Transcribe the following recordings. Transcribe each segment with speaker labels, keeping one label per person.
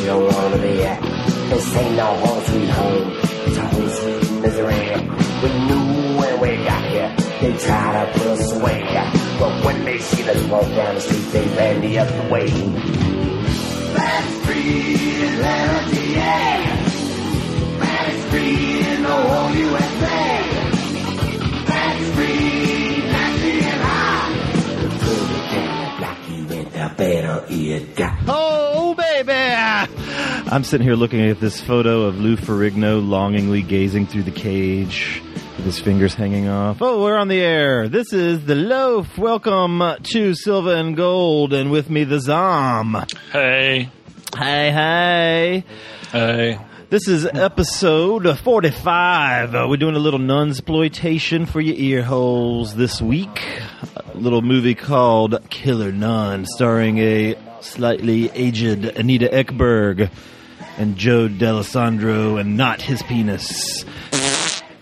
Speaker 1: You don't wanna be at. This ain't no home sweet home, it's home sweet misery. We knew when we got here, they try to put us away. But when they see us walk down the street, they ran the other way. That's free Atlanta, free in the whole USA. That's free, better it.
Speaker 2: Oh, baby! I'm sitting here looking at this photo of Lou Ferrigno longingly gazing through the cage with his fingers hanging off. Oh, we're on the air. This is The Loaf. Welcome to Silver and Gold, and with me, the Zom.
Speaker 3: Hey.
Speaker 2: Hey, hey.
Speaker 3: Hey.
Speaker 2: This is episode 45. Uh, we're doing a little nunsploitation for your ear holes this week. Little movie called Killer Nun, starring a slightly aged Anita Ekberg and Joe Dallesandro and not his penis.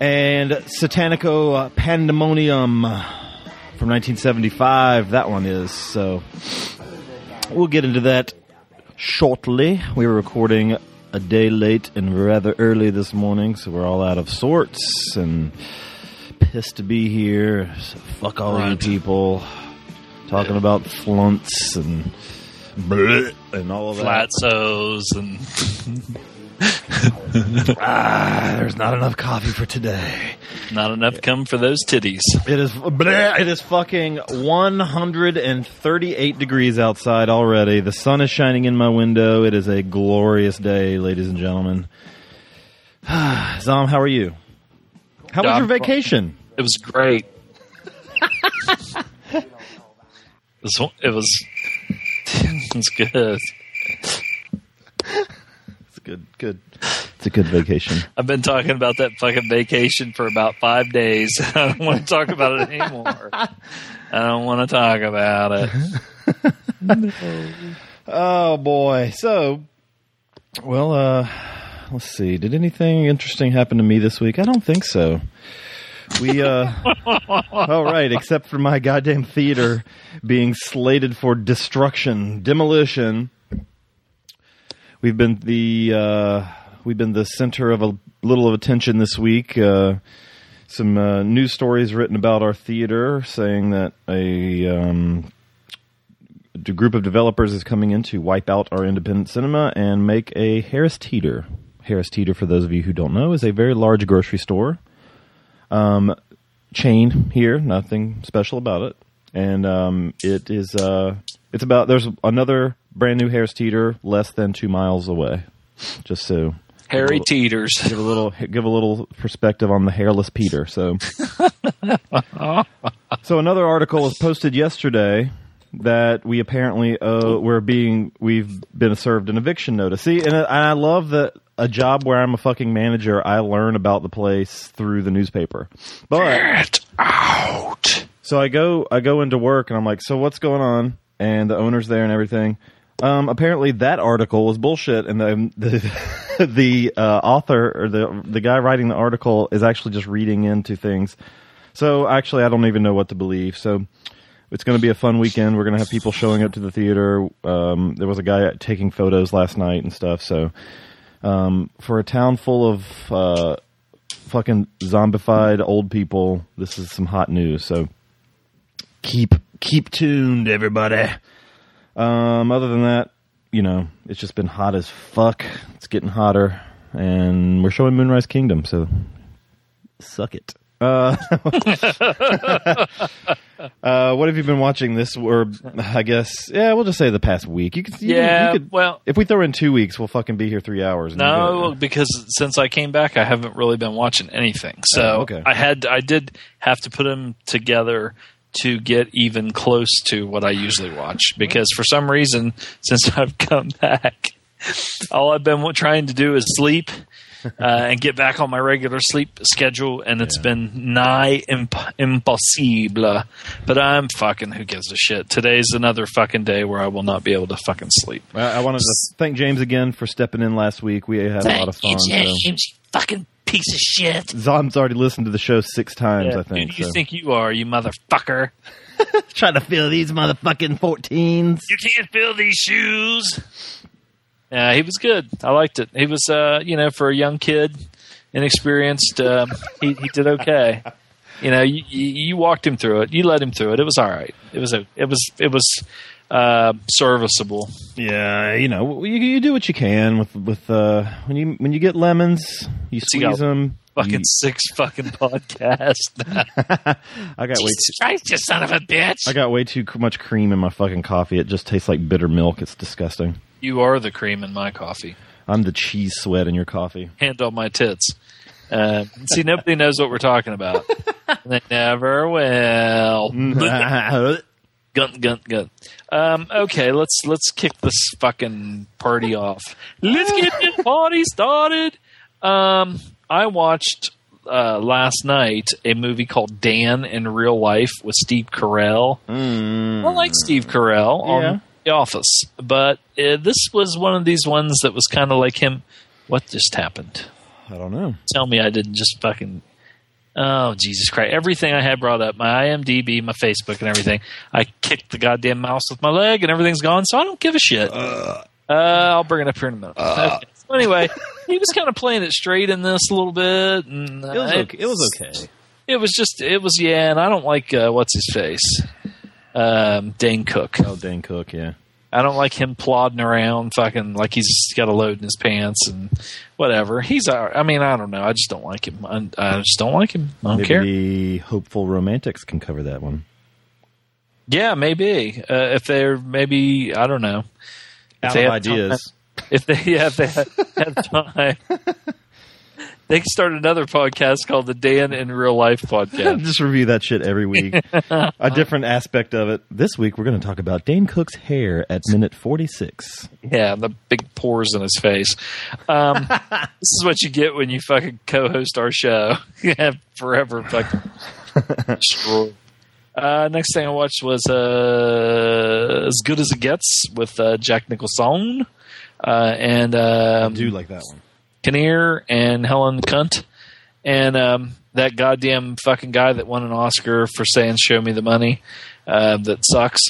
Speaker 2: And Satanico uh, Pandemonium from 1975. That one is. So we'll get into that shortly. We were recording a day late and rather early this morning, so we're all out of sorts and pissed to be here. So fuck all
Speaker 3: Right.
Speaker 2: you people talking about flunts and bleh and all of that.
Speaker 3: Flatsos and
Speaker 2: Ah, there's not enough coffee for today.
Speaker 3: not enough come for those titties.
Speaker 2: It is bleh, it is fucking 138 degrees outside already. The sun is shining in my window. It is a glorious day, ladies and gentlemen. Zom, how are you? How was your vacation?
Speaker 3: It was great. it was. It was, it was good.
Speaker 2: It's good, good. It's a good vacation.
Speaker 3: I've been talking about that fucking vacation for about five days. I don't want to talk about it anymore. I don't want to talk about it.
Speaker 2: Oh boy. So, well, uh, let's see. Did anything interesting happen to me this week? I don't think so. We, uh, all right, except for my goddamn theater being slated for destruction, demolition. We've been the, uh, we've been the center of a little of attention this week. Uh, some uh, news stories written about our theater saying that a um, a group of developers is coming in to wipe out our independent cinema and make a Harris Teeter. Harris Teeter, for those of you who don't know, is a very large grocery store um, chain here. Nothing special about it, and um, it is. Uh, it's about. There's another brand new Harris Teeter less than two miles away. Just so
Speaker 3: Harry Teeters.
Speaker 2: give a little give a little perspective on the hairless Peter. So, so another article was posted yesterday that we apparently uh, we're being we've been served an eviction notice. See, and, and I love that a job where I'm a fucking manager, I learn about the place through the newspaper. But
Speaker 3: Get out.
Speaker 2: so I go I go into work and I'm like, so what's going on? And the owner's there and everything. Um, apparently that article was bullshit, and the the, the uh, author or the the guy writing the article is actually just reading into things. So actually, I don't even know what to believe. So it's going to be a fun weekend. We're going to have people showing up to the theater. Um, there was a guy taking photos last night and stuff. So um, for a town full of uh, fucking zombified old people, this is some hot news. So keep keep tuned, everybody. Um, other than that, you know, it's just been hot as fuck. It's getting hotter, and we're showing Moonrise Kingdom, so suck it. Uh, uh, what have you been watching this? Or I guess, yeah, we'll just say the past week. You could, you,
Speaker 3: Yeah,
Speaker 2: you could,
Speaker 3: well-
Speaker 2: if we throw in two weeks, we'll fucking be here three hours.
Speaker 3: No, because since I came back, I haven't really been watching anything. So
Speaker 2: Oh, okay.
Speaker 3: I had, I did have to put them together to get even close to what I usually watch because for some reason, since I've come back, all I've been trying to do is sleep uh, and get back on my regular sleep schedule, and it's been nigh imp- impossible. But I'm fucking who gives a shit. Today's another fucking day where I will not be able to fucking sleep.
Speaker 2: I, I wanted to thank James again for stepping in last week. We had a lot of fun.
Speaker 3: Thank you,
Speaker 2: so.
Speaker 3: James, you fucking piece of shit.
Speaker 2: Zom's already listened to the show six times,
Speaker 3: Yeah,
Speaker 2: I think.
Speaker 3: Who do you
Speaker 2: so.
Speaker 3: think you are, you motherfucker?
Speaker 2: Trying to fill these motherfucking 14s.
Speaker 3: You can't fill these shoes. Yeah, he was good. I liked it. He was, uh, you know, for a young kid, inexperienced, um, he, he did okay. You know, you, you you walked him through it. You led him through it. It was all right. It was a, it was it was uh, serviceable.
Speaker 2: Yeah, you know, you, you do what you can with with uh, when you when you get lemons, you squeeze them.
Speaker 3: Fucking six fucking podcast.
Speaker 2: I got way
Speaker 3: Jesus
Speaker 2: too,
Speaker 3: Christ, you son of a bitch!
Speaker 2: I got way too much cream in my fucking coffee. It just tastes like bitter milk. It's disgusting.
Speaker 3: You are the cream in my coffee.
Speaker 2: I'm the cheese sweat in your coffee.
Speaker 3: Hand on my tits. Uh, see, nobody knows what we're talking about. they never will. Gun, gun, gun. Um, okay, let's let's kick this fucking party off. Let's get this party started. Um, I watched uh, last night a movie called Dan in Real Life with Steve Carell.
Speaker 2: Mm.
Speaker 3: I like Steve Carell on
Speaker 2: Yeah.
Speaker 3: The Office, but uh, this was one of these ones that was kind of like him. What just happened?
Speaker 2: I don't know.
Speaker 3: Tell me I didn't just fucking. Oh Jesus Christ! Everything I had brought up, my IMDb, my Facebook, and everything. I kicked the goddamn mouse with my leg, and everything's gone. So I don't give a shit. Uh, I'll bring it up here in a minute. Okay. So anyway, he was kind of playing it straight in this a little bit, and
Speaker 2: It was
Speaker 3: I-
Speaker 2: okay. It was okay.
Speaker 3: It was just, it was yeah, and I don't like uh, what's his face, um, Dane Cook.
Speaker 2: Oh, Dane Cook, yeah.
Speaker 3: I don't like him plodding around, fucking like he's got a load in his pants and whatever. He's. I mean, I don't know. I just don't like him. I, I just don't like him. I don't
Speaker 2: Maybe
Speaker 3: care.
Speaker 2: the hopeful romantics can cover that one.
Speaker 3: Yeah, maybe uh, if they're maybe I don't know if
Speaker 2: Out
Speaker 3: they
Speaker 2: of
Speaker 3: have time-
Speaker 2: ideas.
Speaker 3: if they yeah, if they have, have time. They can start another podcast called the Dan in Real Life podcast.
Speaker 2: Just review that shit every week. a different aspect of it. This week we're going to talk about Dane Cook's hair at minute 46.
Speaker 3: Yeah, the big pores in his face. Um, this is what you get when you fucking co-host our show. You have forever fucking destroyed. Uh, next thing I watched was uh, As Good as It Gets with uh, Jack Nicholson uh, and um,
Speaker 2: I do like that one.
Speaker 3: Kinnear and Helen Cunt, and um, that goddamn fucking guy that won an Oscar for saying "Show me the money," uh, that sucks.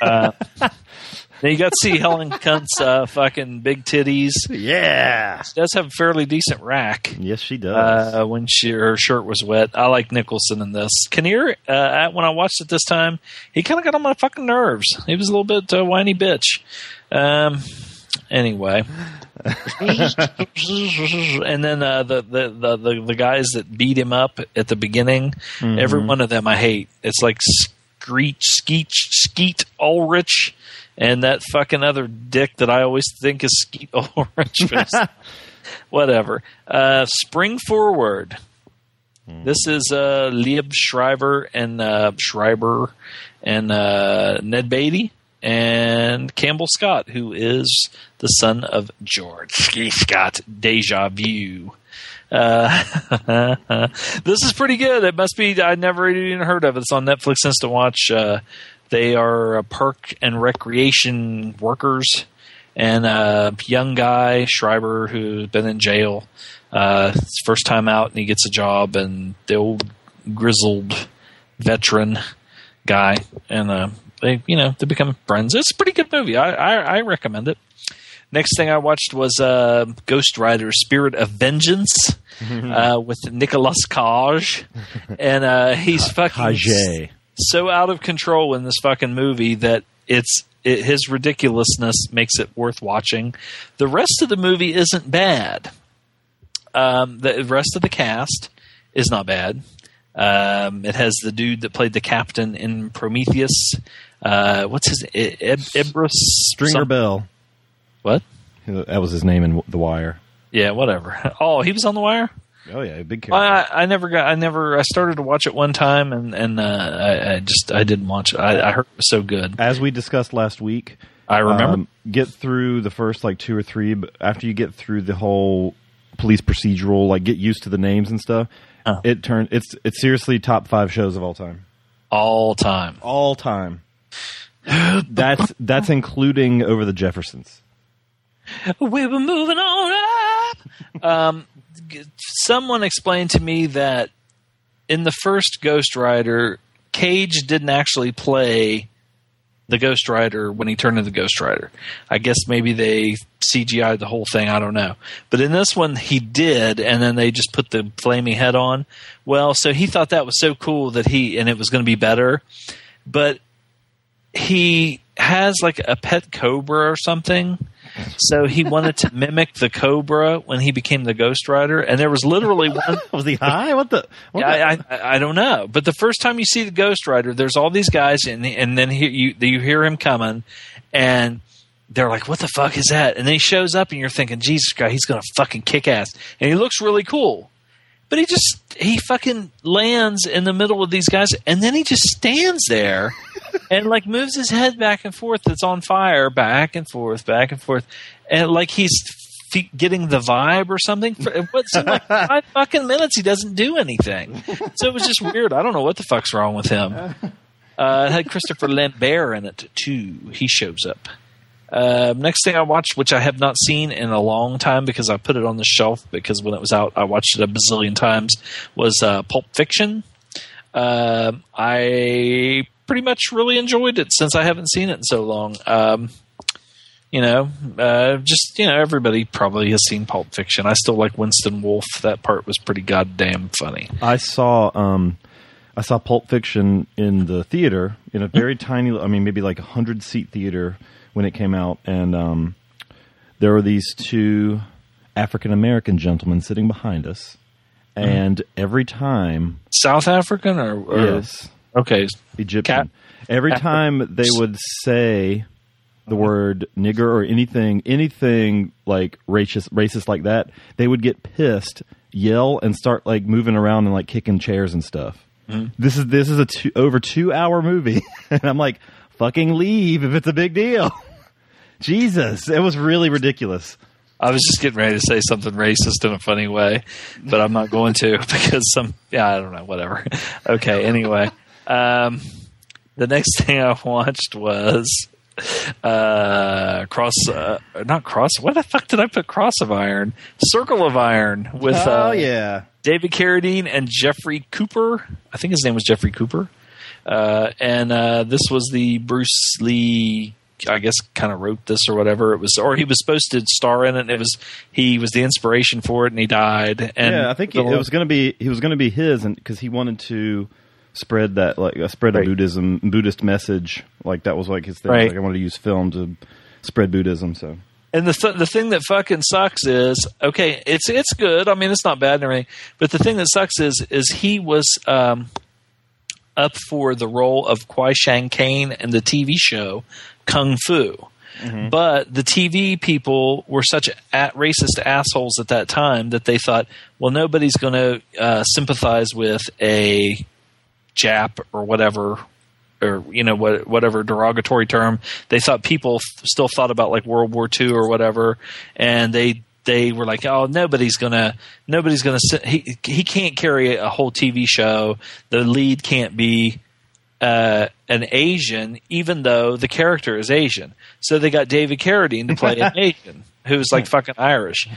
Speaker 3: Uh, then you got to see Helen Cunt's uh, fucking big titties.
Speaker 2: Yeah.
Speaker 3: She does have a fairly decent rack.
Speaker 2: Yes, she does.
Speaker 3: Uh, when she her shirt was wet, I like Nicholson in this. Kinnear, uh, at- when I watched it this time, he kind of got on my fucking nerves. He was a little bit uh, whiny bitch. Um, anyway, and then uh, the, the, the the guys that beat him up at the beginning, every one of them I hate. It's like Screech, Skeet, Skeet Ulrich, and that fucking other dick that I always think is Skeet Ulrich. Whatever. Uh, spring forward. This is uh, Liev Schreiber and uh, Schreiber and uh, Ned Beatty and Campbell Scott, who is the son of George. Scott. Deja vu. Uh, this is pretty good. It must be. I never even heard of it. It's on Netflix Instant Watch. Uh, they are park and recreation workers, and a young guy Schreiber who's been in jail. Uh, first time out, and he gets a job, and the old grizzled veteran guy, and uh, they you know they become friends. It's a pretty good movie. I I, I recommend it. Next thing I watched was uh, Ghost Rider: Spirit of Vengeance uh, with Nicolas Cage, and uh, he's fucking
Speaker 2: Kage.
Speaker 3: so out of control in this fucking movie that it's it, his ridiculousness makes it worth watching. The rest of the movie isn't bad. Um, the rest of the cast is not bad. Um, it has the dude that played the captain in Prometheus. Uh, what's his I-
Speaker 2: Stringer
Speaker 3: some-
Speaker 2: Bell.
Speaker 3: What?
Speaker 2: That was his name in The Wire.
Speaker 3: Yeah, whatever. Oh, he was on the wire.
Speaker 2: Oh yeah, big character.
Speaker 3: I, I never got. I never. I started to watch it one time, and and uh, I, I just I didn't watch it. I, I heard it was so good.
Speaker 2: As we discussed last week,
Speaker 3: I remember.
Speaker 2: um, get through the first like two or three, but after you get through the whole police procedural, like get used to the names and stuff,
Speaker 3: Oh.
Speaker 2: it turned. It's it's seriously top five shows of all time.
Speaker 3: all time.
Speaker 2: All time. that's that's including over the Jeffersons.
Speaker 3: We were moving on up. um, someone explained to me that in the first Ghost Rider, Cage didn't actually play the Ghost Rider when he turned into Ghost Rider. I guess maybe they CGI'd the whole thing. I don't know. But in this one, he did, and then they just put the flaming head on. Well, so he thought that was so cool that he, and it was going to be better. But he has like a pet cobra or something. So he wanted to mimic the cobra when he became the Ghost Rider, and there was literally one.
Speaker 2: Was he high? What the? What the-
Speaker 3: I, I I don't know, but the first time you see the Ghost Rider, there's all these guys, and and then he, you you hear him coming, and they're like, "What the fuck is that?" And then he shows up, and you're thinking, "Jesus Christ, he's gonna fucking kick ass," and he looks really cool. But he just he fucking lands in the middle of these guys, and then he just stands there and like moves his head back and forth. It's on fire, back and forth, back and forth, and like he's f- getting the vibe or something. For what seemed like five fucking minutes, he doesn't do anything. So it was just weird. I don't know what the fuck's wrong with him. Uh, it had Christopher Lambert in it too. He shows up. Uh, next thing I watched, which I have not seen in a long time because I put it on the shelf because when it was out, I watched it a bazillion times, was uh, Pulp Fiction. Uh, I pretty much really enjoyed it since I haven't seen it in so long. Um, you know, uh, just, you know, everybody probably has seen Pulp Fiction. I still like Winston Wolfe. That part was pretty goddamn funny.
Speaker 2: I saw um, I saw Pulp Fiction in the theater in a very tiny. I mean, maybe like a hundred seat theater when it came out, and um, there were these two African American gentlemen sitting behind us, mm-hmm. and every time,
Speaker 3: South African or, or
Speaker 2: yes,
Speaker 3: okay,
Speaker 2: Egyptian.
Speaker 3: Cat-
Speaker 2: Every time they would say the uh-huh. word nigger or anything, anything like racist, racist like that, they would get pissed, yell, and start like moving around and like kicking chairs and stuff. Mm-hmm. This is this is a two, over two hour movie, and I'm like, fucking leave if it's a big deal. Jesus, it was really ridiculous.
Speaker 3: I was just getting ready to say something racist in a funny way, but I'm not going to because some yeah I don't know whatever. Okay, anyway, um, the next thing I watched was uh cross uh, not cross what the fuck did I put cross of iron circle of iron with
Speaker 2: oh
Speaker 3: uh,
Speaker 2: yeah,
Speaker 3: David Carradine and Jeffrey Cooper. I think his name was Jeffrey Cooper. Uh, and uh, this was the Bruce Lee. I guess kind of wrote this or whatever it was, or he was supposed to star in it. And it was he was the inspiration for it, and he died. And
Speaker 2: yeah. I think it, it was going to be he was going to be his, and because he wanted to spread that like uh, spread
Speaker 3: Right.
Speaker 2: a Buddhism Buddhist message. Like that was like his thing.
Speaker 3: Right.
Speaker 2: Like I wanted to use film to spread Buddhism. So
Speaker 3: And the th- the thing that fucking sucks is okay, it's it's good. I mean, it's not bad or anything. But the thing that sucks is is he was um, up for the role of Kwai Chang Caine in the TV show Kung Fu. But the TV people were such at racist assholes at that time that they thought, well, nobody's going to uh, sympathize with a Jap or whatever, or you know what, whatever derogatory term. They thought people f- still thought about like World War II or whatever, and they they were like, oh, nobody's gonna nobody's gonna he he can't carry a whole TV show. The lead can't be uh, an Asian, even though the character is Asian. So they got David Carradine to play an Asian who's like fucking Irish.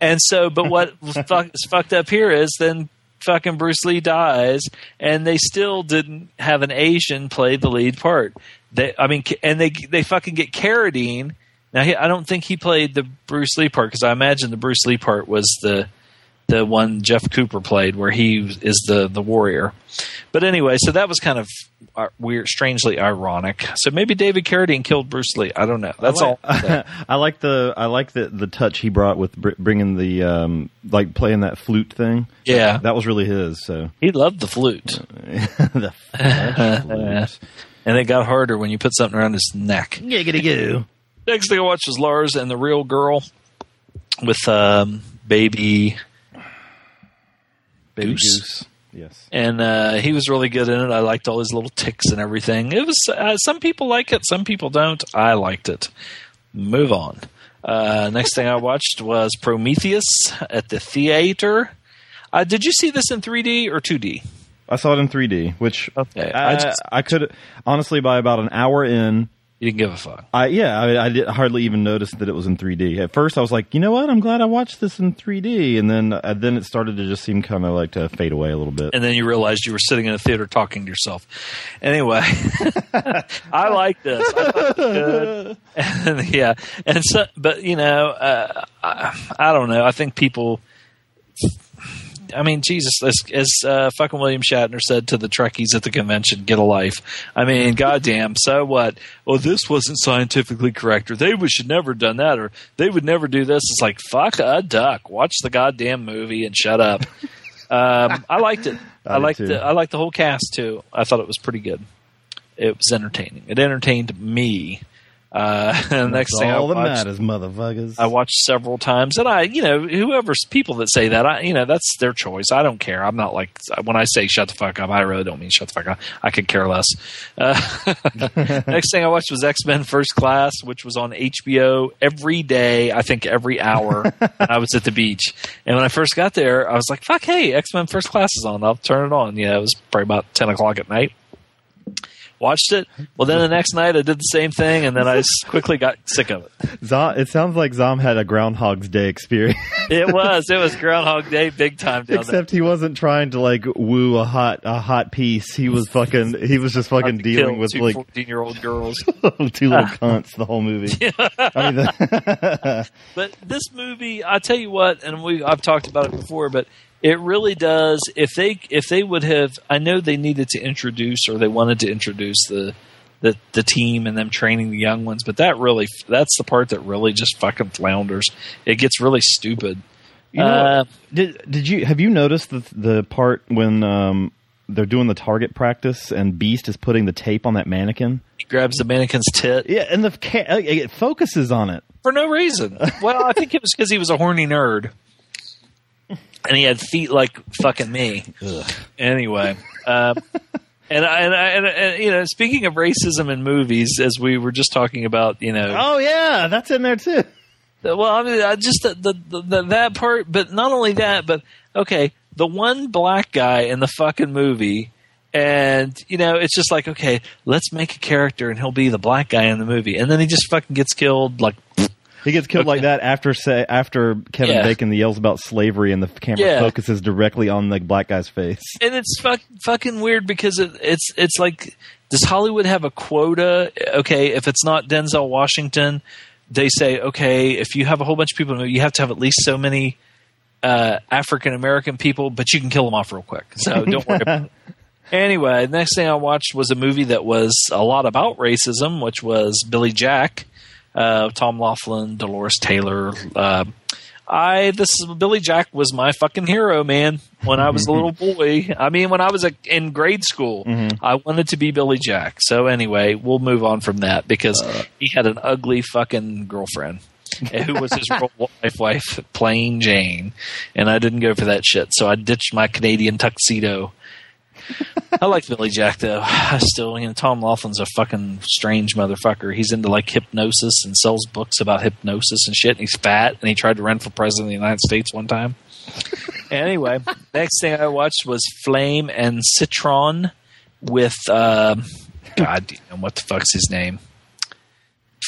Speaker 3: And so, but what fuck, is fucked up here is then fucking Bruce Lee dies, and they still didn't have an Asian play the lead part. They, I mean, and they they fucking get Carradine. Now, he, I don't think he played the Bruce Lee part because I imagine the Bruce Lee part was the the one Jeff Cooper played, where he is the the warrior. But anyway, so that was kind of uh, weird, strangely ironic. So maybe David Carradine killed Bruce Lee. I don't know. That's
Speaker 2: I
Speaker 3: all.
Speaker 2: I like the I like the the touch he brought with br- bringing the um like playing that flute thing.
Speaker 3: Yeah.
Speaker 2: that was really his. So
Speaker 3: He loved the flute,
Speaker 2: the flute.
Speaker 3: and it got harder when you put something around his neck.
Speaker 2: Giggity goo.
Speaker 3: Next thing I watched was Lars and the Real Girl with um, baby.
Speaker 2: Baby
Speaker 3: Goose.
Speaker 2: Goose. Yes.
Speaker 3: and uh, he was really good in it. I liked all his little ticks and everything. It was uh, some people like it, some people don't. I liked it. Move on. Uh, next thing I watched was Prometheus at the theater. Uh, did you see this in 3D or 2D?
Speaker 2: I saw it in 3D, which
Speaker 3: Okay, I
Speaker 2: I, I could honestly by about an hour in,
Speaker 3: You didn't give a fuck.
Speaker 2: I yeah, I, I did hardly even notice that it was in 3D. At first, I was like, you know what? I'm glad I watched this in 3D, and then uh, then it started to just seem kind of like to fade away a little bit.
Speaker 3: and then you realized you were sitting in a theater talking to yourself. Anyway, I like this. I good. And, yeah, and so, but you know, uh, I, I don't know. I think people. I mean, Jesus, as, as uh, fucking William Shatner said to the Trekkies at the convention, "Get a life." I mean, goddamn. So what? Well, this wasn't scientifically correct, or they should never have done that, or they would never do this. It's like fuck a duck. Watch the goddamn movie and shut up. Um, I liked it.
Speaker 2: I
Speaker 3: I, liked
Speaker 2: too.
Speaker 3: the, I liked the whole cast too. I thought it was pretty good. It was entertaining. It entertained me. Uh, the next thing I
Speaker 2: all that
Speaker 3: watched,
Speaker 2: matters, motherfuckers.
Speaker 3: I watched several times, and I, you know, whoever's people that say that, I, you know, that's their choice. I don't care. I'm not like when I say shut the fuck up. I really don't mean shut the fuck up. I could care less. Uh, next thing I watched was X Men First Class, which was on HBO every day. I think every hour. I was at the beach, and when I first got there, I was like, "Fuck, hey, X Men First Class is on. I'll turn it on." Yeah, it was probably about ten o'clock at night. Watched it. Well, then the next night I did the same thing, and then I quickly got sick of it.
Speaker 2: Zom, it sounds like Zom had a Groundhog's Day experience,
Speaker 3: It was. It was Groundhog Day, big time down there.
Speaker 2: except he wasn't trying to like woo a hot a hot piece. He was fucking. He was just fucking dealing with
Speaker 3: two
Speaker 2: like
Speaker 3: 14 year old girls.
Speaker 2: two little cunts the whole movie. I mean, the,
Speaker 3: But this movie, I tell you what, and we I've talked about it before, but it really does. If they if they would have, I know they needed to introduce or they wanted to introduce the. The, the team and them training the young ones, but that really that's the part that really just fucking flounders. It gets really stupid.
Speaker 2: you know,
Speaker 3: Uh,
Speaker 2: did did you have you noticed the the part when um they're doing the target practice and Beast is putting the tape on that mannequin?
Speaker 3: He grabs the mannequin's tit
Speaker 2: Yeah, and the uh, it focuses on it.
Speaker 3: for no reason. Well, I think it was because he was a horny nerd, and he had feet like fucking me. Anyway, um, and, I, and, I, and and you know, speaking of racism in movies, as we were just talking about, you know,
Speaker 2: Oh yeah, that's in there too.
Speaker 3: well, I mean, I just the, the, the, the that part, but not only that, but okay, the one black guy in the fucking movie. And you know, it's just like okay, let's make a character, and he'll be the black guy in the movie, and then he just fucking gets killed. Like,
Speaker 2: He gets killed like that after say after Kevin
Speaker 3: Yeah.
Speaker 2: Bacon yells about slavery and the camera
Speaker 3: Yeah.
Speaker 2: focuses directly on the black guy's face.
Speaker 3: and it's fuck, fucking weird because it, it's it's like does Hollywood have a quota? Okay, if it's not Denzel Washington, they say okay, if you have a whole bunch of people, you have to have at least so many uh, African American people, but you can kill them off real quick. So don't worry about it. Anyway, the next thing I watched was a movie that was a lot about racism, which was Billy Jack, uh, Tom Laughlin, Dolores Taylor. Uh, I this Billy Jack was my fucking hero, man. When I was a little boy, I mean, when I was a, in grade school, I wanted to be Billy Jack. So anyway, we'll move on from that because he had an ugly fucking girlfriend. who was his real life wife, Plain Jane, and I didn't go for that shit. So I ditched my Canadian tuxedo I like Billy Jack though. I still, you know, Tom Laughlin's a fucking strange motherfucker. He's into like hypnosis and sells books about hypnosis and shit. And he's fat, and he tried to run for president of the United States one time. anyway, next thing I watched was Flame and Citron with um, God, damn, what the fuck's his name?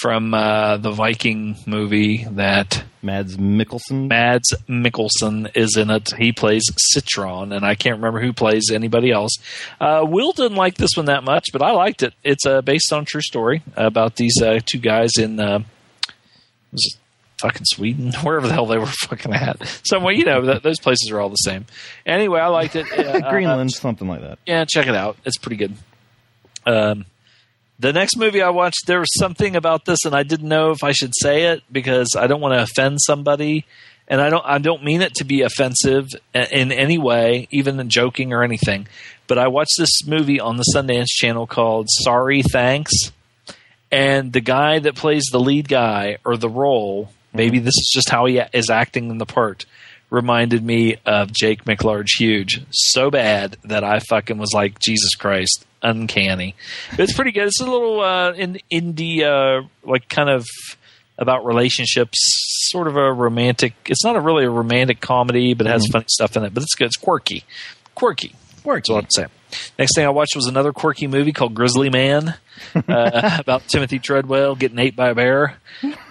Speaker 3: From uh, the Viking movie that
Speaker 2: Mads Mikkelsen.
Speaker 3: Mads Mikkelsen is in it. He plays Citron, and I can't remember who plays anybody else. Uh, Will didn't like this one that much, but I liked it. It's uh, based on a true story about these uh, two guys in uh, was it fucking Sweden, wherever the hell they were fucking at. Somewhere, you know, th- those places are all the same. Anyway, I liked it. Uh,
Speaker 2: Greenland, something like that.
Speaker 3: yeah, check it out. It's pretty good. Um, the next movie I watched, there was something about this, and I didn't know if I should say it because I don't want to offend somebody, and I don't. I don't mean it to be offensive in any way, even in joking or anything. But I watched this movie on the Sundance Channel called "Sorry Thanks," and the guy that plays the lead guy or the role, maybe this is just how he is acting in the part. reminded me of Jake McLarge Huge so bad that I fucking was like, Jesus Christ, uncanny. It's pretty good. It's a little uh, in indie, uh, like kind of about relationships, sort of a romantic. It's not a really a romantic comedy, but it has funny stuff in it. But it's good. It's quirky, quirky. Quirky. That's what I'm saying. Next thing I watched was another quirky movie called Grizzly Man, uh, about Timothy Treadwell getting ate by a bear,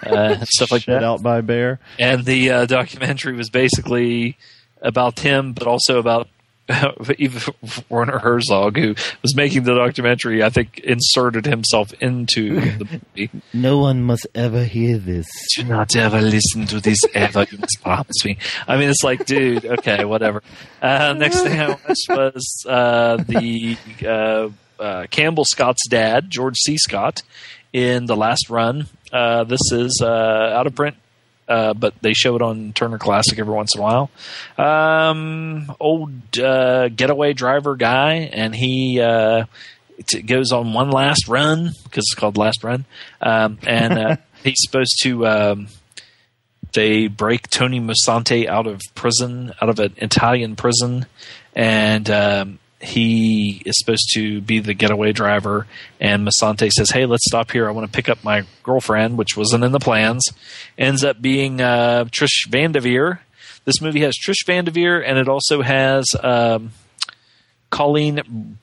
Speaker 3: uh, stuff like
Speaker 2: Shut
Speaker 3: that.
Speaker 2: out by bear.
Speaker 3: And the uh, documentary was basically about him, but also about even Werner Herzog, who was making the documentary. I think inserted himself into the movie.
Speaker 2: No one must ever hear this.
Speaker 3: Do not ever listen to this ever. You must promise me. I mean, it's like, dude, okay, whatever. Uh, next thing I watched was uh, the uh, uh, Campbell Scott's dad, George C. Scott, in the last run. Uh, this is uh, out of print. Uh, but they show it on Turner Classic every once in a while. Um, old uh, getaway driver guy, and he uh, it goes on one last run because it's called Last Run, um, and uh, he's supposed to. Um, they break Tony Musante out of prison, out of an Italian prison, and um, he is supposed to be the getaway driver. And Musante says, "Hey, let's stop here. I want to pick up my girlfriend, which wasn't in the plans." Ends up being uh, Trish Van Devere. This movie has Trish Van Devere, and it also has um, Colleen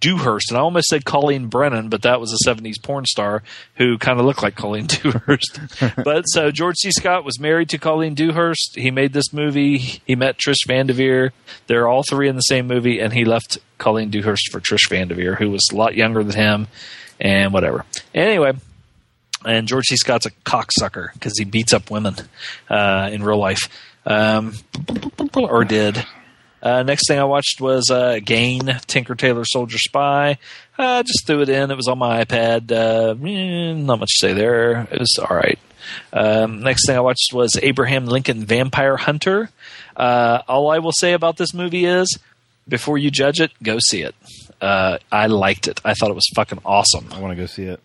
Speaker 3: Dewhurst, and I almost said Colleen Brennan, but that was a '70s porn star who kind of looked like Colleen Dewhurst. but so George C. Scott was married to Colleen Dewhurst. He made this movie. He met Trish Van Vandeveer. They're all three in the same movie, and he left Colleen Dewhurst for Trish Van Vandeveer, who was a lot younger than him, and whatever. Anyway, and George C. Scott's a cocksucker because he beats up women uh, in real life, um, or did. Uh, next thing I watched was uh, Gain, Tinker Tailor Soldier Spy. I just threw it in. It was on my iPad. Uh, eh, not much to say there. It was all right. Um, next thing I watched was Abraham Lincoln Vampire Hunter. Uh, all I will say about this movie is, before you judge it, go see it. Uh, I liked it. I thought it was fucking awesome.
Speaker 2: I want to go see it.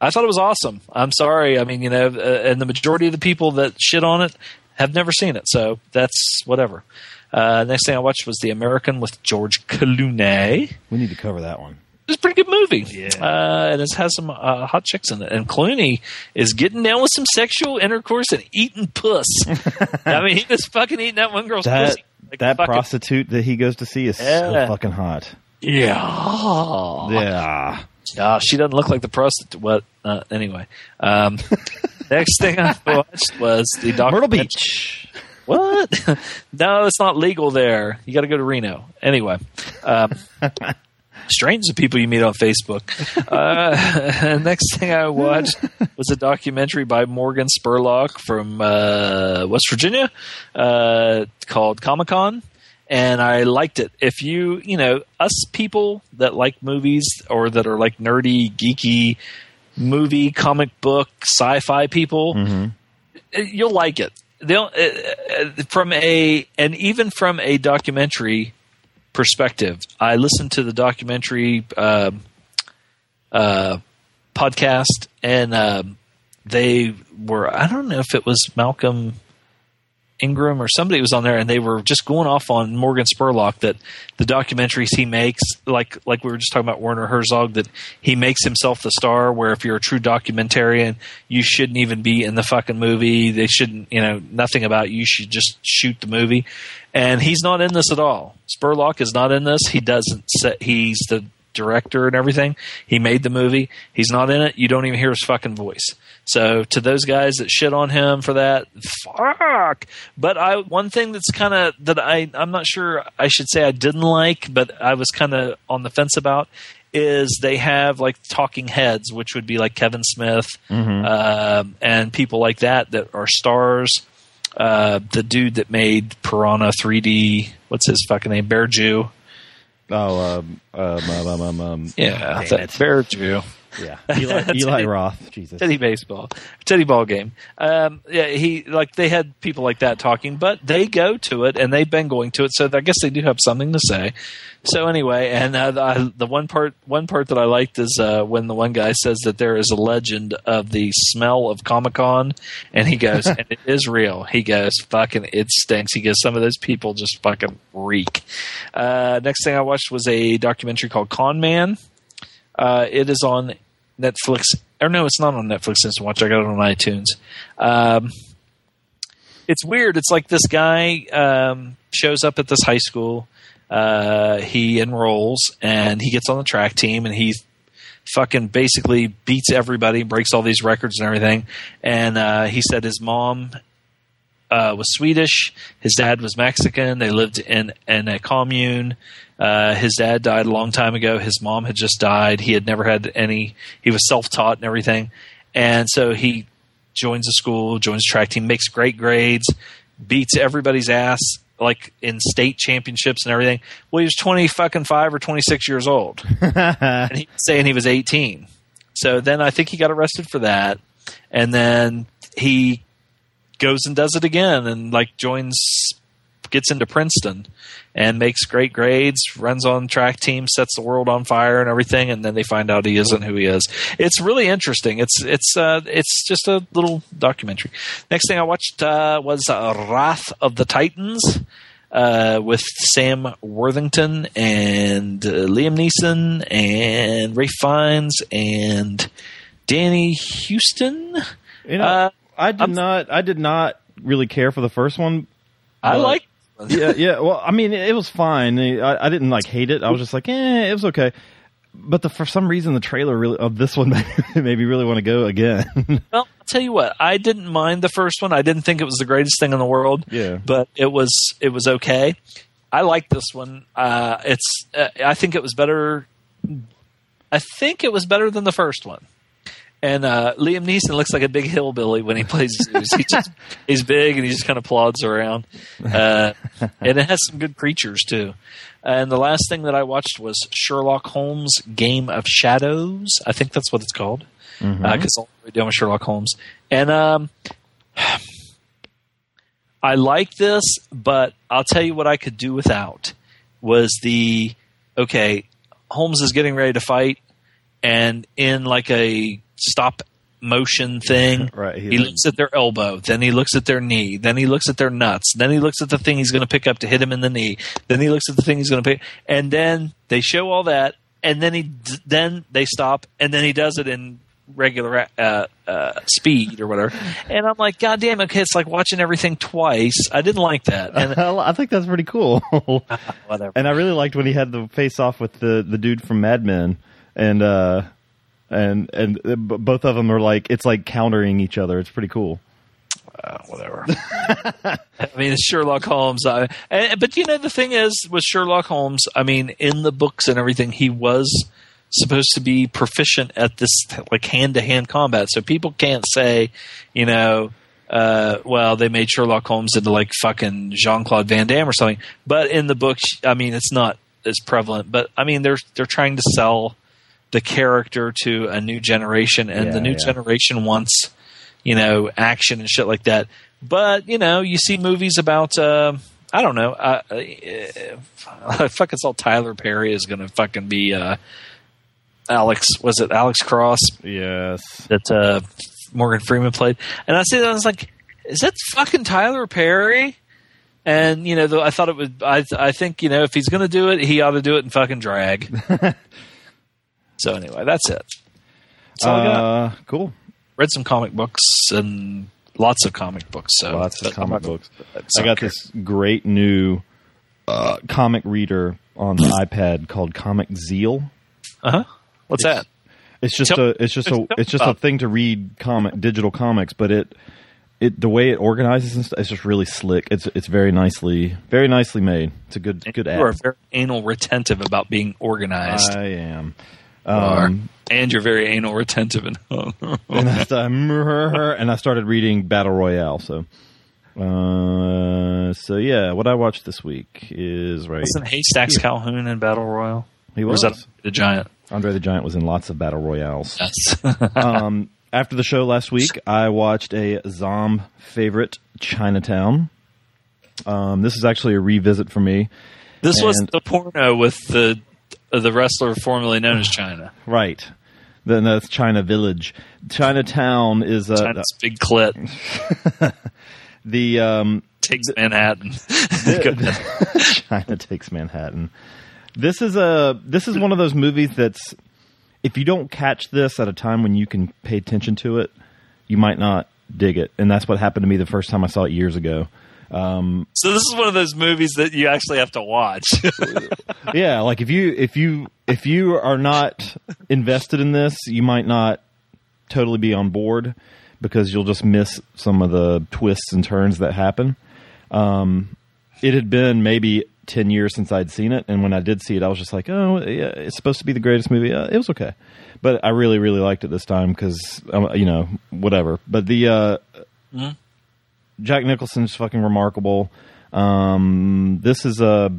Speaker 3: I thought it was awesome. I'm sorry. I mean, you know, uh, and the majority of the people that shit on it have never seen it, so that's whatever. Uh, next thing I watched was The American with George Clooney.
Speaker 2: We need to cover that one.
Speaker 3: It's a pretty good movie.
Speaker 2: Yeah.
Speaker 3: Uh, and it has some uh, hot chicks in it. And Clooney is getting down with some sexual intercourse and eating puss. I mean, he was fucking eating that one girl's
Speaker 2: That
Speaker 3: pussy. Like
Speaker 2: that
Speaker 3: fucking-
Speaker 2: prostitute that he goes to see is
Speaker 3: Yeah.
Speaker 2: so fucking hot.
Speaker 3: Yeah.
Speaker 2: Yeah.
Speaker 3: Uh, she doesn't look like the prostitute. What? Uh, anyway. Um, next thing I watched was the doc-
Speaker 2: Myrtle Beach.
Speaker 3: What? no, it's not legal there. You got to go to Reno. Anyway, um, strange the people you meet on Facebook. Uh, next thing I watched was a documentary by Morgan Spurlock from uh, West Virginia uh, called Comic Con. And I liked it. If you, you know, us people that like movies or that are like nerdy, geeky movie, comic book, sci fi people, you'll like it. They'll uh, uh, from a and even from a documentary perspective. I listened to the documentary um uh, podcast, and um, they were. I don't know if it was Malcolm Ingram or somebody was on there, and they were just going off on Morgan Spurlock that the documentaries he makes, like like we were just talking about Werner Herzog, that he makes himself the star. Where if you're a true documentarian, you shouldn't even be in the fucking movie. They shouldn't, you know, nothing about you. You should just shoot the movie. And he's not in this at all. Spurlock is not in this. He doesn't. Set, he's the director and everything. He made the movie. He's not in it. You don't even hear his fucking voice. So to those guys that shit on him for that, fuck. But I one thing that's kind of that I I'm not sure I should say I didn't like, but I was kind of on the fence about is they have like talking heads, which would be like Kevin Smith um, and people like that that are stars. Uh, the dude that made Piranha 3D, what's his fucking name? Bear Jew.
Speaker 2: Oh, um, um, um, um, um,
Speaker 3: Yeah,
Speaker 2: damn
Speaker 3: that. Bear Jew.
Speaker 2: Yeah, Eli, Eli Roth. Jesus.
Speaker 3: Teddy baseball, Teddy ball game. Um, yeah, he like they had people like that talking, but they go to it and they've been going to it, so I guess they do have something to say. So anyway, and uh, the, the one part one part that I liked is uh, when the one guy says that there is a legend of the smell of Comic Con, and he goes, and it is real. He goes, fucking, it stinks. He goes, some of those people just fucking reek. Uh, next thing I watched was a documentary called Con Man. Uh, it is on Netflix. Or no, it's not on Netflix since watch. I got it on iTunes. Um, it's weird. It's like this guy um, shows up at this high school. Uh, he enrolls and he gets on the track team and he fucking basically beats everybody, breaks all these records and everything. And uh, he said his mom uh, was Swedish, his dad was Mexican. They lived in in a commune. Uh, his dad died a long time ago. His mom had just died. He had never had any. He was self taught and everything, and so he joins the school, joins track team, makes great grades, beats everybody's ass like in state championships and everything. Well, he was twenty fucking five or twenty six years old, and he was saying he was eighteen. So then I think he got arrested for that, and then he goes and does it again, and like joins, gets into Princeton, and makes great grades, runs on track team, sets the world on fire and everything, and then they find out he isn't who he is. It's really interesting. It's it's uh, it's just a little documentary. Next thing I watched uh, was uh, Wrath of the Titans. Uh, with Sam Worthington and uh, Liam Neeson and Ralph Fiennes and Danny Huston.
Speaker 2: You know,
Speaker 3: Uh,
Speaker 2: I did
Speaker 3: I'm-
Speaker 2: not. I did not really care for the first one.
Speaker 3: I like.
Speaker 2: yeah, yeah. Well, I mean, it, was fine. I, I didn't like hate it. I was just like, eh, it was okay. But the, for some reason, the trailer really of this one made me really want to go again.
Speaker 3: Well, I'll tell you what. I didn't mind the first one. I didn't think it was the greatest thing in the world.
Speaker 2: Yeah.
Speaker 3: but it was it was okay. I like this one. Uh, it's uh, I think it was better. I think it was better than the first one. And uh, Liam Neeson looks like a big hillbilly when he plays Zeus. He just he's big and he just kind of plods around. Uh, and it has some good creatures too. And the last thing that I watched was Sherlock Holmes: Game of Shadows. I think that's what it's called because all we're doing with Sherlock Holmes. And um, I like this, but I'll tell you what I could do without was the okay. Holmes is getting ready to fight, and in like a stop motion thing,
Speaker 2: Right, he
Speaker 3: He, looks at their elbow, then he looks at their knee, then he looks at their nuts, then he looks at the thing he's going to pick up to hit him in the knee, then he looks at the thing he's going to pick, and then they show all that, and then he then they stop, and then he does it in regular uh, uh, speed or whatever, and I'm like, God damn, okay, it's like watching everything twice. I didn't like that, and
Speaker 2: I think that's pretty cool.
Speaker 3: whatever.
Speaker 2: and I really liked when he had the face off with the the dude from Mad Men, and uh, and and uh, b- both of them are like it's like countering each other. It's pretty cool.
Speaker 3: Uh, whatever. I mean, it's Sherlock Holmes. I, and, but you know, the thing is, with Sherlock Holmes, I mean, in the books and everything, he was supposed to be proficient at this like hand to hand combat. So people can't say, you know, uh, well, they made Sherlock Holmes into like fucking Jean Claude Van Damme or something. But in the books, I mean, it's not as prevalent. But I mean, they're they're trying to sell the character to a new generation, and
Speaker 2: Yeah,
Speaker 3: the new
Speaker 2: yeah.
Speaker 3: generation wants you know, action and shit like that. But you know, you see movies about uh, I don't know. Uh, uh, I fucking saw Tyler Perry is going to fucking be uh, Alex. Was it Alex Cross
Speaker 2: Yes.
Speaker 3: that uh, Morgan Freeman played? And I see that I was like, is that fucking Tyler Perry? And you know, though I thought it would. I I think you know, if he's going to do it, he ought to do it in fucking drag. so anyway, that's it. That's all I got
Speaker 2: Uh, cool.
Speaker 3: read some comic books and lots of comic books. So
Speaker 2: Lots of comic books. I got this great new uh, comic reader on the iPad called Comic Zeal.
Speaker 3: Uh huh. What's that?
Speaker 2: It's just
Speaker 3: Tell-
Speaker 2: a it's just a it's just a thing to read comic digital comics, but it it the way it organizes and stuff, it's just really slick. It's it's very nicely very nicely made. It's a good good
Speaker 3: You are very anal retentive about being organized,
Speaker 2: I am.
Speaker 3: You are.
Speaker 2: Um,
Speaker 3: and you're very anal retentive. And
Speaker 2: and I st- and I started reading Battle Royale. So, uh, so yeah, what I watched this week is right.
Speaker 3: wasn't Haystacks Calhoun in Battle Royale?
Speaker 2: He
Speaker 3: Or was
Speaker 2: was.
Speaker 3: that the giant?
Speaker 2: Andre the Giant was in lots of battle royales.
Speaker 3: Yes.
Speaker 2: um, after the show last week, I watched a Zom favorite, Chinatown. Um, this is actually a revisit for me.
Speaker 3: this was the porno with the the wrestler formerly known as Chyna.
Speaker 2: Right. Then that's China Village. Chinatown is a
Speaker 3: Chyna's big clit
Speaker 2: the um,
Speaker 3: takes Manhattan. Ahead.
Speaker 2: Chyna takes Manhattan. This is a this is one of those movies that's if you don't catch this at a time when you can pay attention to it, you might not dig it. And that's what happened to me the first time I saw it years ago.
Speaker 3: So this is one of those movies that you actually have to watch.
Speaker 2: yeah, like if you if you if you are not invested in this, you might not totally be on board because you'll just miss some of the twists and turns that happen. Um, it had been maybe ten years since I'd seen it, and when I did see it, I was just like, "Oh, yeah, it's supposed to be the greatest movie." Uh, it was okay, but I really, really liked it this time because um, you know whatever. But the uh, Jack Nicholson's fucking remarkable. Um, this is a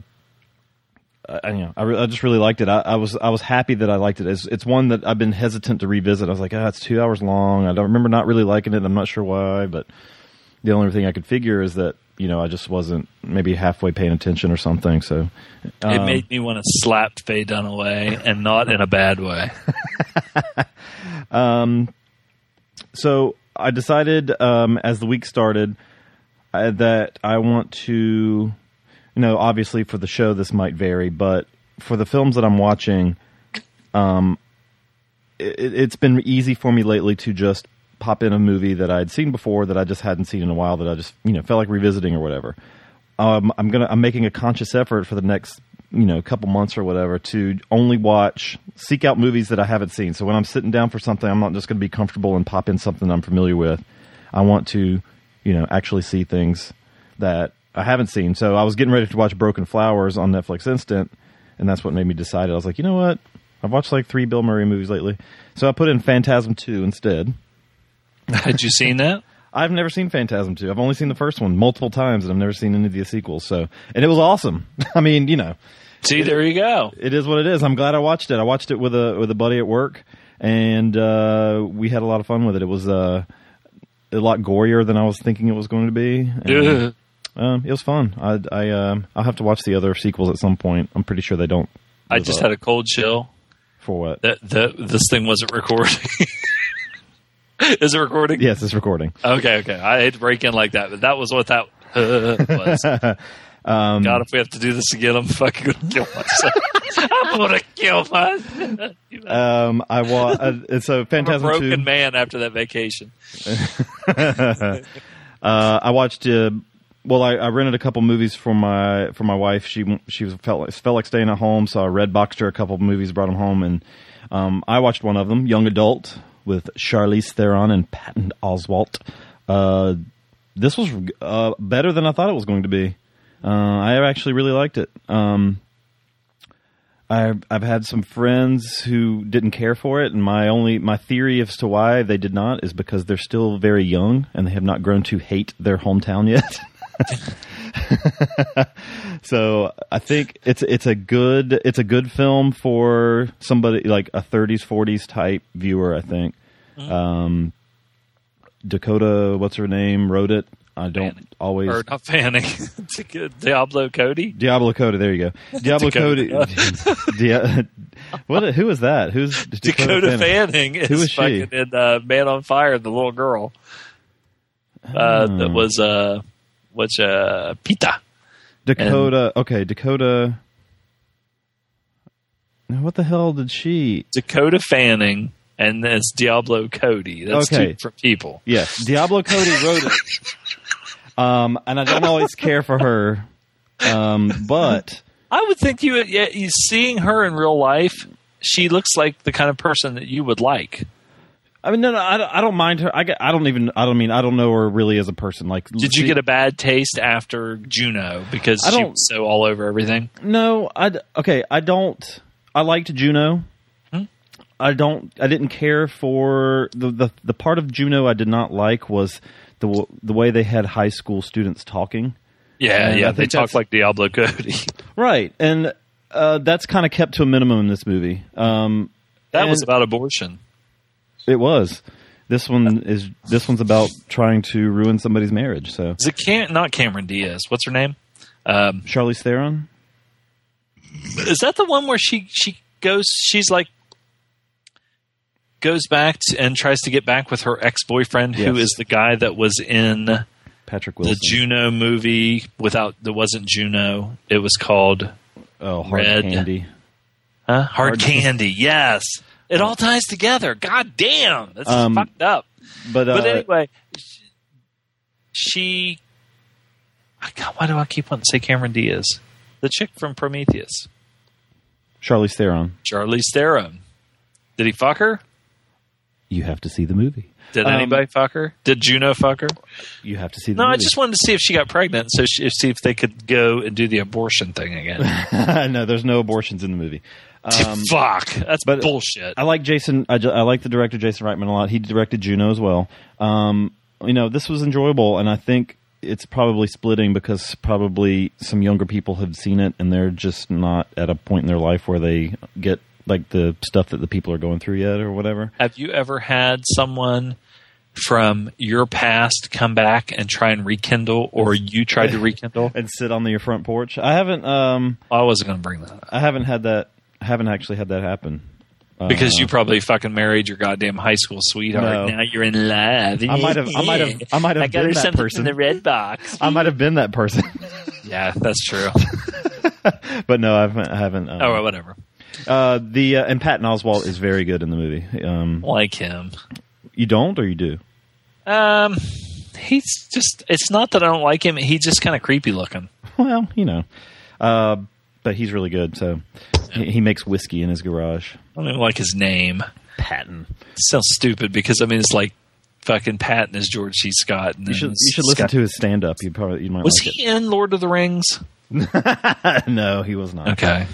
Speaker 2: I, you know, I, re- I just really liked it. I, I was I was happy that I liked it. It's, it's one that I've been hesitant to revisit. I was like, ah, it's two hours long. I don't remember not really liking it. I'm not sure why, but the only thing I could figure is that you know I just wasn't maybe halfway paying attention or something. So
Speaker 3: it
Speaker 2: um,
Speaker 3: made me want to slap Faye Dunaway, and not in a bad way.
Speaker 2: um, so I decided um, as the week started uh, that I want to, you know, obviously for the show this might vary, but for the films that I'm watching, um, it, it's been easy for me lately to just pop in a movie that I'd seen before that I just hadn't seen in a while that I just you know felt like revisiting or whatever. Um, I'm gonna I'm making a conscious effort for the next you know a couple months or whatever to only watch seek out movies that I haven't seen. So when I'm sitting down for something, I'm not just going to be comfortable and pop in something I'm familiar with. I want to you know actually see things that I haven't seen. So I was getting ready to watch Broken Flowers on Netflix Instant, and that's what made me decide. I was like, you know what? I've watched like three Bill Murray movies lately, so I put in Phantasm Two instead.
Speaker 3: Had you seen that?
Speaker 2: I've never seen Phantasm 2. I've only seen the first one multiple times and I've never seen any of the sequels. So, and it was awesome. I mean, you know,
Speaker 3: See, there you go.
Speaker 2: it is what it is. I'm glad I watched it. I watched it with a with a buddy at work and uh, we had a lot of fun with it. It was uh, a lot gorier than I was thinking it was going to be. And, um, it was fun. I I um, I'll have to watch the other sequels at some point. I'm pretty sure they don't.
Speaker 3: I just
Speaker 2: up.
Speaker 3: had a cold chill.
Speaker 2: for what?
Speaker 3: That that this thing wasn't recording. Is it recording?
Speaker 2: Yes, it's recording.
Speaker 3: Okay, okay. I hate to break in like that, but that was what that was.
Speaker 2: Um,
Speaker 3: God, if we have to do this again, I'm fucking gonna kill myself. I'm gonna kill myself.
Speaker 2: Um, I wa- uh, so
Speaker 3: I'm a broken
Speaker 2: 2.
Speaker 3: man after that vacation.
Speaker 2: Uh, I watched. Uh, well, I, I rented a couple movies for my for my wife. She she was felt like, felt like staying at home, so I red boxed her a couple of movies, brought them home, and um, I watched one of them, Young Adult, with Charlize Theron and Patton Oswalt. Uh, this was uh, better than I thought it was going to be. Uh, I actually really liked it. Um, I've I've had some friends who didn't care for it, and my only my theory as to why they did not is because they're still very young and they have not grown to hate their hometown yet. so I think it's it's a good it's a good film for somebody like a 30s 40s type viewer. I think um, Dakota, what's her name, wrote it. I don't
Speaker 3: Fanning.
Speaker 2: always
Speaker 3: Or not Fanning. It's a good Diablo Cody.
Speaker 2: Diablo Cody. There you go. Diablo Cody.
Speaker 3: Dakota.
Speaker 2: Dia- what? Who is that? Who's
Speaker 3: Dakota, Fanning, is,
Speaker 2: Who is she?
Speaker 3: fucking in uh, Man on Fire, the little girl. Uh,
Speaker 2: Hmm.
Speaker 3: That was uh, what's uh, Pita.
Speaker 2: Dakota. okay, Dakota. Now, What the hell did she?
Speaker 3: Dakota Fanning, and it's Diablo Cody. That's
Speaker 2: Okay.
Speaker 3: two different people.
Speaker 2: Yes, Diablo Cody wrote it. Um, and I don't always care for her, um, but
Speaker 3: I would think you, yeah, you seeing her in real life, she looks like the kind of person that you would like.
Speaker 2: I mean, no, no, I don't, I don't mind her. I, get- I don't even. I don't mean. I don't know her really as a person. Like,
Speaker 3: Did you get a bad taste after Juno because
Speaker 2: I
Speaker 3: she was so all over everything?
Speaker 2: No, I okay. I don't. I liked Juno.
Speaker 3: Hmm?
Speaker 2: I don't. I didn't care for the, the the part of Juno I did not like was the the way they had high school students talking.
Speaker 3: Yeah,
Speaker 2: And
Speaker 3: yeah, they talk like Diablo Cody.
Speaker 2: Right, and uh, that's kind of kept to a minimum in this movie. Um,
Speaker 3: That was about abortion.
Speaker 2: It was. This one is. This one's about trying to ruin somebody's marriage. So
Speaker 3: Is it Cam- not Cameron Diaz? What's her name? Um,
Speaker 2: Charlize Theron.
Speaker 3: is that the one where she she goes? She's like goes back to, and tries to get back with her ex boyfriend, who
Speaker 2: Yes.
Speaker 3: is the guy that was in the
Speaker 2: Patrick Wilson.
Speaker 3: Juno movie. Without that wasn't Juno. It was called
Speaker 2: oh, hard
Speaker 3: Red.
Speaker 2: candy.
Speaker 3: huh? Hard,
Speaker 2: Hard-
Speaker 3: Candy. Yes, it all ties together. God damn, that's
Speaker 2: Um,
Speaker 3: fucked up.
Speaker 2: But, uh,
Speaker 3: But anyway, she. God, why do I keep wanting to say Cameron Diaz? The chick from Prometheus,
Speaker 2: Charlize Theron.
Speaker 3: Charlize Theron. Did he fuck her?
Speaker 2: You have to see the movie.
Speaker 3: Did
Speaker 2: Um,
Speaker 3: anybody fuck her? Did Juno fuck her?
Speaker 2: You have to see the movie.
Speaker 3: No, I just wanted to see if she got pregnant, so she, see if they could go and do the abortion thing again.
Speaker 2: no, there's no abortions in the movie. Um,
Speaker 3: Fuck, that's
Speaker 2: but-
Speaker 3: bullshit.
Speaker 2: I like Jason. I, I like the director Jason Reitman a lot. He directed Juno as well. Um, you know, this was enjoyable, and I think it's probably splitting because probably some younger people have seen it, and they're just not at a point in their life where they get like the stuff that the people are going through yet, or whatever.
Speaker 3: Have you ever had someone from your past come back and try and rekindle, or you tried to rekindle?
Speaker 2: And sit on your front porch. I haven't. Um,
Speaker 3: I wasn't going to bring that up.
Speaker 2: I haven't had that. I haven't actually had that happen.
Speaker 3: Because
Speaker 2: Uh,
Speaker 3: you probably fucking married your goddamn high school sweetheart.
Speaker 2: No.
Speaker 3: Now you're in love.
Speaker 2: I might have- I might have- I might have
Speaker 3: I got
Speaker 2: been that person.
Speaker 3: in the red box.
Speaker 2: I might have been that person,
Speaker 3: yeah, that's true.
Speaker 2: but no, I haven't. I haven't um,
Speaker 3: oh, well, whatever.
Speaker 2: Uh, the uh, and Patton Oswalt is very good in the movie. Um,
Speaker 3: Like him.
Speaker 2: you don't, or you do?
Speaker 3: Um, he's just. It's not that I don't like him. He's just kind of creepy looking.
Speaker 2: Well, you know, uh, but he's really good. So he, he makes whiskey in his garage.
Speaker 3: I don't even like his name.
Speaker 2: Patton.
Speaker 3: It sounds stupid because I mean it's like fucking Patton is George C. Scott. And
Speaker 2: You should you should listen
Speaker 3: Scott-
Speaker 2: to his stand up. You probably you might
Speaker 3: Was
Speaker 2: like
Speaker 3: he in Lord of the Rings?
Speaker 2: no, he was not.
Speaker 3: Okay.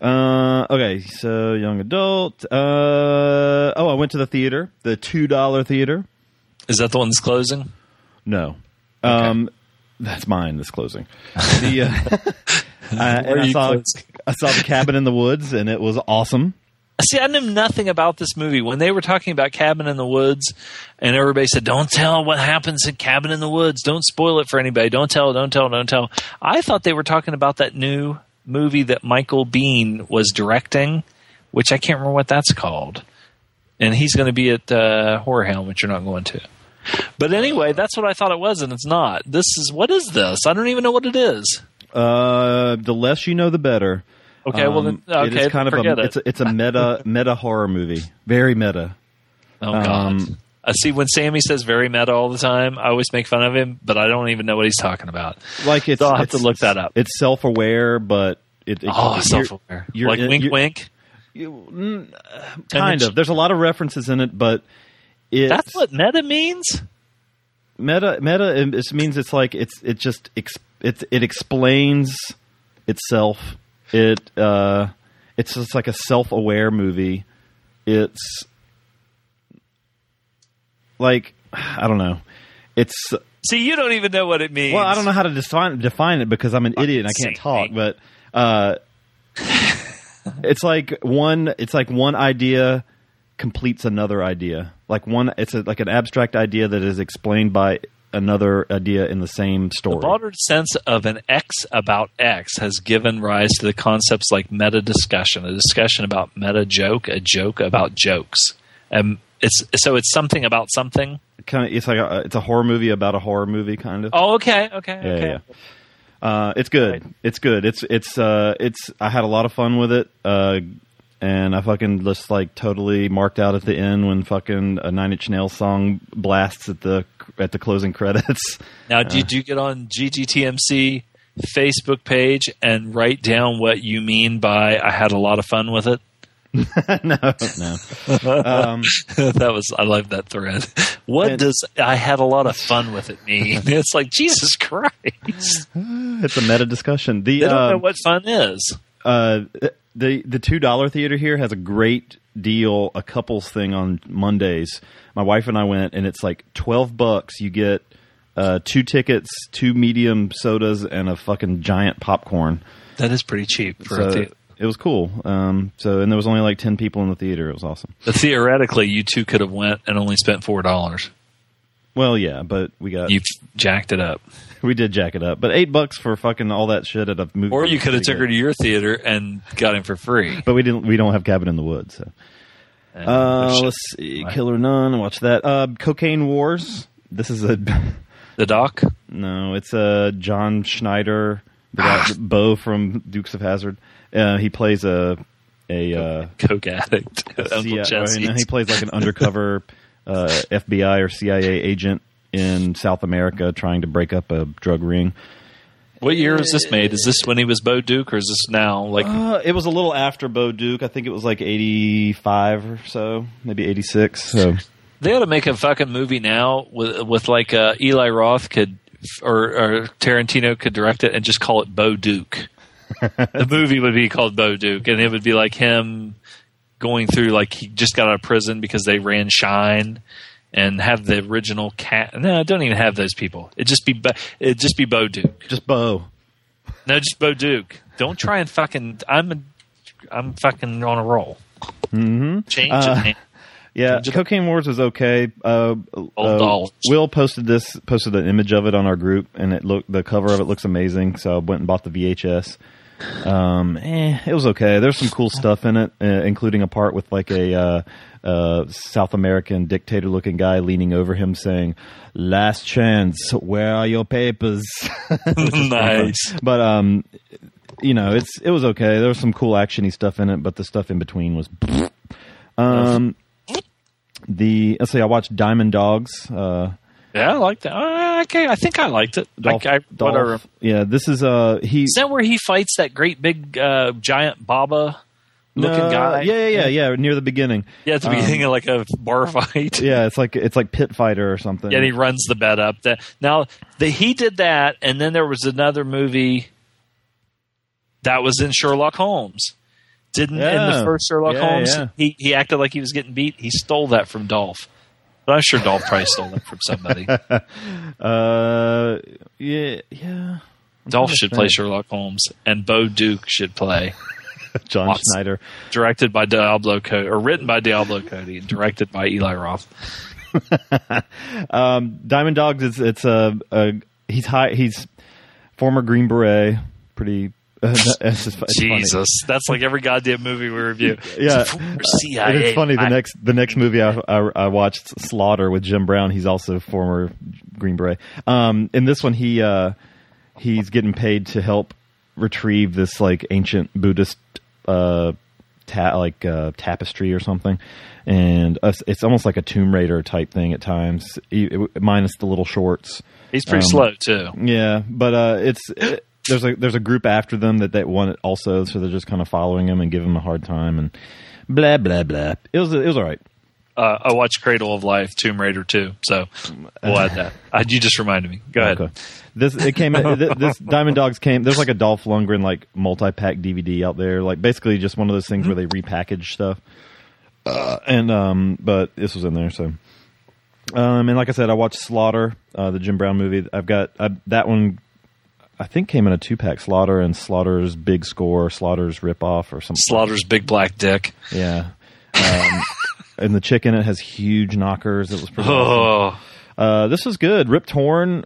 Speaker 2: Uh, okay, so young adult. Uh, oh, I went to the theater, the two dollar theater.
Speaker 3: Is that the one that's closing?
Speaker 2: No, um, that's mine. That's closing. The uh, I, and I saw
Speaker 3: closing?
Speaker 2: I saw the cabin in the woods, and it was awesome.
Speaker 3: See, I knew nothing about this movie. When they were talking about Cabin in the Woods, and everybody said, "Don't tell what happens in Cabin in the Woods. Don't spoil it for anybody. Don't tell. Don't tell. Don't tell." I thought they were talking about that new movie that Michael Biehn was directing, which I can't remember what that's called. And he's going to be at uh, Horror Hound, which you're not going to. But anyway, that's what I thought it was, and it's not. This is what is this? I don't even know what it is.
Speaker 2: Uh, the less you know, the better.
Speaker 3: Okay, well then,
Speaker 2: Um,
Speaker 3: okay,
Speaker 2: it is kind of a
Speaker 3: it.
Speaker 2: it's a, it's a meta meta horror movie, very meta.
Speaker 3: Oh God!
Speaker 2: Um,
Speaker 3: I see when Sammy says very meta all the time. I always make fun of him, but I don't even know what he's talking about.
Speaker 2: Like it's
Speaker 3: So I'll have to look that up.
Speaker 2: It's self aware, but it, it
Speaker 3: Oh, self-aware.
Speaker 2: you're
Speaker 3: Like
Speaker 2: in-
Speaker 3: wink,
Speaker 2: you're-
Speaker 3: wink.
Speaker 2: you- mm, kind of. There's a lot of references in it, but
Speaker 3: That's what meta means.
Speaker 2: meta meta it means it's like it's it just it it explains itself it uh it's just like a self-aware movie it's like i don't know it's
Speaker 3: See, you don't even know what it means.
Speaker 2: well i don't know how to define define it because i'm an idiot and i can't talk
Speaker 3: mate.
Speaker 2: but uh it's like one it's like one idea completes another idea like one it's a, like an abstract idea that is explained by another idea in the same story.
Speaker 3: The
Speaker 2: story
Speaker 3: broader sense of an X about X has given rise to the concepts like meta discussion, a discussion about meta joke, a joke about jokes. Um, it's so it's something about something.
Speaker 2: kind of it's like a, it's a horror movie about a horror movie kind of
Speaker 3: Oh, okay, okay,
Speaker 2: yeah,
Speaker 3: okay.
Speaker 2: yeah. Uh, it's good.
Speaker 3: Right.
Speaker 2: It's good. It's it's uh it's I had a lot of fun with it. Uh, and I fucking just like totally marked out at the end when fucking a Nine Inch Nails song blasts at the at the closing credits.
Speaker 3: Now, did you get on GGTMC Facebook page and write down what you mean by "I had a lot of fun with it"?
Speaker 2: no, no. Um,
Speaker 3: that was I love that thread. What
Speaker 2: And-
Speaker 3: does "I had a lot of fun with it" mean? it's like Jesus Christ.
Speaker 2: it's a meta discussion. The
Speaker 3: They don't know
Speaker 2: um,
Speaker 3: what fun is.
Speaker 2: uh, the the two dollar theater here has a great deal, a couples thing on Mondays. My wife and I went, and it's like twelve bucks. You get uh, two tickets, two medium sodas, and a fucking giant popcorn.
Speaker 3: That is pretty cheap for
Speaker 2: So
Speaker 3: a theater.
Speaker 2: It was cool. Um, so and there was only like ten people in the theater. It was awesome.
Speaker 3: But theoretically, you two could have went and only spent four dollars.
Speaker 2: Well, yeah, but we got
Speaker 3: You jacked it up,
Speaker 2: we did jack it up. But eight bucks for fucking all that shit at a movie.
Speaker 3: or you could have took her to your theater and got him for free.
Speaker 2: But we didn't. We don't have Cabin in the Woods. So. Uh, let's see. Killer Nun. Watch that. Uh, Cocaine Wars. This is a
Speaker 3: the doc.
Speaker 2: no. It's a John Schneider, the guy, Bo from Dukes of Hazzard. Uh, he plays a a uh,
Speaker 3: Coke addict.
Speaker 2: CIA
Speaker 3: Jesse's.
Speaker 2: he plays like an undercover uh, FBI or CIA agent in South America trying to break up a drug ring.
Speaker 3: What year was this made? Is this when he was Bo Duke, or is this now? Like,
Speaker 2: Uh, it was a little after Bo Duke. I think it was like eighty five or so, maybe eighty six. So
Speaker 3: they ought to make a fucking movie now with with like uh, Eli Roth could or, or Tarantino could direct it and just call it Bo Duke. The movie would be called Bo Duke, and it would be like him going through like he just got out of prison because they ran Shine, and have the original cat. No, don't even have those people. It just be it just be Bo Duke.
Speaker 2: just Bo.
Speaker 3: No, just Bo Duke. Don't try and fucking. I'm a, I'm fucking on a roll.
Speaker 2: hmm
Speaker 3: Change
Speaker 2: Uh,
Speaker 3: it.
Speaker 2: Yeah. Cocaine Wars was okay. Uh, uh. Will posted this, posted an image of it on our group, and it looked the cover of it looks amazing. So I went and bought the VHS. Um, eh, it was okay. There's some cool stuff in it, uh, including a part with like a uh, uh, South American dictator-looking guy leaning over him, saying, "Last chance, where are your papers?"
Speaker 3: nice.
Speaker 2: but um, you know, it's it was okay. There was some cool actiony stuff in it, but the stuff in between was. Um, the let's see, I watched Diamond Dogs. Uh,
Speaker 3: Yeah, I liked that. Uh, okay, I think I liked it.
Speaker 2: Dolph,
Speaker 3: I, I,
Speaker 2: Dolph-
Speaker 3: whatever.
Speaker 2: Yeah, this is uh he
Speaker 3: Is that where he fights that great big uh, giant Baba looking
Speaker 2: No,
Speaker 3: guy?
Speaker 2: Yeah, yeah, yeah, yeah. Near the beginning.
Speaker 3: Yeah, at the
Speaker 2: Um,
Speaker 3: beginning of like a bar fight.
Speaker 2: Yeah, it's like it's like Pit Fighter or something.
Speaker 3: Yeah, and he runs the bed up. That now the, he did that, and then there was another movie that was in Sherlock Holmes. Didn't in the first Sherlock
Speaker 2: Yeah,
Speaker 3: Holmes
Speaker 2: yeah.
Speaker 3: he he acted like he was getting beat. He stole that from Dolph. But I'm sure Dolph probably stole that from somebody.
Speaker 2: Uh, yeah, yeah.
Speaker 3: Dolph
Speaker 2: trying to
Speaker 3: should play. Sherlock Holmes, and Bo Duke should play.
Speaker 2: John
Speaker 3: Awesome.
Speaker 2: Schneider.
Speaker 3: Directed by Diablo Cody, or written by Diablo Cody, and directed by Eli Roth.
Speaker 2: Um, Diamond Dogs. It's it's a, a he's high. He's former Green Beret. Pretty. Uh, it's it's funny.
Speaker 3: Jesus, that's like every goddamn movie we review.
Speaker 2: Yeah.
Speaker 3: Former
Speaker 2: And it's funny. The
Speaker 3: I-
Speaker 2: next the next movie I, I, I watched, Slaughter with Jim Brown. He's also former Green Beret. Um, in this one, he uh, he's getting paid to help retrieve this like ancient Buddhist uh, ta- like uh, tapestry or something, and uh, it's almost like a Tomb Raider type thing at times, minus the little shorts.
Speaker 3: He's pretty
Speaker 2: um,
Speaker 3: slow too.
Speaker 2: Yeah, but uh, it's it, there's a there's a group after them that they want it also, so they're just kind of following him and giving him a hard time and blah blah blah. It was it was all right.
Speaker 3: Uh, I watched Cradle of Life, Tomb Raider 2, so we'll add that. Uh, you just reminded me. Go ahead.
Speaker 2: Okay. This it came. th- this Diamond Dogs came. There's like a Dolph Lundgren like multi pack DVD out there, like basically just one of those things where they repackage stuff. Uh, and um, but this was in there, so. Um, and like I said, I watched Slaughter, uh, the Jim Brown movie. I've got I, that one. I think came in a two pack. Slaughter and Slaughter's Big Score, Slaughter's Ripoff, or something.
Speaker 3: Slaughter's Big Black Dick.
Speaker 2: Yeah. Um, and the chicken, it has huge knockers. It was pretty. awesome.
Speaker 3: Oh,
Speaker 2: Uh, this was good. Rip Torn.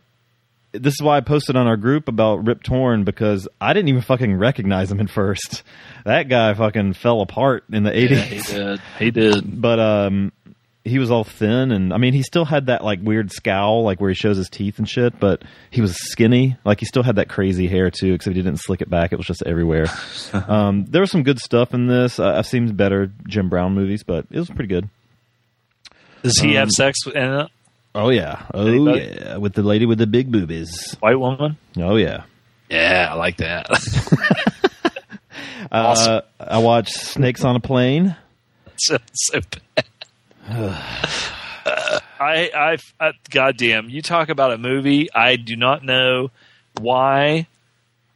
Speaker 2: This is why I posted on our group about Rip Torn because I didn't even fucking recognize him at first. That guy fucking fell apart in the
Speaker 3: yeah, he
Speaker 2: eighties.
Speaker 3: did. He did.
Speaker 2: but um, he was all thin, and I mean, he still had that like weird scowl, like where he shows his teeth and shit. But he was skinny. Like he still had that crazy hair too, except he didn't slick it back. It was just everywhere. um, there was some good stuff in this. Uh, I've seen better Jim Brown movies, but it was pretty good.
Speaker 3: Does he
Speaker 2: Um,
Speaker 3: have sex with in it?
Speaker 2: Oh yeah, oh
Speaker 3: Anybody?
Speaker 2: yeah, with the lady with the big boobies.
Speaker 3: White woman?
Speaker 2: Oh yeah.
Speaker 3: Yeah, I like that.
Speaker 2: Uh, I watched Snakes on a Plane.
Speaker 3: so, so bad. I, I, I, goddamn, you talk about a movie. I do not know why.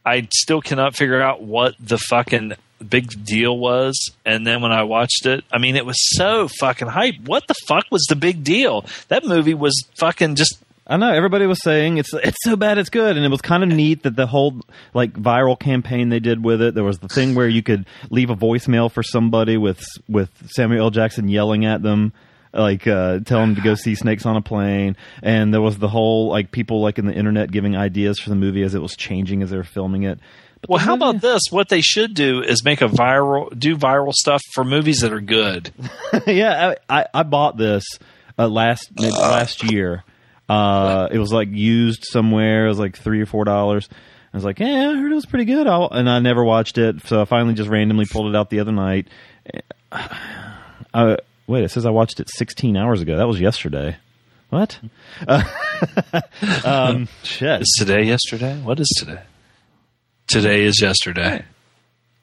Speaker 3: I still cannot figure out what the fucking big deal was. And then when I watched it, I mean, it was so fucking hype. What the fuck was the big deal? That movie was fucking just
Speaker 2: I know everybody was saying it's it's so bad it's good, and it was kind of neat that the whole like viral campaign they did with it. There was the thing where you could leave a voicemail for somebody with with Samuel L. Jackson yelling at them, like uh, tell them to go see Snakes on a Plane, and there was the whole like people like in the internet giving ideas for the movie as it was changing as they were filming it. But
Speaker 3: Well, how
Speaker 2: movie-
Speaker 3: about this? What they should do is make a viral, do viral stuff for movies that are good.
Speaker 2: yeah, I, I, I bought this uh, last maybe last year. Uh, it was like used somewhere. It was like three or four dollars. I was like, yeah, I heard it was pretty good. I'll, and I never watched it, so I finally just randomly pulled it out the other night. Uh, wait, it says I watched it 16 hours ago. That was yesterday. What? Uh, um, shit.
Speaker 3: Is today yesterday? What is today? Today is yesterday.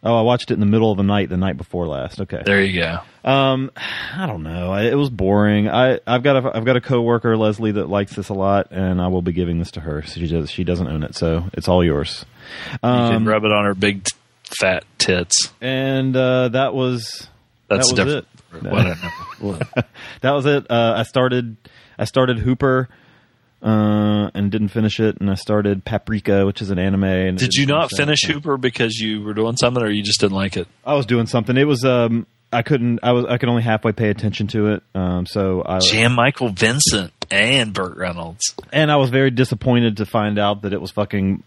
Speaker 2: Oh, I watched it in the middle of the night, the night before last. Okay.
Speaker 3: There you go.
Speaker 2: Um, I don't know. I, it was boring. I I've got a I've got a coworker Leslie that likes this a lot, and I will be giving this to her. She does she doesn't own it, so it's all yours.
Speaker 3: You can
Speaker 2: Um,
Speaker 3: rub it on her big t- fat tits.
Speaker 2: and uh, that was
Speaker 3: That's
Speaker 2: that was
Speaker 3: different.
Speaker 2: it.
Speaker 3: Whatever.
Speaker 2: that was it. Uh, I started I started Hooper. Uh, and didn't finish it, and I started Paprika, which is an anime. And
Speaker 3: Did you
Speaker 2: didn't
Speaker 3: not
Speaker 2: that.
Speaker 3: finish Hooper because you were doing something, or you just didn't like it?
Speaker 2: I was doing something. It was um, I couldn't. I was I could only halfway pay attention to it. Um, so I
Speaker 3: Jan Michael Vincent and Burt Reynolds.
Speaker 2: and I was very disappointed to find out that it was fucking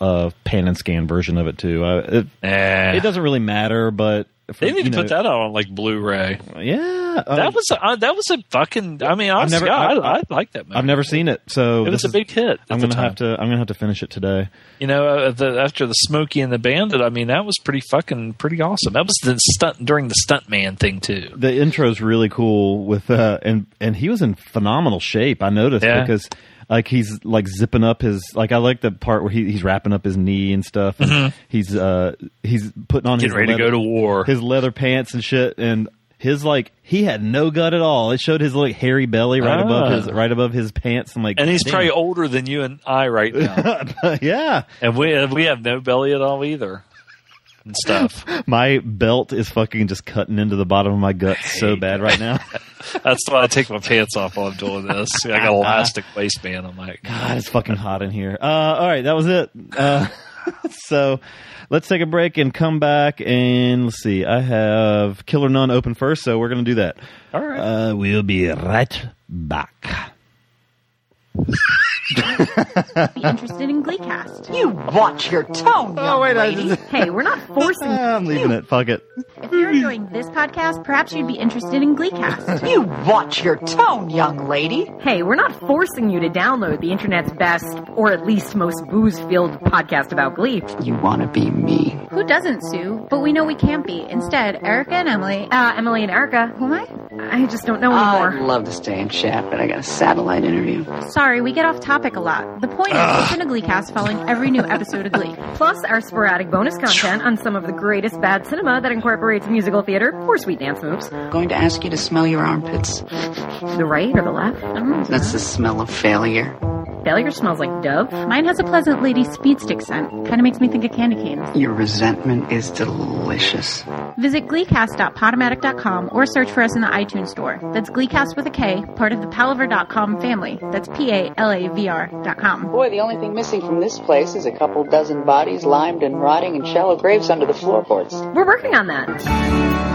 Speaker 2: uh, pan and scan version of it too. Uh, it,
Speaker 3: Eh.
Speaker 2: it doesn't really matter, but
Speaker 3: They need to
Speaker 2: know,
Speaker 3: put that out on like Blu-ray.
Speaker 2: Yeah, uh,
Speaker 3: that was a, uh, that was a fucking. I mean, honestly,
Speaker 2: never-
Speaker 3: I,
Speaker 2: I've-
Speaker 3: I, I like that movie.
Speaker 2: I've never seen it, so
Speaker 3: It was a
Speaker 2: is-
Speaker 3: big hit. At
Speaker 2: I'm gonna have to. I'm gonna have to finish it today.
Speaker 3: You know, uh, the, after the Smokey and the Bandit, I mean, that was pretty fucking pretty awesome. That was the stunt during the stuntman thing too.
Speaker 2: The intro's really cool with uh, and and he was in phenomenal shape. I noticed
Speaker 3: Yeah.
Speaker 2: because. Like he's like zipping up his like I like the part where he, he's wrapping up his knee and stuff. And He's uh he's putting on
Speaker 3: Mm-hmm. Getting
Speaker 2: his
Speaker 3: ready to go to war.
Speaker 2: his leather pants and shit and his like he had no gut at all it showed his like hairy belly right
Speaker 3: Ah.
Speaker 2: above his right above his pants i'm like
Speaker 3: and he's
Speaker 2: damn.
Speaker 3: probably older than you and I right now,
Speaker 2: yeah
Speaker 3: and we we have no belly at all either, and stuff.
Speaker 2: my belt is fucking just cutting into the bottom of my gut so bad right now
Speaker 3: That's why I take my pants off while I'm doing this. I got an elastic waistband. I'm like,
Speaker 2: god it's fucking hot in here uh all right that was it uh so let's take a break and come back and let's see i have killer nun open first so we're gonna do that
Speaker 3: all right.
Speaker 2: uh we'll be right back
Speaker 4: be interested in Gleekast.
Speaker 5: You watch your tone, young
Speaker 2: oh wait i
Speaker 5: lady.
Speaker 2: just
Speaker 4: Hey, we're not forcing you.
Speaker 2: i'm leaving it fuck it
Speaker 4: If you're enjoying this podcast, perhaps you'd be interested in Gleekast.
Speaker 5: You watch your tone, young lady.
Speaker 4: Hey, we're not forcing you to download the internet's best, or at least most booze-filled podcast about Glee.
Speaker 5: You want to be me.
Speaker 6: Who doesn't, Sue? But we know we can't be. Instead, Erica and Emily.
Speaker 4: Uh, Emily and Erica. Who am I? I just don't know
Speaker 5: I'd
Speaker 4: anymore.
Speaker 5: love to stay and chat, but I got a satellite interview.
Speaker 6: Sorry, we get off topic a lot. The point is, listen to Gleekast following every new episode of Glee.
Speaker 4: Plus, our sporadic bonus content on some of the greatest bad cinema that incorporates musical theater or sweet dance moves.
Speaker 5: Going to ask you to smell your armpits.
Speaker 4: The right or the left? I don't know.
Speaker 5: That's the smell of failure.
Speaker 4: Failure smells like Dove.
Speaker 6: Mine has a pleasant lady speed stick scent. Kind of makes me think of candy canes.
Speaker 5: Your resentment is delicious.
Speaker 6: Visit gleekast.podomatic.com or search for us in the iTunes store. That's Gleekast with a K, part of the palavr.com family. That's P-A-L-A-V-R.com.
Speaker 5: Boy, the only thing missing from this place is a couple dozen bodies limed and rotting in shallow graves under the floorboards.
Speaker 4: We're working on that.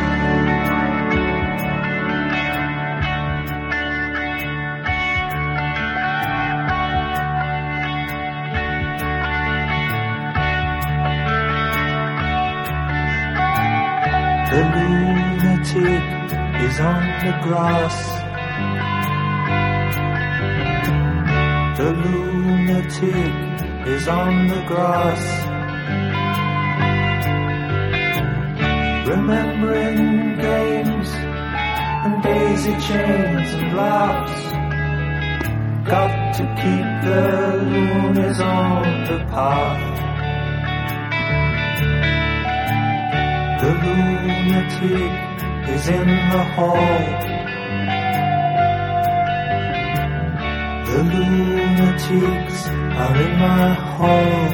Speaker 7: Is on the grass. The lunatic is on the grass. Remembering games and daisy chains and laughs. Got to keep the loonies on the path. The lunatic is in the hall. The lunatics are in my hall.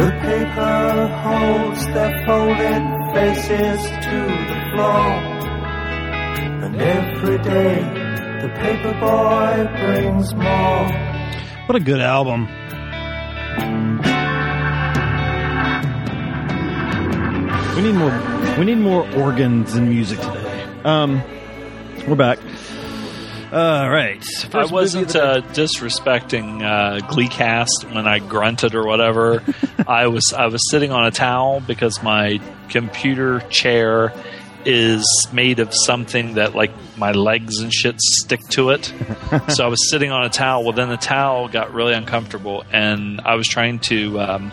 Speaker 7: The paper holds their folded faces to the floor. And every day The paper boy brings more.
Speaker 2: What a good album. We need more. We need more organs in music today. Um, we're back. All right. First
Speaker 3: I wasn't uh, disrespecting uh, Gleekast when I grunted or whatever. I was I was sitting on a towel because my computer chair is made of something that like my legs and shit stick to it. so I was sitting on a towel. Well, then the towel got really uncomfortable, and I was trying to um,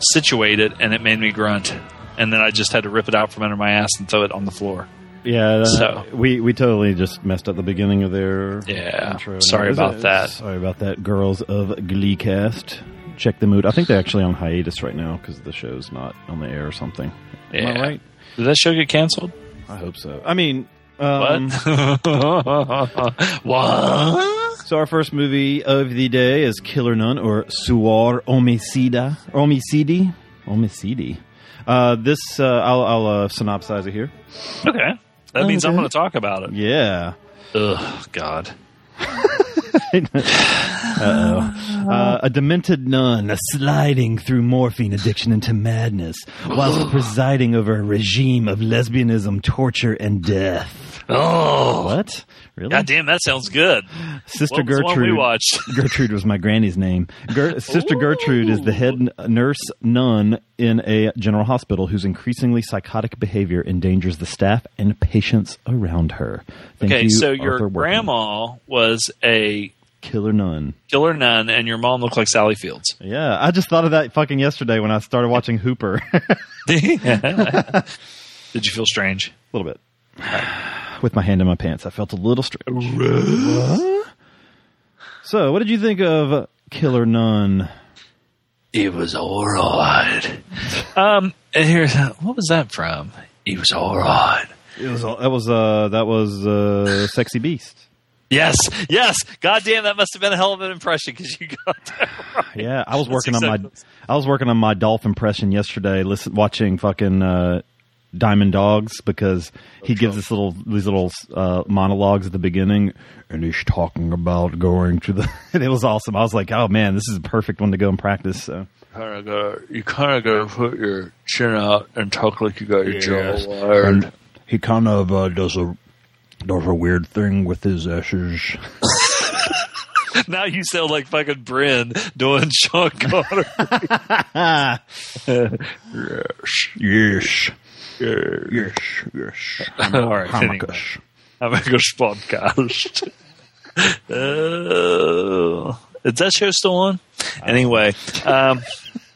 Speaker 3: situate it, and it made me grunt. And then I just had to rip it out from under my ass and throw it on the floor.
Speaker 2: Yeah, uh,
Speaker 3: So-
Speaker 2: we we totally just messed up the beginning of their
Speaker 3: Yeah,
Speaker 2: intro.
Speaker 3: sorry about
Speaker 2: it-
Speaker 3: that.
Speaker 2: Sorry about that, girls of Gleekast. Check the mood. I think they're actually on hiatus right now because the show's not on the air or something. Am I right?
Speaker 3: Did that show get canceled?
Speaker 2: I hope so. I mean, um,
Speaker 3: What? what?
Speaker 2: so our first movie of the day is Killer Nun or Suor Homicida. Homicidi? Homicidi. Uh, this, uh, I'll, I'll uh, synopsize it here.
Speaker 3: Okay. That means I'm going to talk about it.
Speaker 2: Yeah.
Speaker 3: Ugh, God.
Speaker 2: Uh, a demented nun sliding through morphine addiction into madness whilst presiding over a regime of lesbianism, torture, and death.
Speaker 3: Oh,
Speaker 2: What? Really?
Speaker 3: God damn, that sounds good.
Speaker 2: Sister
Speaker 3: What was the one
Speaker 2: Gertrude.
Speaker 3: we watched?
Speaker 2: Gertrude was my granny's name. Ger- Sister Gertrude is the head nurse nun in a general hospital whose increasingly psychotic behavior endangers the staff and patients around her. Thank
Speaker 3: okay,
Speaker 2: you,
Speaker 3: so your
Speaker 2: Arthur Workman.
Speaker 3: grandma was a
Speaker 2: killer nun.
Speaker 3: killer nun, and your mom looked like Sally Fields.
Speaker 2: Yeah, I just thought of that fucking yesterday when I started watching Hooper.
Speaker 3: Did you feel strange?
Speaker 2: A little bit. With my hand in my pants, I felt a little strange. What? So, what did you think of Killer Nun?
Speaker 3: It was alright. um, and here's what was that from? It was alright.
Speaker 2: It was that was uh that was uh Sexy Beast.
Speaker 3: Yes, yes. God damn, that must have been a hell of an impression because you got that right.
Speaker 2: Yeah, I was
Speaker 3: That's
Speaker 2: working on my I was working on my Dolph impression yesterday. Listen, watching fucking uh, Diamond Dogs because he gives this little these little uh, monologues at the beginning, and he's talking about going to the. and it was awesome. I was like, oh man, this is a perfect one to go and practice. So.
Speaker 3: Kind of got you kind of got to put your chin out and talk like you got your
Speaker 2: Yes.
Speaker 3: jaw wired.
Speaker 2: And he kind of uh, does a does a weird thing with his ashes.
Speaker 3: now you sound like fucking Bryn doing Sean Connery. yes.
Speaker 2: Yes,
Speaker 3: yes.
Speaker 2: yes, yes.
Speaker 3: All right. Anyway.
Speaker 2: Hammerkush.
Speaker 3: Amigos podcast. uh, is that show still on? Anyway, um,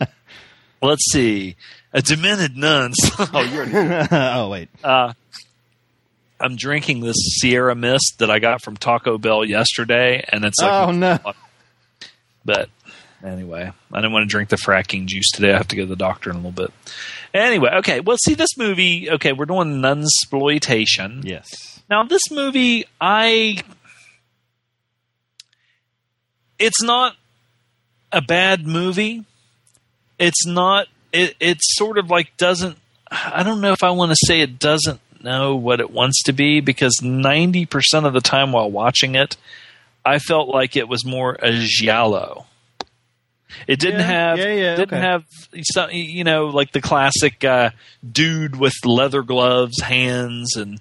Speaker 3: let's see. A demented nun. oh, you're.
Speaker 2: oh wait.
Speaker 3: Uh, I'm drinking this Sierra Mist that I got from Taco Bell yesterday, and it's like.
Speaker 2: Oh no.
Speaker 3: But anyway, I didn't want to drink the fracking juice today. I have to go to the doctor in a little bit. Anyway, okay. Well, see this movie. Okay, we're doing nunsploitation.
Speaker 2: Yes.
Speaker 3: Now, this movie, I. It's not a bad movie. It's not. It, it's sort of like doesn't. I don't know if I want to say it doesn't know what it wants to be because 90% of the time while watching it, I felt like it was more a giallo. It didn't
Speaker 2: Yeah,
Speaker 3: have
Speaker 2: yeah, yeah,
Speaker 3: didn't
Speaker 2: okay.
Speaker 3: have some, you know like the classic uh, dude with leather gloves, hands, and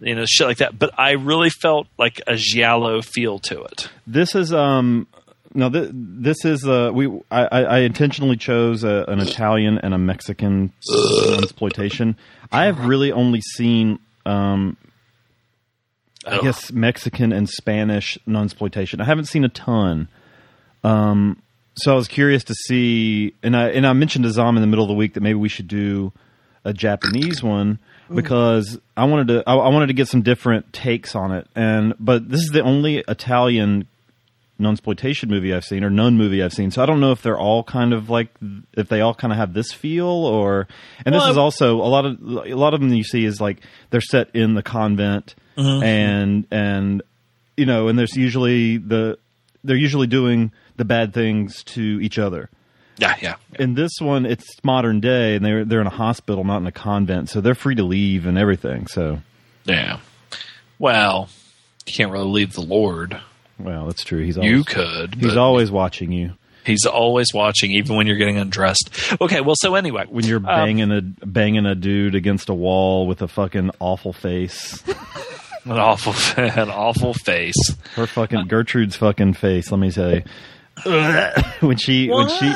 Speaker 3: you know shit like that. But I really felt like a giallo feel to it.
Speaker 2: This is um no th- this is uh we I, I intentionally chose a, an Italian and a Mexican exploitation. I have really only seen um I guess Mexican and Spanish non exploitation. I haven't seen a ton. Um so I was curious to see and I and I mentioned to Zom in the middle of the week that maybe we should do a Japanese one because I wanted to I, I wanted to get some different takes on it. And but this is the only Italian nunsploitation movie I've seen or nun movie I've seen. So I don't know if they're all kind of like if they all kind of have this feel or and this is also a lot of a lot of them you see is like they're set in the convent mm-hmm. and and you know and there's usually the they're usually doing the bad things to each other.
Speaker 3: Yeah, yeah.
Speaker 2: In this one it's modern day and they're they're in a hospital not in a convent so they're free to leave and everything. So
Speaker 3: Yeah. Well, you can't really leave the Lord.
Speaker 2: Well, that's true. He's always,
Speaker 3: You could.
Speaker 2: He's always watching you
Speaker 3: he's always watching, even when you're getting undressed. Okay, well, so anyway,
Speaker 2: when you're
Speaker 3: um,
Speaker 2: banging a banging a dude against a wall with a fucking awful face.
Speaker 3: an awful, an awful face.
Speaker 2: Her fucking Gertrude's fucking face. Let me tell you, when she when she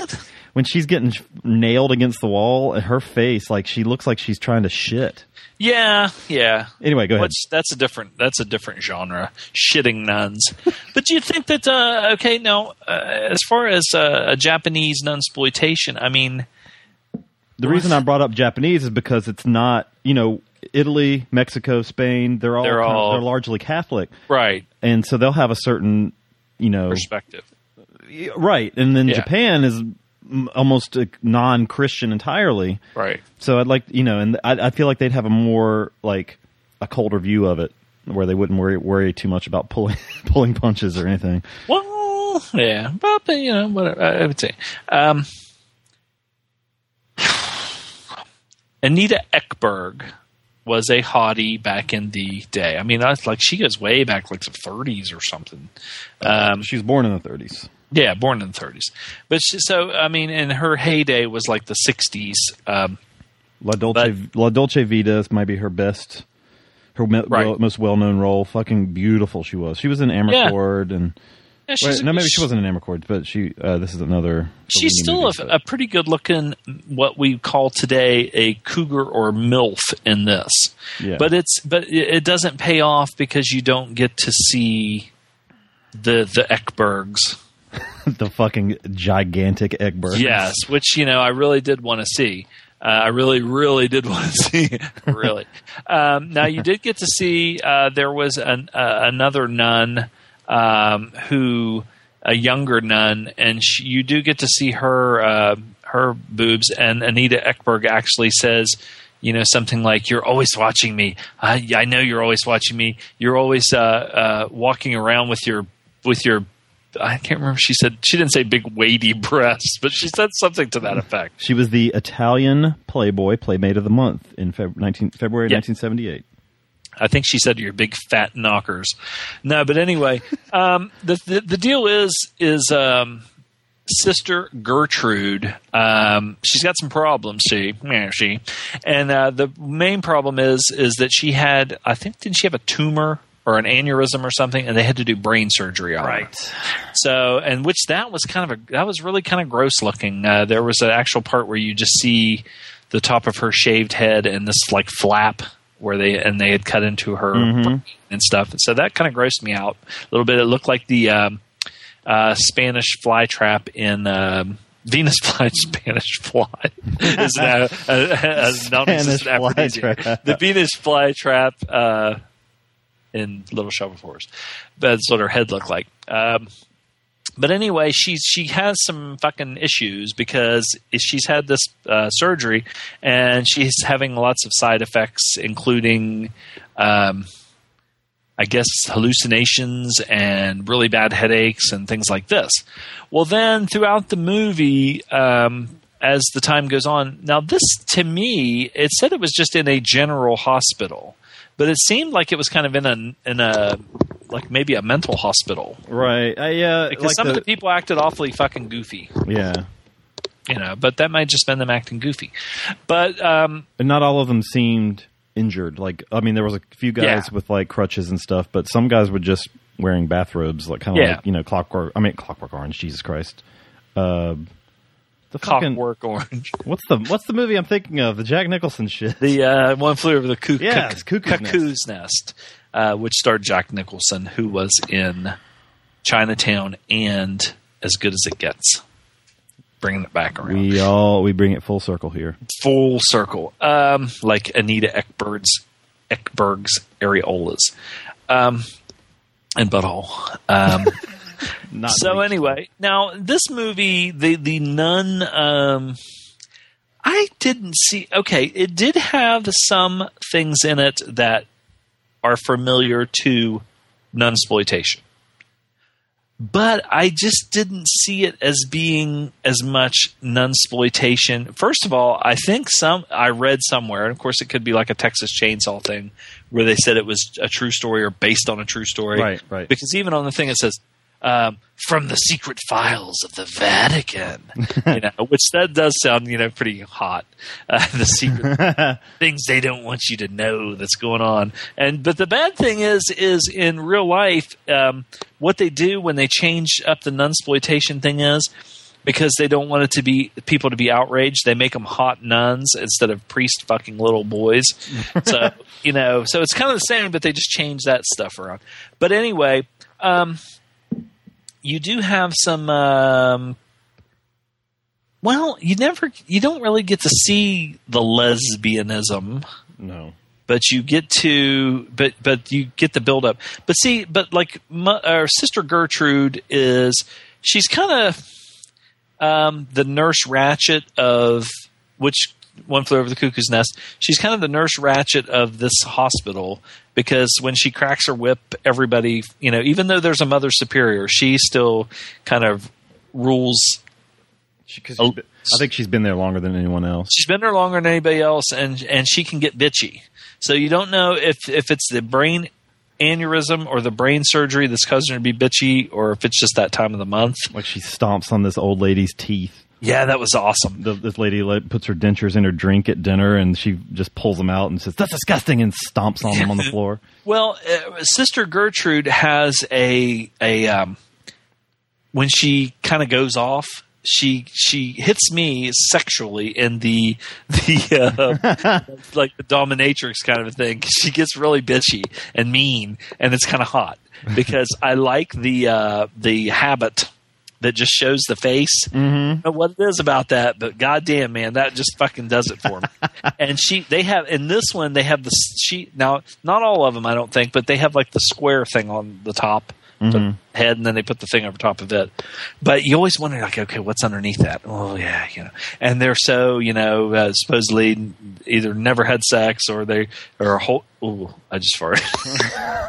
Speaker 2: when she's getting nailed against the wall, her face like she looks like she's trying to shit.
Speaker 3: Yeah, yeah.
Speaker 2: Anyway, go ahead.
Speaker 3: Which that's a different that's a different genre, shitting nuns. but do you think that uh, okay? No, uh, as far as uh, a Japanese nun exploitation, I mean,
Speaker 2: The reason I brought up Japanese is because it's not, you know, Italy, Mexico, Spain. They're all
Speaker 3: They're
Speaker 2: kind of-
Speaker 3: all-
Speaker 2: they're largely Catholic,
Speaker 3: right
Speaker 2: and so they'll have a certain, you know,
Speaker 3: perspective.
Speaker 2: Right. And then
Speaker 3: Yeah.
Speaker 2: Japan is almost non-Christian entirely.
Speaker 3: Right.
Speaker 2: So I'd like, you know, and I, I feel like they'd have a more like a colder view of it, where they wouldn't worry worry too much about pulling pulling punches or anything.
Speaker 3: Well, yeah, but, you know, whatever. I I would say. Um, Anita Ekberg was a hottie back in the day. I mean, that's like she goes way back, like the 30s or something. Um,
Speaker 2: She was born in the 30s.
Speaker 3: Yeah, born in the 30s. But she, so, I mean, in her heyday was like the 60s. Um,
Speaker 2: La Dolce La Dolce Vita is maybe her best, her me-
Speaker 3: Right.
Speaker 2: well- most well known role. Fucking beautiful she was. She was in Amarcord and
Speaker 3: yeah,
Speaker 2: wait, no, maybe she wasn't in Amarcord, but she. Uh, this is another.
Speaker 3: She's still
Speaker 2: movie,
Speaker 3: a, a pretty good looking, what we call today a cougar or milf in this.
Speaker 2: Yeah.
Speaker 3: But it's but it doesn't pay off because you don't get to see the the Ekbergs.
Speaker 2: the fucking gigantic Ekberg.
Speaker 3: Yes, which you know I really did want to see. Uh, I really, really did want to see. really. Um, now you did get to see. Uh, there was an, uh, another nun um, who, a younger nun, and she, you do get to see her uh, her boobs. And Anita Ekberg actually says. You know something like "You're always watching me. I, I know you're always watching me. You're always uh, uh, walking around with your with your I can't remember. She said she didn't say big weighty breasts, but she said something to that effect.
Speaker 2: She was the Italian Playboy Playmate of the Month in Feb- 19, February
Speaker 3: Yeah.
Speaker 2: 1978.
Speaker 3: I think she said you're big fat knockers. No, but anyway, um, the, the the deal is is um, sister Gertrude. Um, she's got some problems. She, she, and uh, the main problem is is that she had. I think didn't she have a tumor or an aneurysm or something, and they had to do brain surgery on her. So, and which that was kind of a that was really kind of gross looking. Uh, there was an actual part where you just see the top of her shaved head and this like flap where they and they had cut into her brain and stuff. So that kind of grossed me out a little bit. It looked like the um, uh, Spanish fly trap in. Um, Venus fly, Spanish fly. is that a, a, a, not just
Speaker 2: Spanish
Speaker 3: an
Speaker 2: fly
Speaker 3: aphrodisiac. The Venus fly trap uh, in Little Shop of Horrors. That's what her head looked like. Um, but anyway, she's she has some fucking issues because she's had this uh, surgery and she's having lots of side effects, including, um, I guess, hallucinations and really bad headaches and things like this. Well, then throughout the movie, um, as the time goes on, now this to me, it said it was just in a general hospital, but it seemed like it was kind of in a in a like maybe a mental hospital
Speaker 2: Right. I, uh,
Speaker 3: because
Speaker 2: like
Speaker 3: some
Speaker 2: the,
Speaker 3: of the people acted awfully fucking goofy,
Speaker 2: yeah.
Speaker 3: you know. But that might just been them acting goofy. But um,
Speaker 2: And not all of them seemed injured. Like, I mean, there was a few guys
Speaker 3: Yeah.
Speaker 2: with like crutches and stuff, but some guys were just wearing bathrobes, like kind of
Speaker 3: Yeah.
Speaker 2: like you know, Clockwork. I mean, Clockwork Orange. Jesus Christ. Uh, the fucking
Speaker 3: Cockwork Orange,
Speaker 2: what's the what's the movie I'm thinking of? The Jack Nicholson shit.
Speaker 3: the uh, one flew over the cuckoo,
Speaker 2: Yeah, Cuckoo's
Speaker 3: cuckoo's nest, uh, which starred Jack Nicholson, who was in Chinatown and As Good as It Gets. Bringing it back around.
Speaker 2: we all we bring it full circle here.
Speaker 3: full circle, um, like Anita Ekberg's Ekberg's areolas, um, and butthole. Um, so anyway, now this movie, the the nun, um, I didn't see. Okay, it did have some things in it that are familiar to nun exploitation. but I just didn't see it as being as much nunsploitation. First of all, I think some I read somewhere, and of course it could be like a Texas Chainsaw thing, where they said it was a true story or based on a true story.
Speaker 2: Right, right.
Speaker 3: Because even on the thing it says. Um, from the secret files of the Vatican, you know, which that does sound, you know, pretty hot. Uh, the secret things they don't want you to know that's going on. And but the bad thing is, is in real life, um, what they do when they change up the nunsploitation thing is because they don't want it to be people to be outraged. They make them hot nuns instead of priest fucking little boys. so you know, so it's kind of the same, but they just change that stuff around. But anyway. Um, you do have some um, well you never you don't really get to see the lesbianism.
Speaker 2: No.
Speaker 3: but you get to but but you get the build up but see but like my, our sister gertrude is she's kind of um, the nurse Ratched of which one flew over the cuckoo's nest. She's kind of the nurse Ratched of this hospital because when she cracks her whip everybody you know even though there's a mother superior she still kind of rules
Speaker 2: She, cause been- I think she's been there longer than anyone else.
Speaker 3: she's been there longer than anybody else and and she can get bitchy so you don't know if if it's the brain aneurysm or the brain surgery that's causing her to be bitchy or if it's just that time of the month
Speaker 2: Like she stomps on this old lady's teeth.
Speaker 3: Yeah that was awesome
Speaker 2: The, this lady like, puts her dentures in her drink at dinner, and she just pulls them out and says, "That's disgusting," and stomps on them on the floor.
Speaker 3: well uh, sister gertrude has a a um when she kind of goes off she she hits me sexually in the the uh, like the dominatrix kind of a thing. She gets really bitchy and mean, and it's kind of hot because I like the uh, the habit that just shows the face. Mm-hmm. I don't know what it is about that, but goddamn, man, that just fucking does it for me. and she, they have in this one, they have the she now not all of them, I don't think, but they have like the square thing on the top. The head, and then they put the thing over top of it. But you always wonder, like, okay, what's underneath that? Oh, yeah, you know. And they're so, you know, uh, supposedly either never had sex or they or a whole. Ooh, I just farted.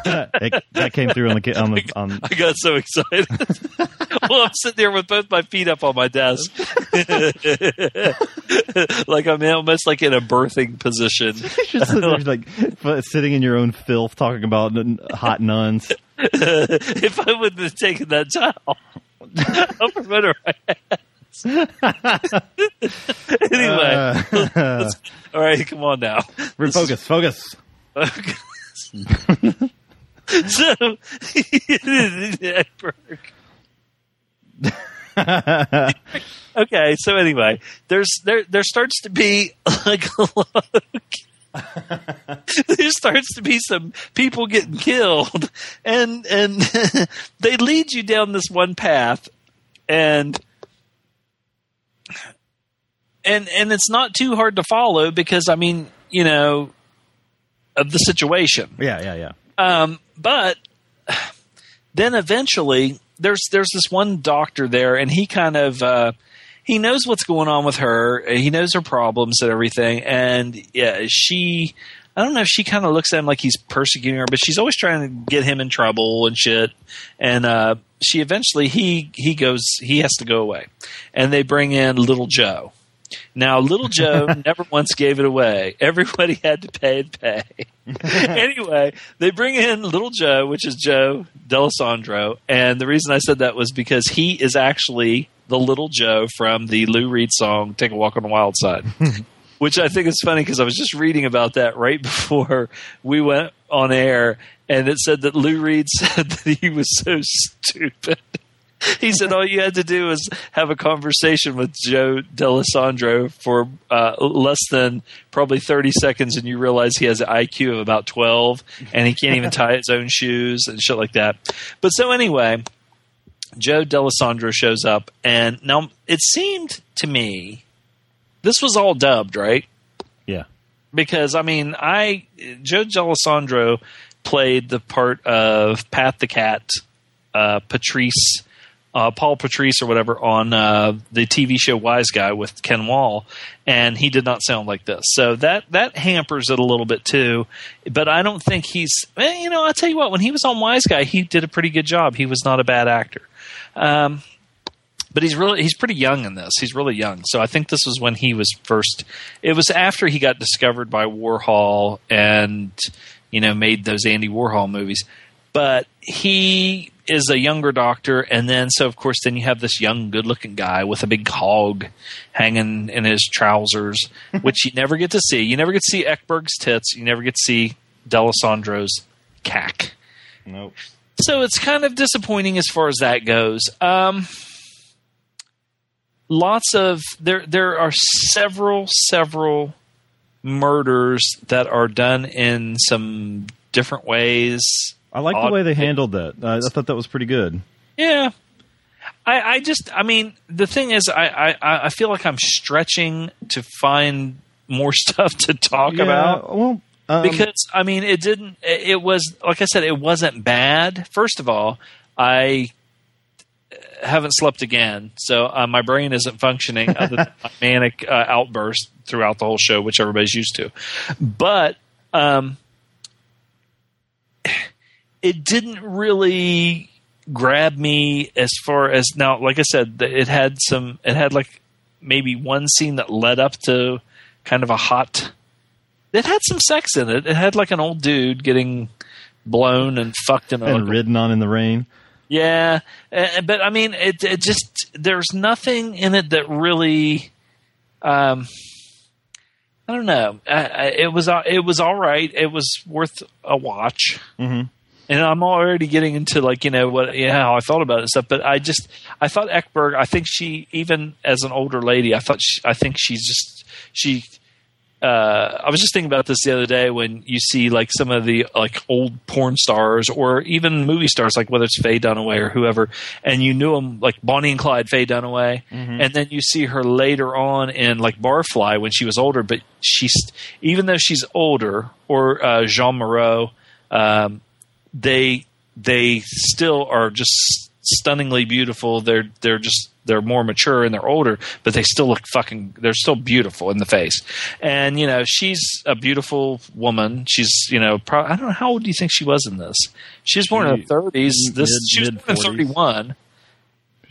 Speaker 2: It- that came through on the on the on.
Speaker 3: I got so excited. well, I'm sitting there with both my feet up on my desk, like I'm almost like in a birthing position.
Speaker 2: Just sitting there, like sitting in your own filth, talking about hot nuns.
Speaker 3: if I wouldn't have taken that towel, I'll promote her. anyway,
Speaker 2: Uh,
Speaker 3: all right, come on now.
Speaker 2: refocus, focus. focus.
Speaker 3: so, okay. So anyway, there's there there starts to be like a lot of, there starts to be some people getting killed, and and they lead you down this one path, and and and it's not too hard to follow because I mean you know of the situation.
Speaker 2: Yeah, yeah, yeah.
Speaker 3: Um, but then eventually, there's there's this one doctor there, and he kind of uh, he knows what's going on with her. He knows her problems and everything, and yeah, she. I don't know if she kind of looks at him like he's persecuting her, but she's always trying to get him in trouble and shit. And uh, she eventually he he goes he has to go away, and they bring in Little Joe. Now, Little Joe never once gave it away. Everybody had to pay and pay. anyway, they bring in Little Joe, which is Joe Dallesandro, and the reason I said that was because he is actually the Little Joe from the Lou Reed song "Take a Walk on the Wild Side." which I think is funny because I was just reading about that right before we went on air, and it said that Lou Reed said that he was so stupid. He said all you had to do was have a conversation with Joe Dallesandro for uh, less than probably 30 seconds, and you realize he has an IQ of about 12, and he can't even tie his own shoes and shit like that. But so anyway, Joe Dallesandro shows up, and now it seemed to me this was all dubbed, right?
Speaker 2: Yeah.
Speaker 3: because I mean, I Joe Dallesandro played the part of Pat the Cat, uh, Patrice uh, Paul Patrice or whatever on uh, the TV show Wiseguy with Ken Wahl, and he did not sound like this. So that that hampers it a little bit too. But I don't think he's. eh, you know, I'll tell you what. When he was on Wiseguy, he did a pretty good job. He was not a bad actor. Um, but he's really he's pretty young in this. He's really young. So I think this was when he was first. It was after he got discovered by Warhol and you know made those Andy Warhol movies. But he is a younger doctor, and then so of course then you have this young, good-looking guy with a big hog hanging in his trousers, which you never get to see. You never get to see Ekberg's tits. You never get to see Dallesandro's cack.
Speaker 2: Nope.
Speaker 3: So it's kind of disappointing as far as that goes. Um, lots of there there are several several murders that are done in some different ways.
Speaker 2: I like the way they handled that. Uh, I thought that was pretty good.
Speaker 3: Yeah. I, I just I mean the thing is I, I, I feel like I'm stretching to find more stuff to talk
Speaker 2: Yeah,
Speaker 3: about
Speaker 2: well, um,
Speaker 3: because I mean it didn't it was like I said it wasn't bad. First of all, I haven't slept again, so uh, my brain isn't functioning other than my manic uh, outburst throughout the whole show, which everybody's used to. But um, it didn't really grab me as far as now. Like I said, it had some. It had like maybe one scene that led up to kind of a hot. It had some sex in it. It had like an old dude getting blown and fucked in a
Speaker 2: and ridden on in the rain.
Speaker 3: yeah, uh, but I mean, it, it just there's nothing in it that really, um, I don't know. I, I, it was uh, it was all right. It was worth a watch.
Speaker 2: Mhm.
Speaker 3: And I'm already getting into like you know what yeah how I felt about it and stuff. But I just I thought Ekberg. I think she even as an older lady. I thought she, I think she's just she uh, I was just thinking about this the other day when you see like some of the like old porn stars or even movie stars, like whether it's Faye Dunaway or whoever, and you knew them like Bonnie and Clyde, Faye Dunaway, and then you see her later on in like Barfly when she was older, but she's even though she's older or uh, Jeanne Moreau, um, they they still are just stunningly beautiful. They're they're just they're more mature and they're older, but they still look fucking. They're still beautiful in the face. And you know, she's a beautiful woman. She's you know, pro- I don't know how old do you think she was in this? She was born in the thirties. This
Speaker 2: Mid-
Speaker 3: she was born in thirty one.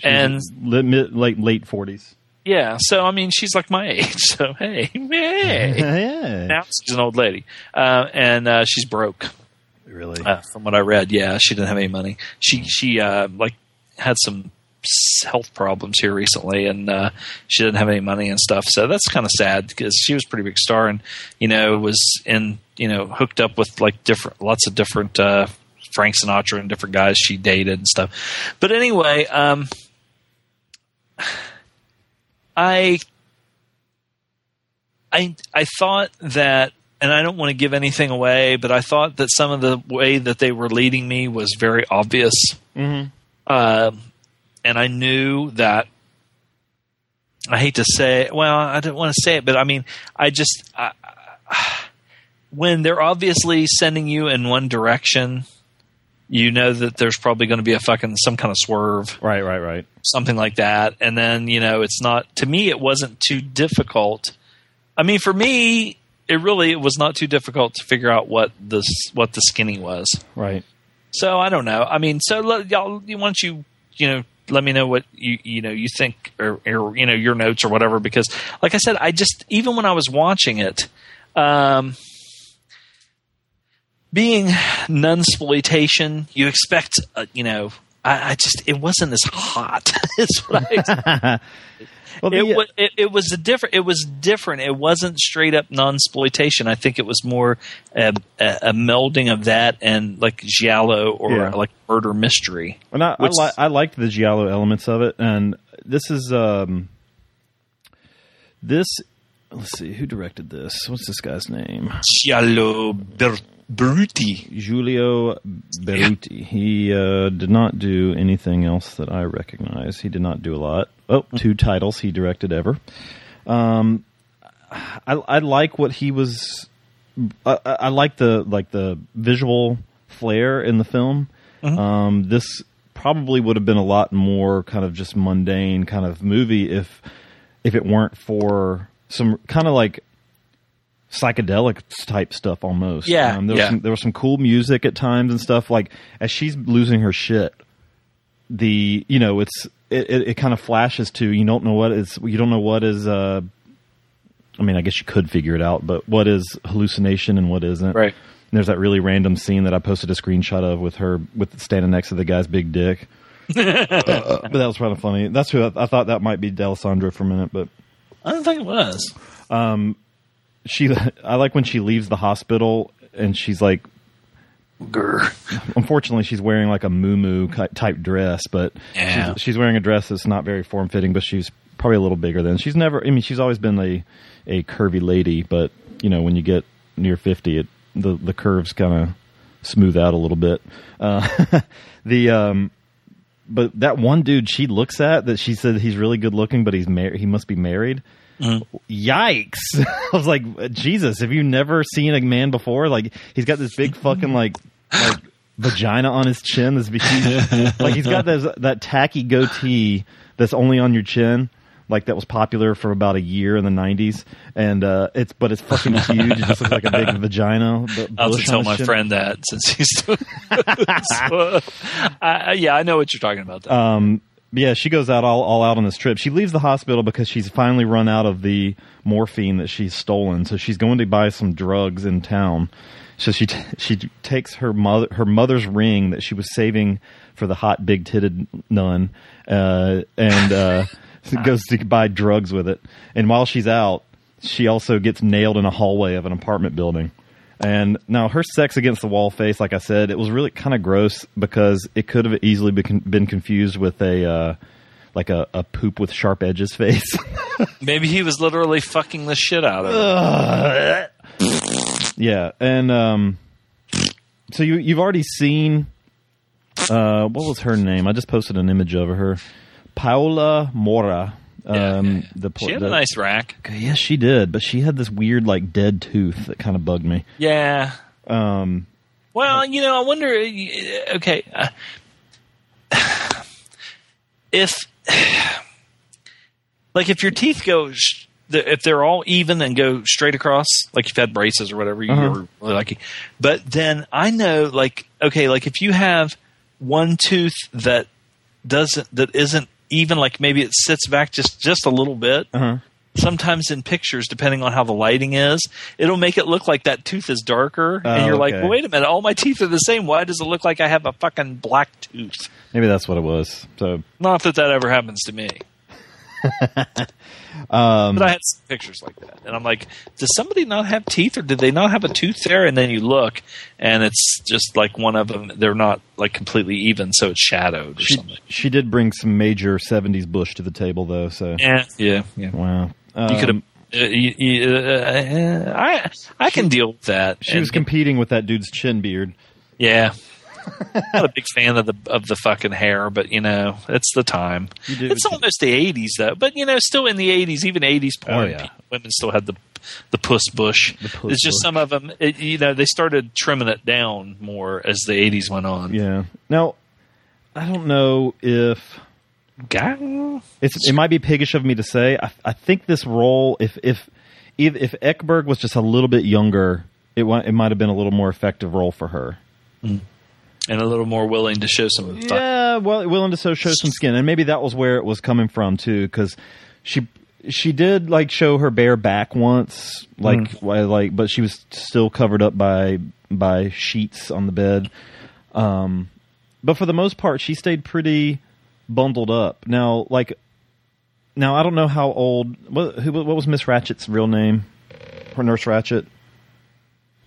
Speaker 3: And
Speaker 2: mid, late late forties.
Speaker 3: yeah, so I mean, she's like my age. So hey, hey.
Speaker 2: yeah,
Speaker 3: now she's an old lady, uh, and uh, she's broke.
Speaker 2: Really.
Speaker 3: Uh, from what I read, yeah, she didn't have any money. She she uh, like had some health problems here recently, and uh, she didn't have any money and stuff. So that's kind of sad because she was a pretty big star, and you know was in you know hooked up with like different lots of different uh, Frank Sinatra and different guys she dated and stuff. But anyway, um, I I I thought that, and I don't want to give anything away, but I thought that some of the way that they were leading me was very obvious,
Speaker 2: Mhm.
Speaker 3: Um and I knew that. I hate to say, well, I don't want to say it, but I mean, I just I, when they're obviously sending you in one direction, you know that there's probably going to be a fucking some kind of swerve
Speaker 2: Right, right, right.
Speaker 3: something like that. And then, you know, it's not to me it wasn't too difficult. I mean, for me, it really it was not too difficult to figure out what this what the skinny was.
Speaker 2: Right.
Speaker 3: So I don't know. I mean, so let, y'all, why don't you you know let me know what you you know you think or, or you know your notes or whatever because like I said, I just even when I was watching it, um, being nunsploitation, you expect uh, you know. I, I just it wasn't as hot. what I
Speaker 2: Well,
Speaker 3: it,
Speaker 2: uh,
Speaker 3: wa- it, it was a different. It was different. It wasn't straight up non-exploitation. I think it was more a, a, a melding of that and like giallo or
Speaker 2: Yeah.
Speaker 3: like murder mystery.
Speaker 2: And I, I, li- I liked the giallo elements of it, and this is um, this. Let's see who directed this. What's this guy's name?
Speaker 3: Giallo Ber- Bruti.
Speaker 2: Giulio Berruti. He uh, did not do anything else that I recognize. He did not do a lot. Oh, two titles he directed ever. Um, I, I like what he was. I, I like the like the visual flair in the film. Um, this probably would have been a lot more kind of just mundane kind of movie if if it weren't for some kind of like psychedelic type stuff almost.
Speaker 3: Yeah,
Speaker 2: um, there was
Speaker 3: yeah.
Speaker 2: some, there was some cool music at times and stuff. Like as she's losing her shit, the you know it's it, it, it kind of flashes to you don't know what is you don't know what is. uh I mean, I guess you could figure it out, but what is hallucination and what isn't?
Speaker 3: Right.
Speaker 2: And there's that really random scene that I posted a screenshot of with her with standing next to the guy's big dick. Uh, but that was kind of funny. That's who I, I thought that might be Dallesandro for a minute, but
Speaker 3: I don't think it was.
Speaker 2: Um she I like when she leaves the hospital and she's like
Speaker 3: Grr.
Speaker 2: unfortunately she's wearing like a moo type dress, but
Speaker 3: Yeah.
Speaker 2: she's, she's wearing a dress that's not very form fitting, but she's probably a little bigger than she's never. I mean, she's always been a a curvy lady, but you know when you get near fifty, it the the curves kind of smooth out a little bit. Uh, the um, but that one dude she looks at that she said he's really good looking, but he's mar- he must be married. Yikes! I was like, Jesus, have you never seen a man before? Like he's got this big fucking like like vagina on his chin. This huge, like he's got those that tacky goatee that's only on your chin. Like that was popular for about a year in the '90s, and uh, it's but it's fucking huge. It just looks like a big vagina.
Speaker 3: I'll have tell my
Speaker 2: chin.
Speaker 3: friend that since he's so, I, I- yeah, I know what you're talking about. Though.
Speaker 2: Um, yeah, she goes out all, all out on this trip. She leaves the hospital because she's finally run out of the morphine that she's stolen. So she's going to buy some drugs in town. So she t- she takes her mother her mother's ring that she was saving for the hot big titted nun, uh, and uh, goes to buy drugs with it. And while she's out, she also gets nailed in a hallway of an apartment building. And now her sex against the wall face, like I said, it was really kind of gross because it could have easily been, been confused with a uh, like a, a poop with sharp edges face.
Speaker 3: Maybe he was literally fucking the shit out of her.
Speaker 2: yeah, and um, so you you've already seen uh, what was her name? I just posted an image of her, Paola Morra.
Speaker 3: Yeah,
Speaker 2: Um,
Speaker 3: yeah, yeah.
Speaker 2: the pl-
Speaker 3: she had
Speaker 2: the-
Speaker 3: a nice rack.
Speaker 2: yes, she did, but she had this weird like dead tooth that kind of bugged me.
Speaker 3: Yeah.
Speaker 2: Um,
Speaker 3: Well, you know, I wonder. Okay, uh, if like if your teeth go, sh- if they're all even and go straight across, like you've had braces or whatever,
Speaker 2: Uh-huh.
Speaker 3: you're really lucky. But then I know, like, okay, like if you have one tooth that doesn't that isn't even, like maybe it sits back just just a little bit.
Speaker 2: uh-huh.
Speaker 3: Sometimes in pictures, depending on how the lighting is, it'll make it look like that tooth is darker,
Speaker 2: Oh,
Speaker 3: and you're like, well, "Wait a minute, all my teeth are the same. Why does it look like I have a fucking black tooth?"
Speaker 2: Maybe that's what it was. So
Speaker 3: Not that that ever happens to me,
Speaker 2: um,
Speaker 3: but I had some pictures like that, and I'm like, "Does somebody not have teeth, or did they not have a tooth there?" And then you look, and it's just like one of them; they're not like completely even, so it's shadowed or
Speaker 2: she
Speaker 3: something.
Speaker 2: she did bring some major '70s bush to the table, though. So
Speaker 3: Yeah, yeah, yeah.
Speaker 2: wow,
Speaker 3: You could have.
Speaker 2: Um,
Speaker 3: Uh, you, you, uh, I I can deal with that.
Speaker 2: She was competing with that dude's chin beard.
Speaker 3: Yeah. I'm not a big fan of the of the fucking hair, but you know, it's the time. It's
Speaker 2: you-
Speaker 3: almost the eighties though, but you know, still in the eighties, even eighties oh, porn,
Speaker 2: Oh, yeah.
Speaker 3: pe- women still had the the puss bush.
Speaker 2: The puss
Speaker 3: it's just
Speaker 2: bush.
Speaker 3: some of them, it, you know, they started trimming it down more as the eighties went on.
Speaker 2: Yeah. Now, I don't know if
Speaker 3: Guy-
Speaker 2: it's. It might be piggish of me to say. I, I think this role, if if if, if Ekberg was just a little bit younger, it it might have been a little more effective role for her. Mm.
Speaker 3: And a little more willing to show some. fu-
Speaker 2: Yeah, well, willing to so show some skin, and maybe that was where it was coming from too, because she she did like show her bare back once, like why- like, but she was still covered up by by sheets on the bed. Um, but for the most part, she stayed pretty bundled up. Now, like, now I don't know how old. What who, what was Miss Ratched's real name? Her Nurse Ratched.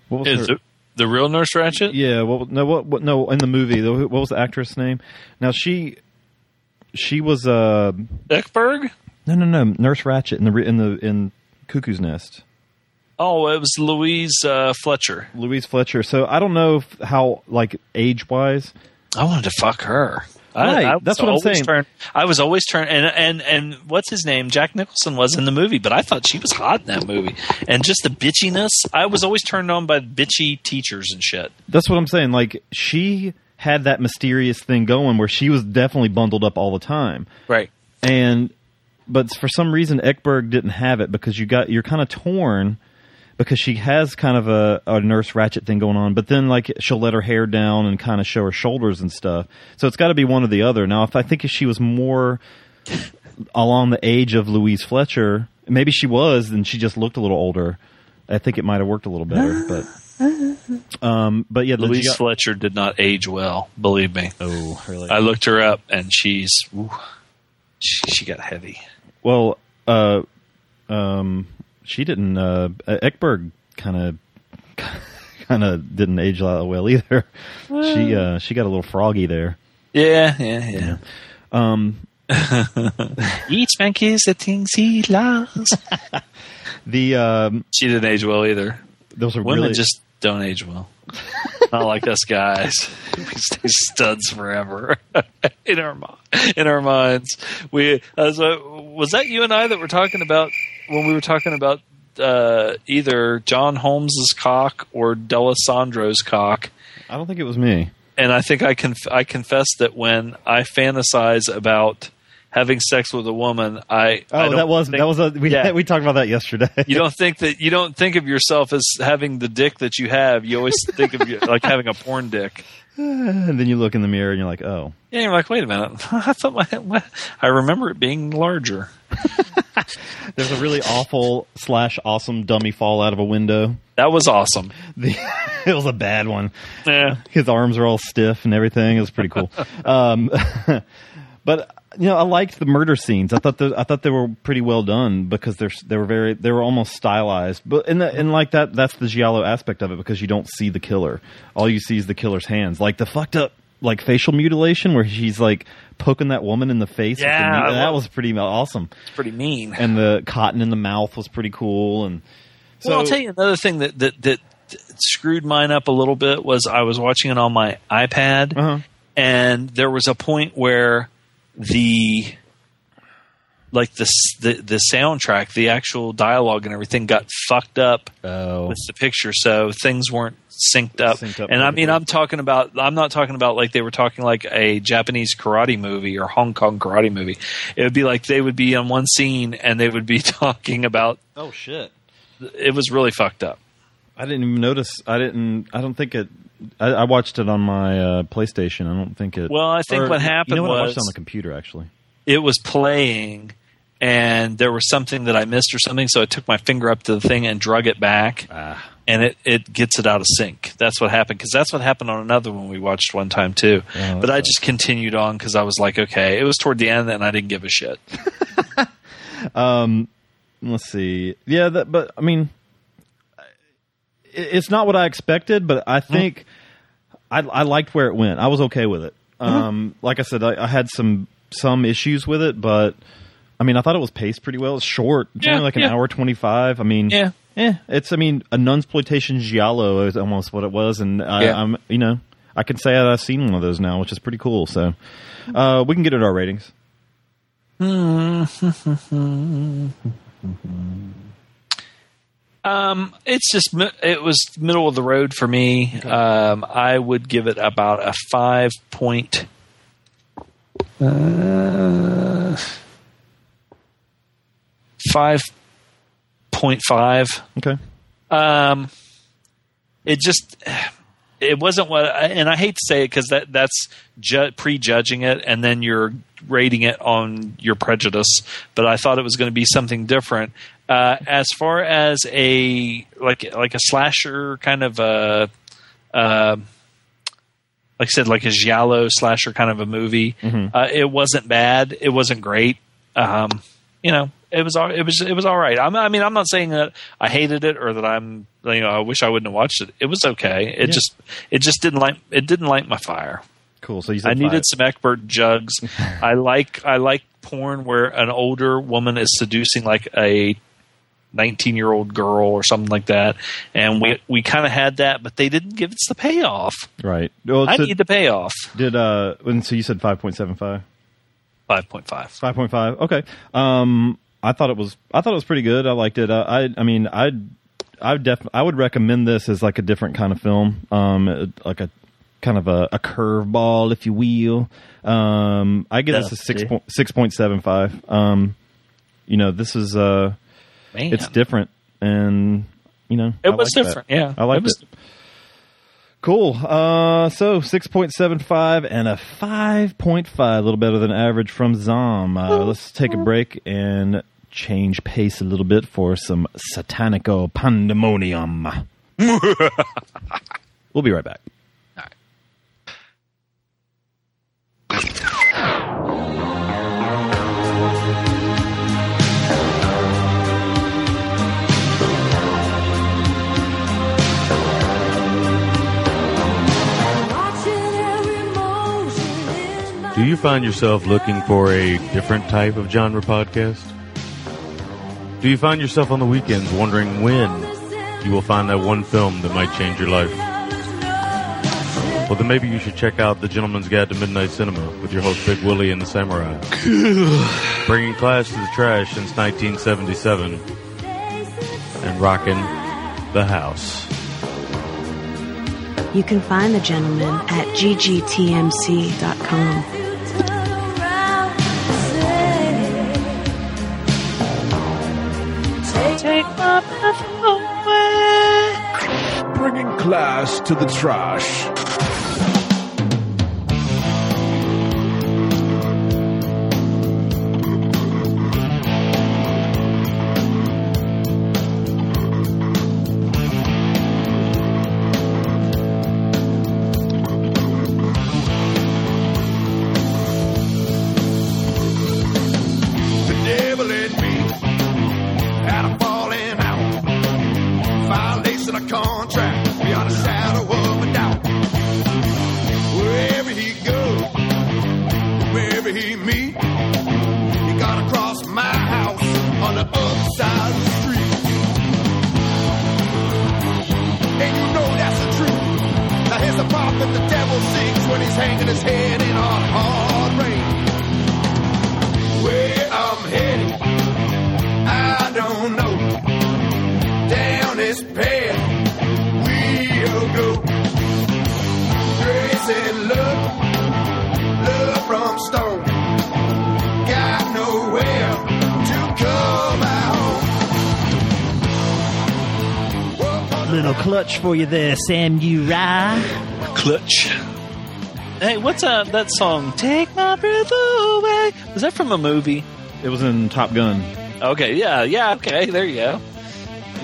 Speaker 2: What was
Speaker 3: Is
Speaker 2: her?
Speaker 3: it the real Nurse Ratched?
Speaker 2: Yeah, well, no, what, what, no, in the movie, what was the actress' name? Now she, she was uh,
Speaker 3: Ekberg?
Speaker 2: no, no, no, Nurse Ratched in the in the in Cuckoo's Nest,
Speaker 3: Oh, it was Louise uh, Fletcher.
Speaker 2: Louise Fletcher. So I don't know if, how like age wise.
Speaker 3: I wanted to fuck her.
Speaker 2: Right,
Speaker 3: I, I was
Speaker 2: that's what I'm
Speaker 3: always
Speaker 2: saying.
Speaker 3: I was always turned, and and and what's his name? Jack Nicholson was in the movie, but I thought she was hot in that movie, and just the bitchiness. I was always turned on by bitchy teachers and shit.
Speaker 2: That's what I'm saying. Like she had that mysterious thing going where she was definitely bundled up all the time.
Speaker 3: Right.
Speaker 2: And but for some reason Ekberg didn't have it because you got you're kind of torn because she has kind of a, a nurse ratched thing going on, but then like she'll let her hair down and kind of show her shoulders and stuff. So it's got to be one or the other. Now, if I think if she was more along the age of Louise Fletcher, maybe she was, and she just looked a little older. I think it might have worked a little better, but um, but yeah,
Speaker 3: Louise
Speaker 2: Gi-
Speaker 3: Fletcher did not age well. Believe me.
Speaker 2: Oh, really?
Speaker 3: I looked her up, and she's ooh, she, she got heavy.
Speaker 2: Well, uh, um, she didn't. Uh, Ekberg kind of, kind of didn't age that well either. She, uh, she got a little froggy there.
Speaker 3: Yeah, yeah, yeah.
Speaker 2: Um,
Speaker 3: Each man kills the things he loves.
Speaker 2: the um,
Speaker 3: She didn't age well either.
Speaker 2: those are
Speaker 3: Women
Speaker 2: really
Speaker 3: just don't age well. Not like us guys. We stay studs forever in our in our minds. We as a, was that you and I that were talking about when we were talking about uh, either John Holmes's cock or Dallesandro's cock.
Speaker 2: I don't think it was me.
Speaker 3: And I think I conf- I confess that when I fantasize about having sex with a woman, I I
Speaker 2: Oh,
Speaker 3: don't
Speaker 2: that was
Speaker 3: think-
Speaker 2: that was a we
Speaker 3: Yeah.
Speaker 2: we talked about that yesterday.
Speaker 3: you don't think that you don't think of yourself as having the dick that you have. You always think of you like having a porn dick.
Speaker 2: and then you look in the mirror and you're like, oh,
Speaker 3: Yeah, you're like, wait a minute. I thought my what? I remember it being larger.
Speaker 2: there's a really awful slash awesome dummy fall out of a window.
Speaker 3: That was awesome.
Speaker 2: The, it was a bad one.
Speaker 3: Yeah,
Speaker 2: his arms are all stiff and everything. It was pretty cool. um, but you know, I liked the murder scenes. I thought the, I thought they were pretty well done because they're they were very they were almost stylized. But in the, and like that that's the giallo aspect of it because you don't see the killer. All you see is the killer's hands. Like the fucked up like facial mutilation where he's like poking that woman in the face. with the
Speaker 3: Yeah,
Speaker 2: that was pretty awesome.
Speaker 3: it's pretty mean.
Speaker 2: And the cotton in the mouth was pretty cool. And so
Speaker 3: well, I'll tell you another thing that, that that screwed mine up a little bit was I was watching it on my iPad,
Speaker 2: Uh-huh.
Speaker 3: and there was a point where the like the, the the soundtrack, the actual dialogue and everything got fucked up
Speaker 2: Oh.
Speaker 3: with the picture, so things weren't synced up.
Speaker 2: Synced up
Speaker 3: and I mean. I'm talking about I'm not talking about like they were talking like a Japanese karate movie or Hong Kong karate movie. It would be like they would be on one scene and they would be talking about.
Speaker 2: oh shit.
Speaker 3: It was really fucked up.
Speaker 2: I didn't even notice. I didn't. I don't think it. I, I watched it on my uh, PlayStation. I don't think it.
Speaker 3: Well, I think
Speaker 2: or-
Speaker 3: what happened
Speaker 2: You know what? I watched
Speaker 3: was-
Speaker 2: it on the computer actually.
Speaker 3: it was playing and there was something that I missed or something, so I took my finger up to the thing and drug it back,
Speaker 2: Ah.
Speaker 3: and it, it gets it out of sync. That's what happened because that's what happened on another one we watched one time too.
Speaker 2: Oh,
Speaker 3: but I just continued on because I was like, okay, it was toward the end and I didn't give a shit.
Speaker 2: um, Let's see. Yeah, that, but I mean, it's not what I expected, but I think I, I liked where it went. I was okay with it. Um, like I said, I, I had some some issues with it, but I mean, I thought it was paced pretty well. It's short. It's
Speaker 3: Yeah,
Speaker 2: only like an
Speaker 3: yeah.
Speaker 2: hour twenty five. I mean,
Speaker 3: Yeah.
Speaker 2: eh, it's I mean, a nunsploitation giallo is almost what it was, and I,
Speaker 3: Yeah.
Speaker 2: I'm you know I can say that I've seen one of those now, which is pretty cool. So uh, we can get it our ratings.
Speaker 3: Um, it's just it was middle of the road for me. Um, I would give it about a five point. Uh, five point five.
Speaker 2: Okay.
Speaker 3: Um, it just it wasn't what, and I hate to say it because that that's ju- prejudging it, and then you're rating it on your prejudice. But I thought it was going to be something different. Uh, as far as a like like a slasher kind of a. Uh, like I said, like a giallo slasher kind of a movie. Uh, it wasn't bad. It wasn't great. Um, you know, it was all, it was it was all right. I'm, I mean, I'm not saying that I hated it or that I'm you know I wish I wouldn't have watched it. It was okay. It
Speaker 2: Yeah.
Speaker 3: just it just didn't light it didn't light my fire.
Speaker 2: Cool. So you
Speaker 3: I needed
Speaker 2: five.
Speaker 3: some expert jugs. I like I like porn where an older woman is seducing like a 19 year old girl or something like that, and we we kind of had that, but they didn't give us the payoff.
Speaker 2: right. Well,
Speaker 3: I
Speaker 2: so
Speaker 3: need the payoff.
Speaker 2: did uh, and so you said five point seven five.
Speaker 3: Five point five.
Speaker 2: Five point five. Okay. Um, I thought it was. I thought it was pretty good. I liked it. Uh, I. I mean, I. I def. I would recommend this as like a different kind of film. Um, like a kind of a, a curveball, if you will. Um, I give this a six point six point seven five. Um, you know, this is uh,
Speaker 3: Man.
Speaker 2: it's different, and you know,
Speaker 3: It
Speaker 2: I
Speaker 3: was
Speaker 2: like that.
Speaker 3: different, yeah.
Speaker 2: I like
Speaker 3: It
Speaker 2: it. Cool. Uh, so six point seven five and a five point five, a little better than average from Zom. Uh, let's take a break and change pace a little bit for some satanico pandemonium. we'll be right back.
Speaker 8: Do you find yourself looking for a different type of genre podcast? Do you find yourself on the weekends wondering when you will find that one film that might change your life? Well, then maybe you should check out The Gentleman's Guide to Midnight Cinema with your host Big Willie and the Samurai. Bringing class to the trash since 1977 and rocking the house.
Speaker 9: You can find the gentleman at ggtmc.com.
Speaker 7: Bringing class to the trash.
Speaker 10: For you there, Sam Uri.
Speaker 3: Clutch. Hey, what's uh, that song? Take my breath away. Was that from a movie?
Speaker 2: It was in Top Gun.
Speaker 3: Okay, yeah, yeah, okay, there you go.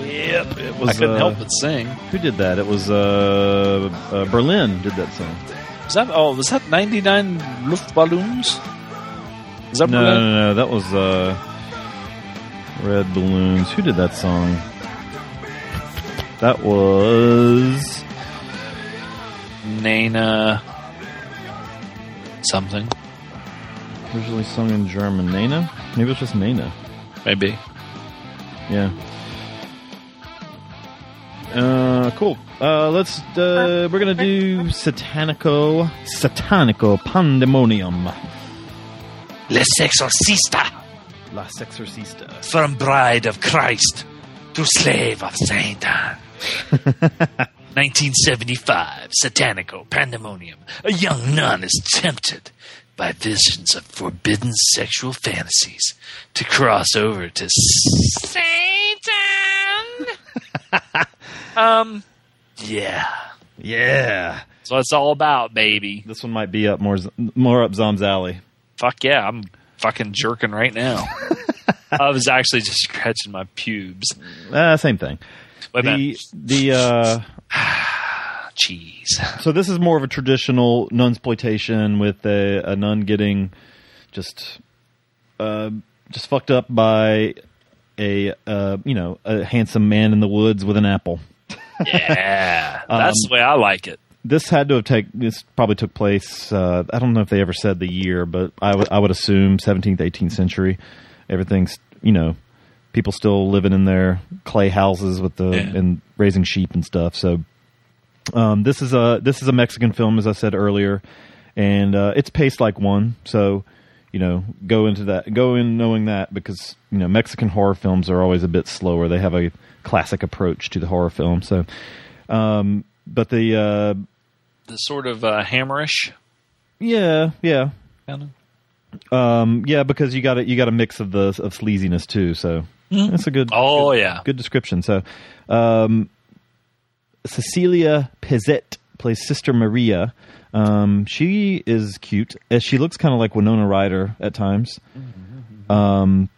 Speaker 2: Yep, it was.
Speaker 3: I couldn't
Speaker 2: uh,
Speaker 3: help but sing.
Speaker 2: Who did that? It was uh, uh, Berlin did that song.
Speaker 3: Was that oh, was that 99 Luftballons? Is that
Speaker 2: No,
Speaker 3: Berlin?
Speaker 2: no, no, that was uh, Red Balloons. Who did that song? That was
Speaker 3: Nana something.
Speaker 2: originally sung in German. Nana? Maybe it's just Nana.
Speaker 3: Maybe.
Speaker 2: Yeah. Uh, cool. Uh, let's. Uh, we're gonna do Satanico, Satanico Pandemonium.
Speaker 11: Les Exorcista.
Speaker 2: Las Exorcista.
Speaker 11: From bride of Christ to slave of Satan. 1975, Satanico Pandemonium. A young nun is tempted by visions of forbidden sexual fantasies to cross over to Satan. um, yeah.
Speaker 2: Yeah.
Speaker 3: So it's all about, baby.
Speaker 2: This one might be up more more up Zom's alley.
Speaker 3: Fuck yeah, I'm fucking jerking right now. I was actually just scratching my pubes.
Speaker 2: Uh, same thing.
Speaker 3: A
Speaker 2: the
Speaker 3: minute.
Speaker 2: the uh,
Speaker 3: Jeez.
Speaker 2: so this is more of a traditional nun exploitation with a, a nun getting just uh, just fucked up by a uh, you know a handsome man in the woods with an apple.
Speaker 3: Yeah, that's the way I like it.
Speaker 2: This had to have taken. this probably took place. Uh, I don't know if they ever said the year, but I would I would assume 17th, 18th century. Everything's you know people still living in their clay houses with the
Speaker 3: Yeah.
Speaker 2: and raising sheep and stuff. So um, this is a this is a Mexican film, as I said earlier, and uh, it's paced like one. So you know, go into that, go in knowing that because you know Mexican horror films are always a bit slower. They have a classic approach to the horror film. So, um, but the uh,
Speaker 3: the sort of uh, hammerish
Speaker 2: Yeah, yeah,
Speaker 3: kind of.
Speaker 2: um, yeah. Because you got a, you got a mix of the of sleaziness too. So. That's a good.
Speaker 3: Oh
Speaker 2: good-
Speaker 3: yeah,
Speaker 2: good description. So, um, Cecilia Pezet plays Sister Maria. Um, she is cute. Uh, She looks kind of like Winona Ryder at times. Um,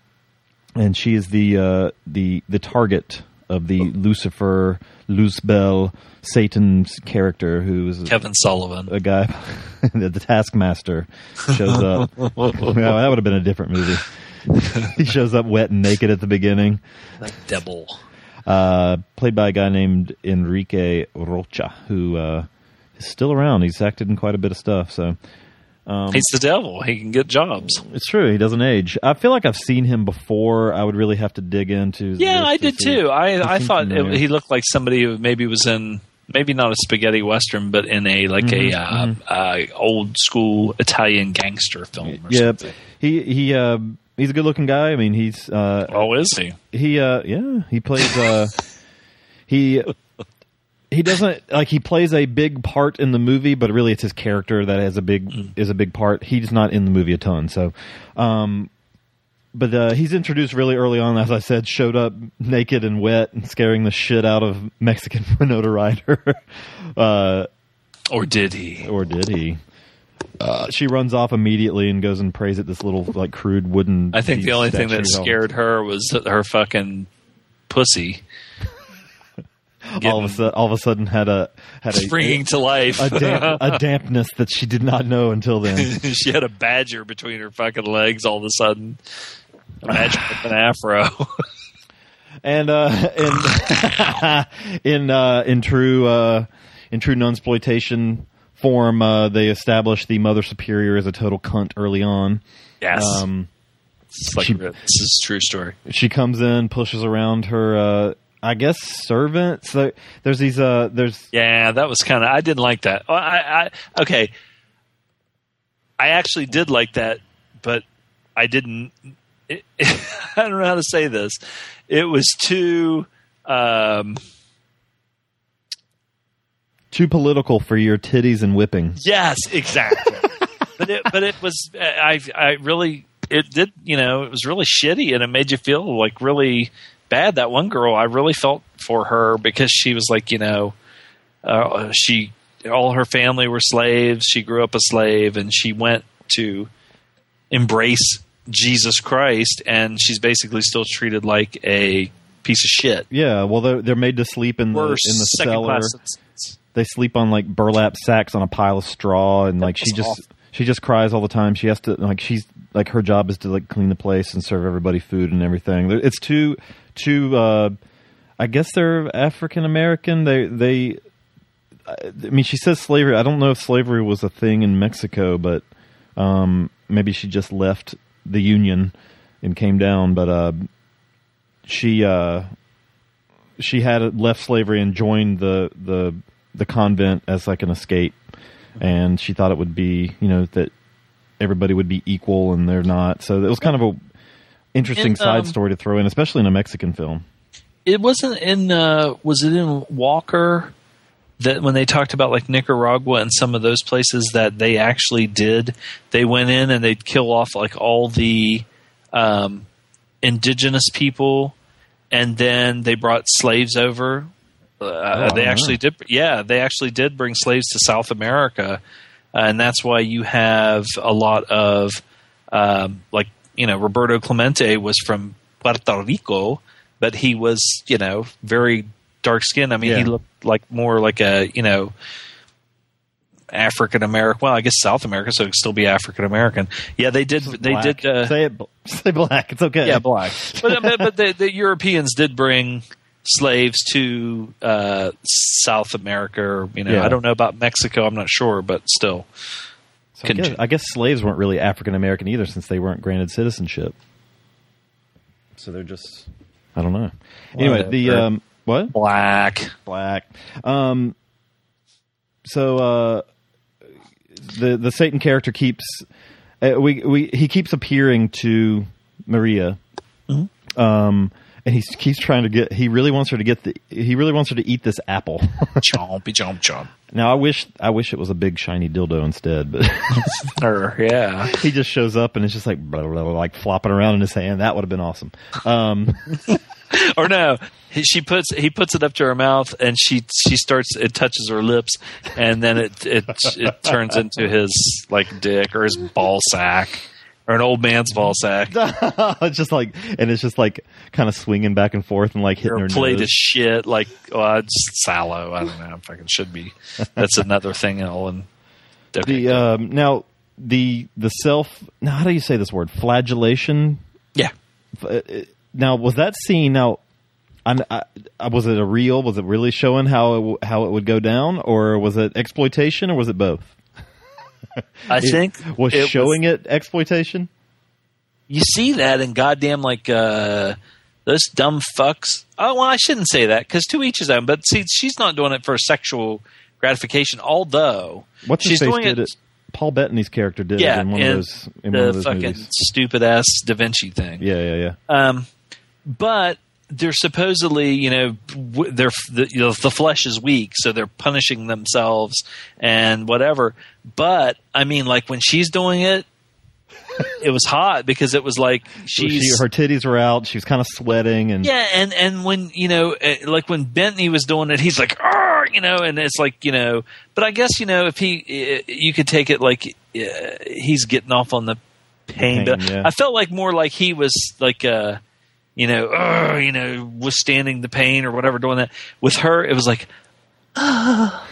Speaker 2: and she is the uh, the the target of the Lucifer Luzbel Satan's character, who is
Speaker 3: Kevin Sullivan.
Speaker 2: a guy, the, the Taskmaster shows up. well, that would have been a different movie. he shows up wet and naked at the beginning
Speaker 3: Like devil.
Speaker 2: uh, played by a guy named Enrique Rocha, who uh, is still around. He's acted in quite a bit of stuff. So um,
Speaker 3: He's the devil. He can get jobs.
Speaker 2: it's true. He doesn't age. I feel like I've seen him before. I would really have to dig into.
Speaker 3: Yeah, I did too. I I thought it, he looked like somebody who maybe was in maybe not a spaghetti western, but in a like
Speaker 2: Mhm,
Speaker 3: a uh, uh, old school Italian gangster film. Or
Speaker 2: yeah,
Speaker 3: something.
Speaker 2: he he uh, he's a good looking guy. I mean, he's uh,
Speaker 3: Oh, is he?
Speaker 2: he uh, yeah he plays uh, he. He doesn't like he plays a big part in the movie, but really it's his character that has a big
Speaker 3: Mm.
Speaker 2: is a big part. He's not in the movie a ton, so um, but uh, he's introduced really early on. As I said, showed up naked and wet and scaring the shit out of Mexican Winona Ryder. uh,
Speaker 3: or did he?
Speaker 2: Or did he? Uh, she runs off immediately and goes and prays at this little like crude wooden.
Speaker 3: I think the only thing that scared her was her fucking pussy
Speaker 2: all of a sudden, all of a sudden had a had a
Speaker 3: springing to life.
Speaker 2: a, damp, a dampness that she did not know until then.
Speaker 3: she had a badger between her fucking legs all of a sudden. A badger with an afro.
Speaker 2: and uh, in in uh, in true uh, in true nunsploitation form, uh, they establish the mother superior as a total cunt early on.
Speaker 3: Yes.
Speaker 2: Um,
Speaker 3: It's like
Speaker 2: She-
Speaker 3: this is a true story.
Speaker 2: she comes in, pushes around her, uh, I guess, servants. So there's these, uh, there's
Speaker 3: Yeah, that was kind of. I didn't like that. Well, I, I okay. I actually did like that, but I didn't. It, I don't know how to say this. It was too. Um,
Speaker 2: too political for your titties and whipping.
Speaker 3: yes, exactly. but it, but it was. I, I really. It did. You know, it was really shitty, and it made you feel like really bad. That one girl, I really felt for her because she was like, you know, uh, she all her family were slaves. She grew up a slave, and she went to embrace Jesus Christ, and she's basically still treated like a piece of shit.
Speaker 2: Yeah, well, they're, they're made to sleep in the in the
Speaker 3: second
Speaker 2: cellar. They sleep on like burlap sacks on a pile of straw, and like she just she just cries all the time. She has to like she's like her job is to like clean the place and serve everybody food and everything. It's too too. Uh, I guess they're African American. They they. I mean, she says slavery. I don't know if slavery was a thing in Mexico, but um, maybe she just left the Union and came down. But uh, she uh, she had left slavery and joined the the the convent as like an escape, and she thought it would be you know that everybody would be equal and they're not. So it was kind of a interesting
Speaker 3: And,
Speaker 2: side
Speaker 3: um,
Speaker 2: story to throw in, especially in a Mexican film.
Speaker 3: It wasn't in. Uh, was it in Walker? That when they talked about like Nicaragua and some of those places that they actually did, they went in and they'd kill off like all the um, indigenous people, and then they brought slaves over. Uh,
Speaker 2: Oh,
Speaker 3: they actually did. Yeah, they actually did bring slaves to South America, and that's why you have a lot of um, like you know Roberto Clemente was from Puerto Rico, but he was you know very dark skinned. I mean, he looked like more like a you know African American. Well, I guess South America, so it could still be African American. Yeah, they did. They
Speaker 2: Black.
Speaker 3: did. Uh,
Speaker 2: say it. Say black. It's okay.
Speaker 3: yeah, black. but but, but the, the Europeans did bring slaves to uh, South America. Or, you know,
Speaker 2: Yeah.
Speaker 3: I don't know about Mexico. I'm not sure, but still.
Speaker 2: So I, guess, I guess slaves weren't really African American either, since they weren't granted citizenship. So they're just, I don't know. Anyway, the um, what
Speaker 3: black,
Speaker 2: black. Um, so uh, the the Satan character keeps uh, we we he keeps appearing to Maria, um, and he keeps trying to get. He really wants her to get the. He really wants her to eat this apple.
Speaker 3: chompy chomp chomp.
Speaker 2: Now I wish I wish it was a big shiny dildo instead, but
Speaker 3: or yeah,
Speaker 2: he just shows up and it's just like blah, blah, blah, like flopping around in his hand. That would have been awesome. Um,
Speaker 3: or no, he, she puts he puts it up to her mouth and she she starts it touches her lips and then it it it turns into his like dick or his ball sack or an old man's ball sack.
Speaker 2: it's just like and it's just like kind of swinging back and forth and like hitting
Speaker 3: or
Speaker 2: her
Speaker 3: a plate
Speaker 2: nose.
Speaker 3: of shit like oh it's sallow. I don't know. I fucking should be. That's another thing, Ellen. Okay.
Speaker 2: the um, now the the self. Now how do you say this word? Flagellation.
Speaker 3: Yeah.
Speaker 2: Uh, uh, Now was that scene now? I, I- was it a real? Was it really showing how it, how it would go down, or was it exploitation, or was it both?
Speaker 3: I
Speaker 2: It
Speaker 3: think
Speaker 2: was
Speaker 3: it
Speaker 2: showing it exploitation.
Speaker 3: you see that in goddamn like uh those dumb fucks. Oh well, I shouldn't say that because to each his own. But see, she's not doing it for sexual gratification. Although
Speaker 2: What's
Speaker 3: she's doing it,
Speaker 2: it? Paul Bettany's character did
Speaker 3: yeah,
Speaker 2: in one of those in
Speaker 3: the
Speaker 2: one of those
Speaker 3: fucking
Speaker 2: movies.
Speaker 3: stupid ass Da Vinci thing.
Speaker 2: Yeah, yeah, yeah.
Speaker 3: Um, but they're supposedly, you know, they're the, you know, the flesh is weak, so they're punishing themselves and whatever. But I mean, like when she's doing it, it was hot because it was like
Speaker 2: She, her titties were out. She was kind of sweating, and
Speaker 3: yeah, and and when you know, eh, like when Bentley was doing it, he's like, you know, and it's like you know. But I guess you know, if he, eh, you could take it like uh, he's getting off on the pain.
Speaker 2: Pain,
Speaker 3: but
Speaker 2: yeah.
Speaker 3: I felt like more like he was like, uh, you know, "Arr!" you know, withstanding the pain or whatever, doing that. With her, it was like, ah,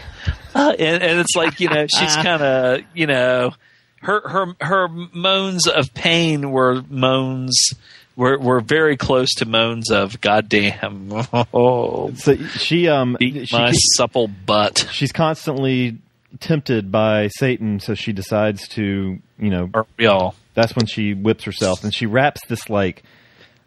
Speaker 3: ah, and, and it's like you know, she's kind of you know. Her her her moans of pain were moans were were very close to moans of goddamn oh
Speaker 2: so she um
Speaker 3: beat
Speaker 2: she,
Speaker 3: my supple butt.
Speaker 2: she's constantly tempted by Satan, so she decides to you know
Speaker 3: y'all.
Speaker 2: That's when she whips herself, and she wraps this like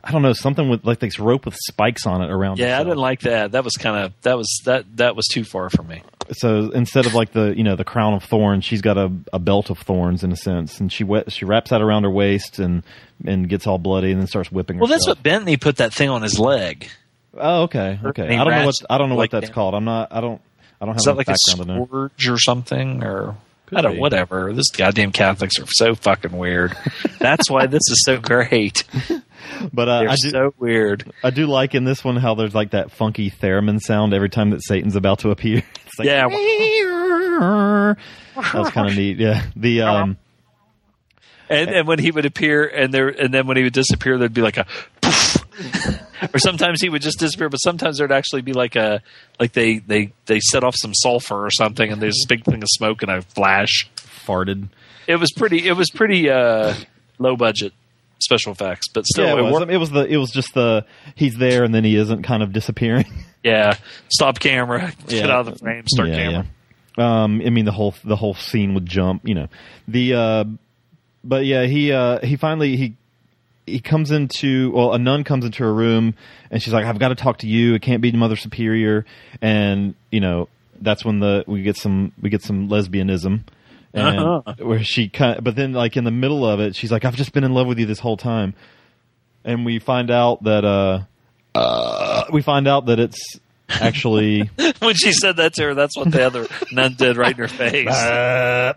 Speaker 2: I don't know something with like this rope with spikes on it around.
Speaker 3: Yeah, I didn't like that. That was kind of that was that that was too far for me.
Speaker 2: so instead of like the you know the crown of thorns, she's got a, a belt of thorns in a sense, and she wet, she wraps that around her waist and and gets all bloody, and then starts whipping her.
Speaker 3: Well,
Speaker 2: herself.
Speaker 3: that's what Bentley put that thing on his leg.
Speaker 2: Oh, okay, okay. I don't know what I don't know what that's
Speaker 3: that.
Speaker 2: called. I'm not. I don't. I don't have
Speaker 3: Is that like a
Speaker 2: background to know.
Speaker 3: scourge or something or? I don't. Whatever. This goddamn Catholics are so fucking weird. That's why this is so great.
Speaker 2: But uh, I do,
Speaker 3: so weird.
Speaker 2: I do like in this one how there's like that funky theremin sound every time that Satan's about to appear. It's like,
Speaker 3: Yeah.
Speaker 2: that was kind of neat. Yeah, the um,
Speaker 3: And, and when he would appear, and there, and then when he would disappear, there'd be like a or sometimes he would just disappear, but sometimes there'd actually be like a like they they they set off some sulfur or something, and there's this big thing of smoke and a flash.
Speaker 2: farted.
Speaker 3: It was pretty. It was pretty uh, low budget special effects, but still,
Speaker 2: yeah, it
Speaker 3: it
Speaker 2: was. I mean, it was the it was just the he's there and then he isn't kind of disappearing.
Speaker 3: Yeah, stop camera, get
Speaker 2: Yeah.
Speaker 3: out of the frame, start
Speaker 2: yeah,
Speaker 3: camera.
Speaker 2: yeah. Um, I mean the whole the whole scene would jump, you know. The uh, but yeah, he uh, he finally he he comes into well, a nun comes into her room and she's like, "I've got to talk to you. It can't be Mother Superior." And you know, that's when the we get some we get some lesbianism. And
Speaker 3: Uh-huh.
Speaker 2: where she kind of, but then like in the middle of it, she's like, "I've just been in love with you this whole time," and we find out that uh, uh we find out that it's actually
Speaker 3: when she said that to her, that's what the other nun did right in her face.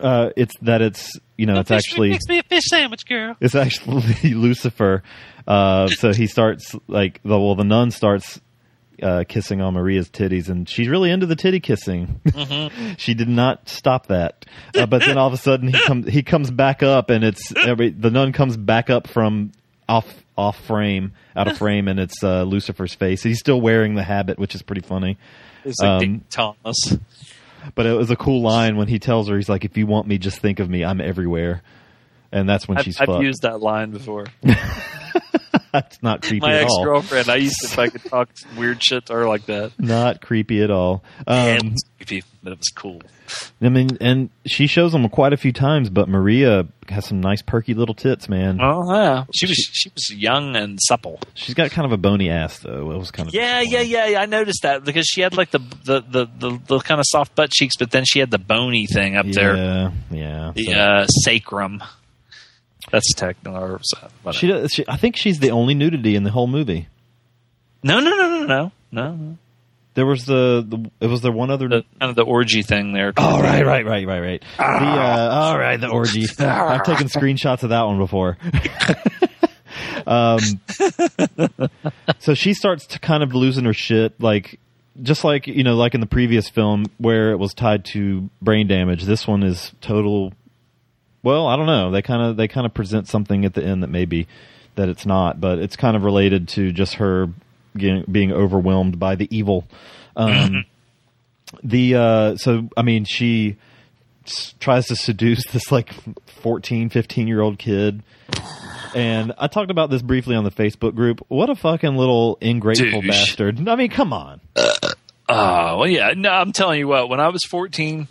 Speaker 2: uh, it's that it's you know it's actually
Speaker 11: Fix me a fish sandwich, girl.
Speaker 2: it's actually Lucifer. Uh, so he starts like the well the nun starts uh, kissing on Maria's titties, and she's really into the titty kissing. she did not stop that, uh, but then all of a sudden he comes he comes back up, and it's every the nun comes back up from off off frame out of frame, and it's uh, Lucifer's face. He's still wearing the habit, which is pretty funny.
Speaker 3: It's like
Speaker 2: Um,
Speaker 3: Thomas.
Speaker 2: But it was a cool line when he tells her, he's like, "If you want me, just think of me. I'm everywhere." And that's when
Speaker 3: I've,
Speaker 2: she's
Speaker 3: I've
Speaker 2: fucked.
Speaker 3: used that line before.
Speaker 2: That's not creepy
Speaker 3: My
Speaker 2: at
Speaker 3: ex-girlfriend, I used to could talk weird shit to her like that.
Speaker 2: Not creepy at all.
Speaker 3: Yeah, it
Speaker 2: Um,
Speaker 3: was creepy, but it was cool.
Speaker 2: I mean, and she shows them quite a few times, but Maria has some nice perky little tits, man.
Speaker 3: Oh yeah, she was she was young and supple.
Speaker 2: She's got kind of a bony ass, though. It was kind of
Speaker 3: Yeah, yeah, yeah, yeah. I noticed that because she had like the the the, the, the kind of soft butt cheeks, but then she had the bony thing up there,
Speaker 2: yeah, yeah.
Speaker 3: the uh, sacrum. That's techno. Or whatever.
Speaker 2: she, does, she, I think she's the only nudity in the whole movie.
Speaker 3: no, no, no, no, no, no.
Speaker 2: There was the, the it was there one other
Speaker 3: The, kind of the orgy thing there.
Speaker 2: Oh right, right, right, right, right. The uh, all right, the orgy. I've taken screenshots of that one before. um, so she starts to kind of losing her shit, like just like you know, like in the previous film where it was tied to brain damage. This one is total. Well, I don't know. They kind of they kind of present something at the end that maybe that it's not, but it's kind of related to just her getting, being overwhelmed by the evil. Um, the uh, so I mean she s- tries to seduce this like 14 15 year old kid and I talked about this briefly on the Facebook group. What a fucking little ingrateful
Speaker 3: Douche.
Speaker 2: bastard. I mean, come on.
Speaker 3: Oh well, yeah. No, I'm telling you what. When I was 14,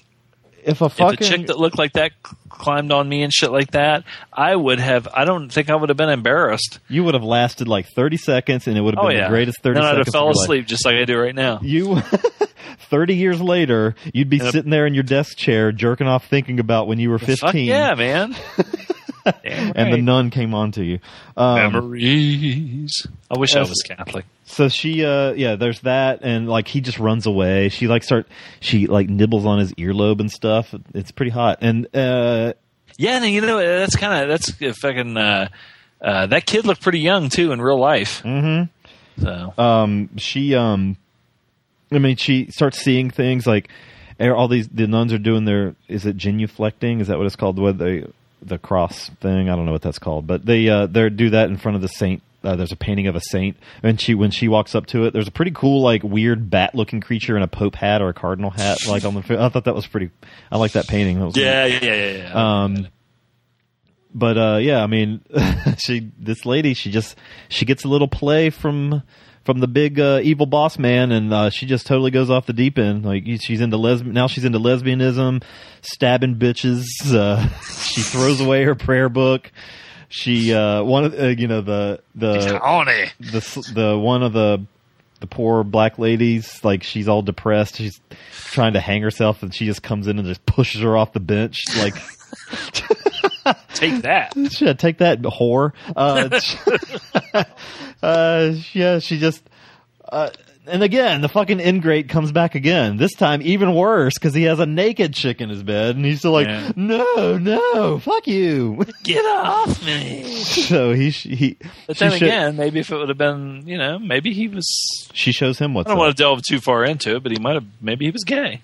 Speaker 2: If a fucking if
Speaker 3: a chick that looked like that climbed on me and shit like that, I would have. I don't think I would have been embarrassed.
Speaker 2: you would have lasted like 30 seconds and it would have
Speaker 3: Oh
Speaker 2: been
Speaker 3: yeah,
Speaker 2: the greatest 30
Speaker 3: then I'd have fell
Speaker 2: of life.
Speaker 3: asleep just like I do right now.
Speaker 2: You 30 years later, you'd be
Speaker 3: And a-
Speaker 2: sitting there in your desk chair jerking off thinking about when you were 15
Speaker 3: Fuck yeah, man. Damn
Speaker 2: and the nun came on to you. Um,
Speaker 3: Memories. I wish I was Catholic.
Speaker 2: So she, uh, yeah, there's that, and like he just runs away. She like start, she like nibbles on his earlobe and stuff. It's pretty hot, and uh,
Speaker 3: Yeah, and you know that's kind of that's fucking. Uh, uh, that kid looked pretty young too in real life.
Speaker 2: Mm-hmm.
Speaker 3: So
Speaker 2: um, she, um, I mean, she starts seeing things like er, all these the nuns are doing their is it genuflecting? Is that what it's called? What they the cross thing? I don't know what that's called, but they uh, they do that in front of the saint. Uh, there's a painting of a saint, and she when she walks up to it, there's a pretty cool like weird bat looking creature in a pope hat or a cardinal hat. Like on the, I thought that was pretty. I like that painting. That was
Speaker 3: yeah, yeah, yeah, yeah. yeah.
Speaker 2: um, but uh, yeah, I mean, she this lady, she just she gets a little play from from the big uh, evil boss man, and uh, she just totally goes off the deep end. Like she's into lesbian now, she's into lesbianism, stabbing bitches. Uh, she throws away her prayer book. She uh, one of uh, you know the the the the one of the the poor black ladies like she's all depressed she's trying to hang herself and she just comes in and just pushes her off the bench like
Speaker 3: Take that.
Speaker 2: yeah, take that whore uh, uh yeah she just uh and again, the fucking ingrate comes back again. This time, even worse because he has a naked chick in his bed, and he's still like,
Speaker 3: Yeah.
Speaker 2: "No, no, fuck you."
Speaker 3: Get off me.
Speaker 2: so he he.
Speaker 3: But then
Speaker 2: sho-
Speaker 3: again, maybe if it would have been, you know, maybe he was.
Speaker 2: she shows him what.
Speaker 3: I don't
Speaker 2: up.
Speaker 3: want to delve too far into it, but he might have. Maybe he was gay.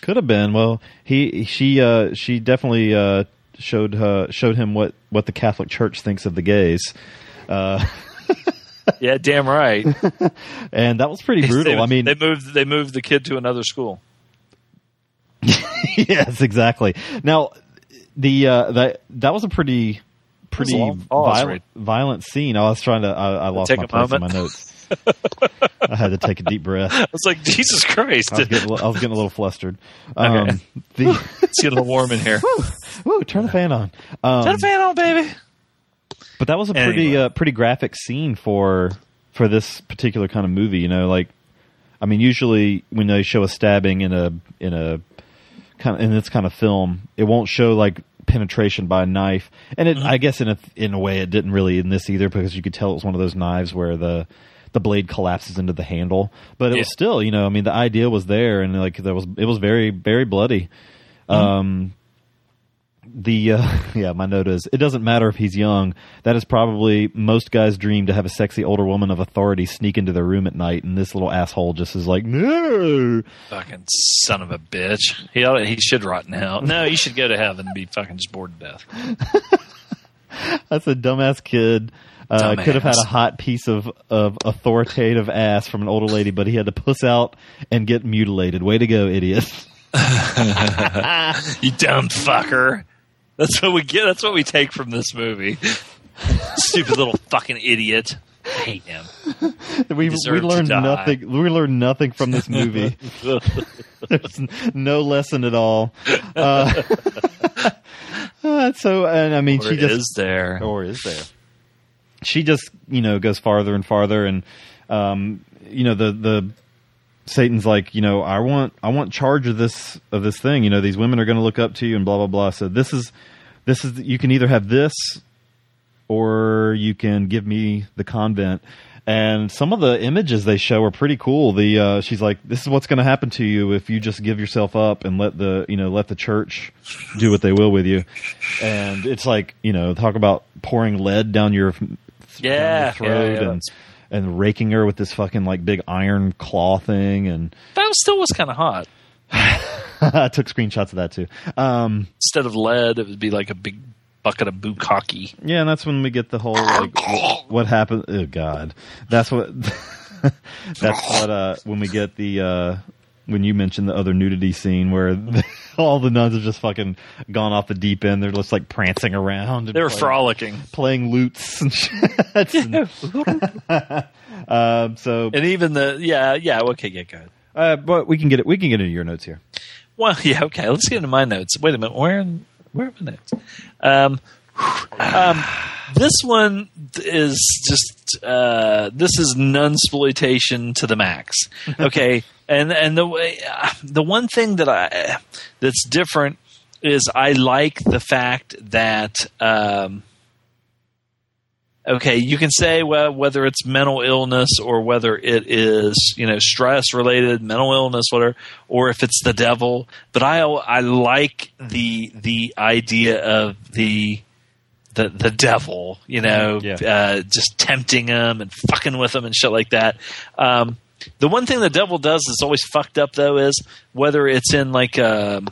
Speaker 2: Could have been. Well, he she uh she definitely uh showed uh showed him what what the Catholic Church thinks of the gays. Uh
Speaker 3: Yeah, damn right.
Speaker 2: and that was pretty brutal.
Speaker 3: They,
Speaker 2: I mean,
Speaker 3: they moved. They moved the kid to another school.
Speaker 2: yes, exactly. Now, the uh that that was a pretty pretty
Speaker 3: pause,
Speaker 2: violent,
Speaker 3: right?
Speaker 2: violent scene. I was trying to I, I lost
Speaker 3: Take
Speaker 2: my place in my notes. I had to take a deep breath.
Speaker 3: I was like, Jesus Christ!
Speaker 2: I was getting, I was getting a little flustered. Um,
Speaker 3: Okay.
Speaker 2: the,
Speaker 3: it's getting a little warm in here.
Speaker 2: woo, turn the fan on. Um,
Speaker 3: Turn the fan on, baby.
Speaker 2: But that was a pretty
Speaker 3: Anyway.
Speaker 2: uh, pretty graphic scene for for this particular kind of movie. You know, like I mean, usually when they show a stabbing in a in a kind of in this kind of film, it won't show like penetration by a knife. And it, I guess in a in a way, it didn't really in this either because you could tell it was one of those knives where the the blade collapses into the handle. But it was still, you know, I mean, the idea was there, and like there was it was very very bloody. Um, the uh, yeah, my note is it doesn't matter if he's young. That is probably most guys' dream to have a sexy older woman of authority sneak into their room at night, and this little asshole just is like, no.
Speaker 3: Fucking son of a bitch. He ought, he should rot in hell. No, he should go to heaven and be fucking just bored to death.
Speaker 2: That's a dumbass kid. Uh,
Speaker 3: Dumbass.
Speaker 2: could have had a hot piece of, of authoritative ass from an older lady, but he had to puss out and get mutilated. Way to go, idiot!
Speaker 3: you dumb fucker. That's what we get. That's what we take from this movie. Stupid little fucking idiot. I hate him.
Speaker 2: we we learned nothing. We learned nothing from this movie. There's no lesson at all. Uh, uh, so, and I mean,
Speaker 3: Or
Speaker 2: she just
Speaker 3: is there?
Speaker 2: or is there? She just you know goes farther and farther, and um, you know the the Satan's like you know I want I want charge of this of this thing. You know these women are going to look up to you and blah blah blah. So this is this is you can either have this or you can give me the convent. and some of the images they show are pretty cool. The uh, she's like, "This is what's going to happen to you if you just give yourself up and let the you know let the church do what they will with you." And it's like you know, talk about pouring lead down your
Speaker 3: Yeah,
Speaker 2: throat
Speaker 3: yeah, yeah,
Speaker 2: and and raking her with this fucking like big iron claw thing and
Speaker 3: That still was kind of hot.
Speaker 2: I took screenshots of that too. Um,
Speaker 3: Instead of lead, it would be like a big bucket of bukkake.
Speaker 2: yeah, and that's when we get the whole like what, what happened. Oh God, that's what. that's what. Uh, when we get the uh, when you mentioned the other nudity scene where all the nuns have just fucking gone off the deep end. They're just like prancing around. And
Speaker 3: They're
Speaker 2: playing-
Speaker 3: frolicking.
Speaker 2: playing lutes and shit. um, so,
Speaker 3: And even the yeah yeah okay yeah go ahead.
Speaker 2: uh, but we can get it. We can get into your notes here.
Speaker 3: Well, yeah, okay. Let's get into my notes. Wait a minute. Where where are my notes? Um, um, this one is just uh, this is nunsploitation to the max. Okay, and and the way the one thing that I that's different is I like the fact that. Um, okay, you can say well whether it's mental illness or whether it is you know stress related, mental illness, whatever, or if it's the devil. But I I like the the idea of the the the devil, you know,
Speaker 2: Yeah.
Speaker 3: uh, just tempting him and fucking with him and shit like that. Um, the one thing the devil does that's always fucked up though is whether it's in like um,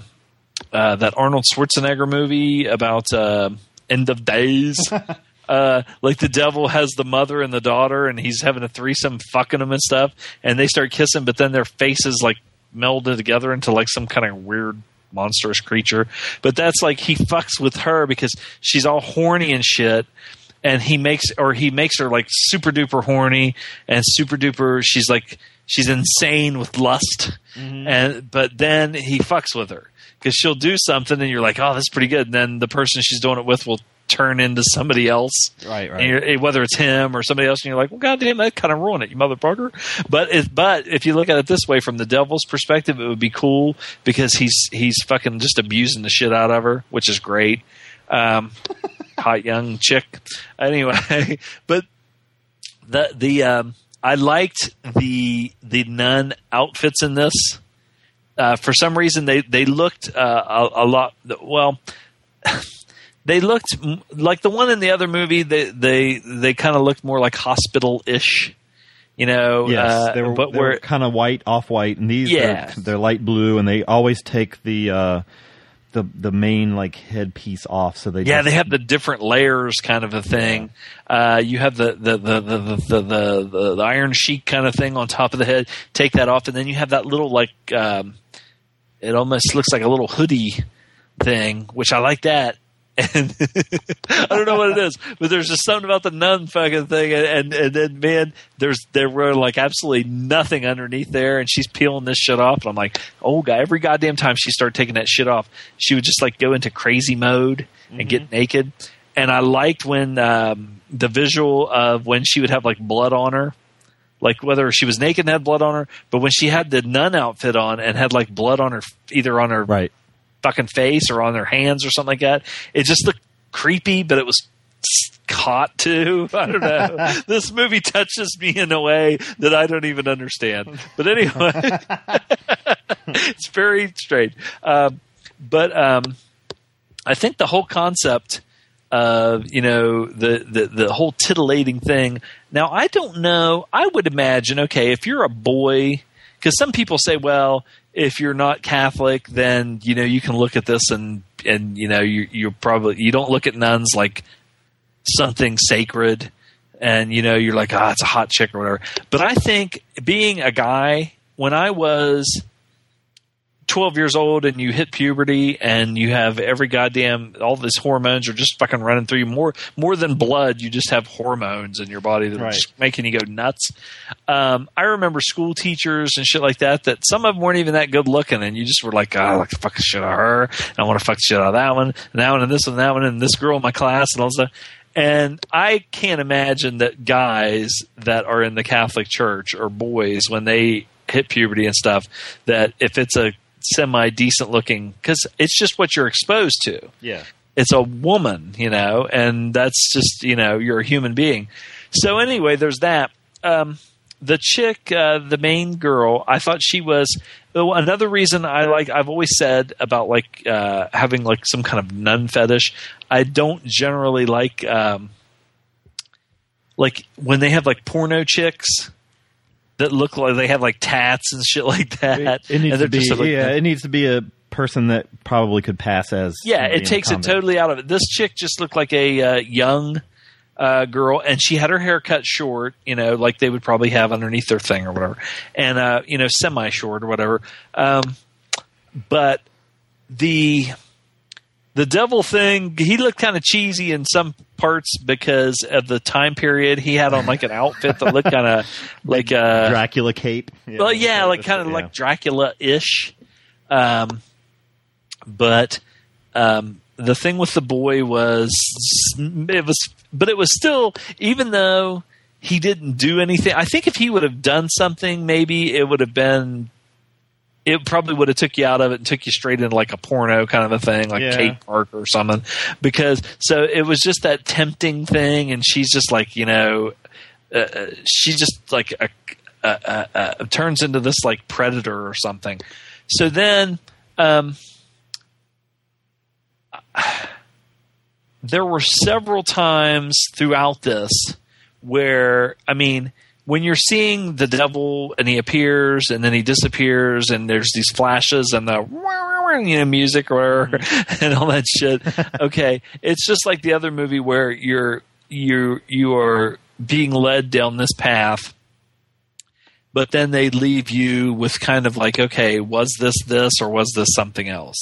Speaker 3: uh, that Arnold Schwarzenegger movie about uh, End of Days. Uh, like the devil has the mother and the daughter, and he's having a threesome, fucking them and stuff, and they start kissing, but then their faces like melded together into like some kind of weird monstrous creature. But that's like he fucks with her because she's all horny and shit, and he makes or he makes her like super duper horny and super duper. She's like she's insane with lust, and but then he fucks with her because she'll do something, and you're like, oh, that's pretty good. And then the person she's doing it with will turn into somebody else,
Speaker 2: Right, right.
Speaker 3: And you're- eh, whether it's him or somebody else, and you're like, well, goddamn, that kind of ruined it, you motherfucker. But it, but if you look at it this way, from the devil's perspective, it would be cool because he's he's fucking just abusing the shit out of her, which is great. Um, hot young chick. Anyway, but the the um, I liked the the nun outfits in this. Uh, for some reason, they they looked uh, a, a lot well. They looked like the one in the other movie. They they they kind of looked more like hospital ish, you know.
Speaker 2: Yes,
Speaker 3: uh,
Speaker 2: they were,
Speaker 3: but
Speaker 2: they were kind of white, off white, and these
Speaker 3: Yeah.
Speaker 2: they're, they're light blue, and they always take the uh, the the main like headpiece off, so they
Speaker 3: yeah, they have the different layers kind of a thing. Uh, you have the the the, the, the, the, the the iron sheet kind of thing on top of the head. Take that off, and then you have that little like um, it almost looks like a little hoodie thing, which I like that. And I don't know what it is, but there's just something about the nun fucking thing, and and, and then man, there's there were like absolutely nothing underneath there, and she's peeling this shit off, and I'm like, oh god, every goddamn time she started taking that shit off, she would just like go into crazy mode and get naked, and I liked when um, the visual of when she would have like blood on her, like whether she was naked and had blood on her, but when she had the nun outfit on and had like blood on her, either on her
Speaker 2: right
Speaker 3: fucking face or on their hands or something like that, it just looked creepy, but it was hot too. I don't know. this movie touches me in a way that I don't even understand. But anyway, it's very strange. Um, but um, I think the whole concept of you know the, the the whole titillating thing. Now I don't know. I would imagine okay if you're a boy, because some people say, well, if you're not Catholic, then you know you can look at this and and you know you you probably you don't look at nuns like something sacred and you know you're like ah it's a hot chick or whatever. But i think being a guy when i was 12 years old and you hit puberty and you have every goddamn all these hormones are just fucking running through you. More more than blood you just have hormones in your body that are
Speaker 2: Right.
Speaker 3: just making you go nuts. Um, i remember school teachers and shit like that that some of them weren't even that good looking and you just were like oh, i like to fuck the shit out of her. And i want to fuck the shit out of that one and that one and this one and that one and this girl in my class and all stuff. And I can't imagine that guys that are in the Catholic Church or boys when they hit puberty and stuff that if it's a semi decent looking because it's just what you're exposed to.
Speaker 2: yeah.
Speaker 3: It's a woman, you know, and that's just you know you're a human being. So anyway, there's that. um, the chick, uh, the main girl, I thought she was oh, another reason I like. I've always said about like uh, having like some kind of nun fetish. I don't generally like um, like when they have like porno chicks that look like they have like tats and shit like that.
Speaker 2: It needs to be
Speaker 3: like,
Speaker 2: yeah. It needs to be a person that probably could pass as
Speaker 3: yeah, it takes it totally out of it. This chick just looked like a uh, young uh, girl, and she had her hair cut short, you know, like they would probably have underneath their thing or whatever, and uh, you know, semi short or whatever. Um, but the the devil thing, he looked kind of cheesy in some parts because of the time period. He had on like an outfit that looked kind of like a
Speaker 2: Dracula cape.
Speaker 3: well, yeah, like kind of like Dracula ish. Um, but um, the thing with the boy was it was, but it was still even though he didn't do anything. I think if he would have done something, maybe it would have been. It probably would have took you out of it and took you straight into like a porno kind of a thing, like
Speaker 2: Yeah.
Speaker 3: Kate Parker or something. Because so it was just that tempting thing, and she's just like you know, uh, uh, she just like a, uh, uh, turns into this like predator or something. So then, um, there were several times throughout this where, I mean, when you're seeing the devil and he appears and then he disappears and there's these flashes and the you know music or whatever mm-hmm. and all that shit. Okay, it's just like the other movie where you're you you are being led down this path but then they leave you with kind of like, okay, was this this or was this something else?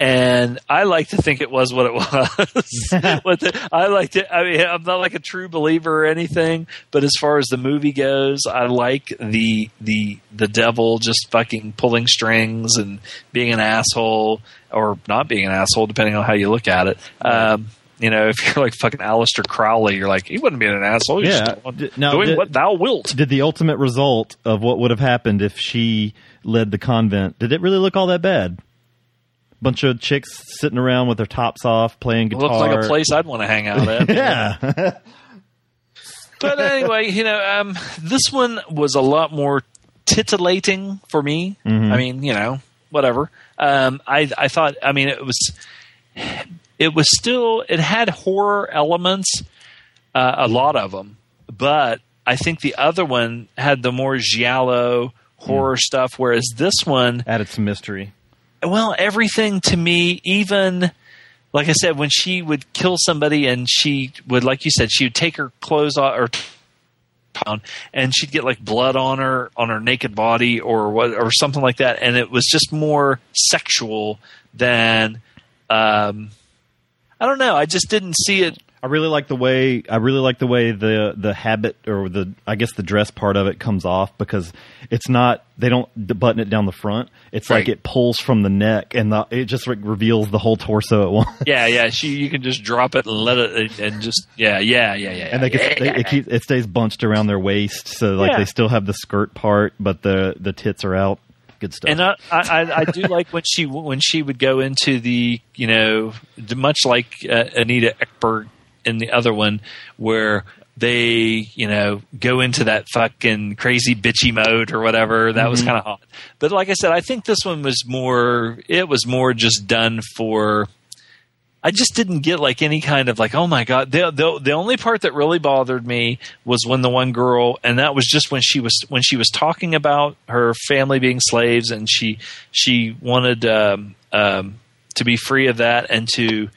Speaker 3: And I like to think it was what it was. What the- I like to. I mean, I'm not like a true believer or anything, but as far as the movie goes, I like the the the devil just fucking pulling strings and being an asshole or not being an asshole, depending on how you look at it. Um, you know, if you're like fucking Aleister Crowley, you're like he wouldn't be an asshole. He's
Speaker 2: Yeah.
Speaker 3: just
Speaker 2: D- now,
Speaker 3: doing
Speaker 2: did-
Speaker 3: what thou wilt.
Speaker 2: Did the ultimate result of what would have happened if she led the convent? Did it really look all that bad? Bunch of chicks sitting around with their tops off, playing guitar.
Speaker 3: Looks like a place I'd want to hang out at.
Speaker 2: yeah.
Speaker 3: but anyway, you know, um, this one was a lot more titillating for me.
Speaker 2: Mhm.
Speaker 3: I mean, you know, whatever. Um, I I thought, I mean, it was it was still it had horror elements, uh, a lot of them, but I think the other one had the more giallo horror stuff, whereas this one
Speaker 2: added some mystery.
Speaker 3: Well, everything to me, even like I said, when she would kill somebody and she would, like you said, she would take her clothes off or down and she'd get like blood on her on her naked body or what or something like that, and it was just more sexual than um, I don't know. I just didn't see it.
Speaker 2: I really like the way I really like the way the the habit or the I guess the dress part of it comes off because it's not they don't button it down the front. It's like it pulls from the neck and the, it just like reveals the whole torso at once.
Speaker 3: Yeah, yeah. She you can just drop it and let it and just yeah, yeah, yeah, yeah.
Speaker 2: and they, get, they it, keep, it stays bunched around their waist, so like
Speaker 3: Yeah.
Speaker 2: they still have the skirt part, but the the tits are out. Good stuff.
Speaker 3: And I, I, I- I do like when she when she would go into the you know much like uh, Anita Ekberg in the other one where they you know go into that fucking crazy bitchy mode or whatever that was
Speaker 2: Mhm.
Speaker 3: kind of hot. But like I said, I think this one was more it was more just done for. I just didn't get like any kind of like oh my god the, the the only part that really bothered me was when the one girl and that was just when she was when she was talking about her family being slaves and she she wanted um, um, to be free of that and to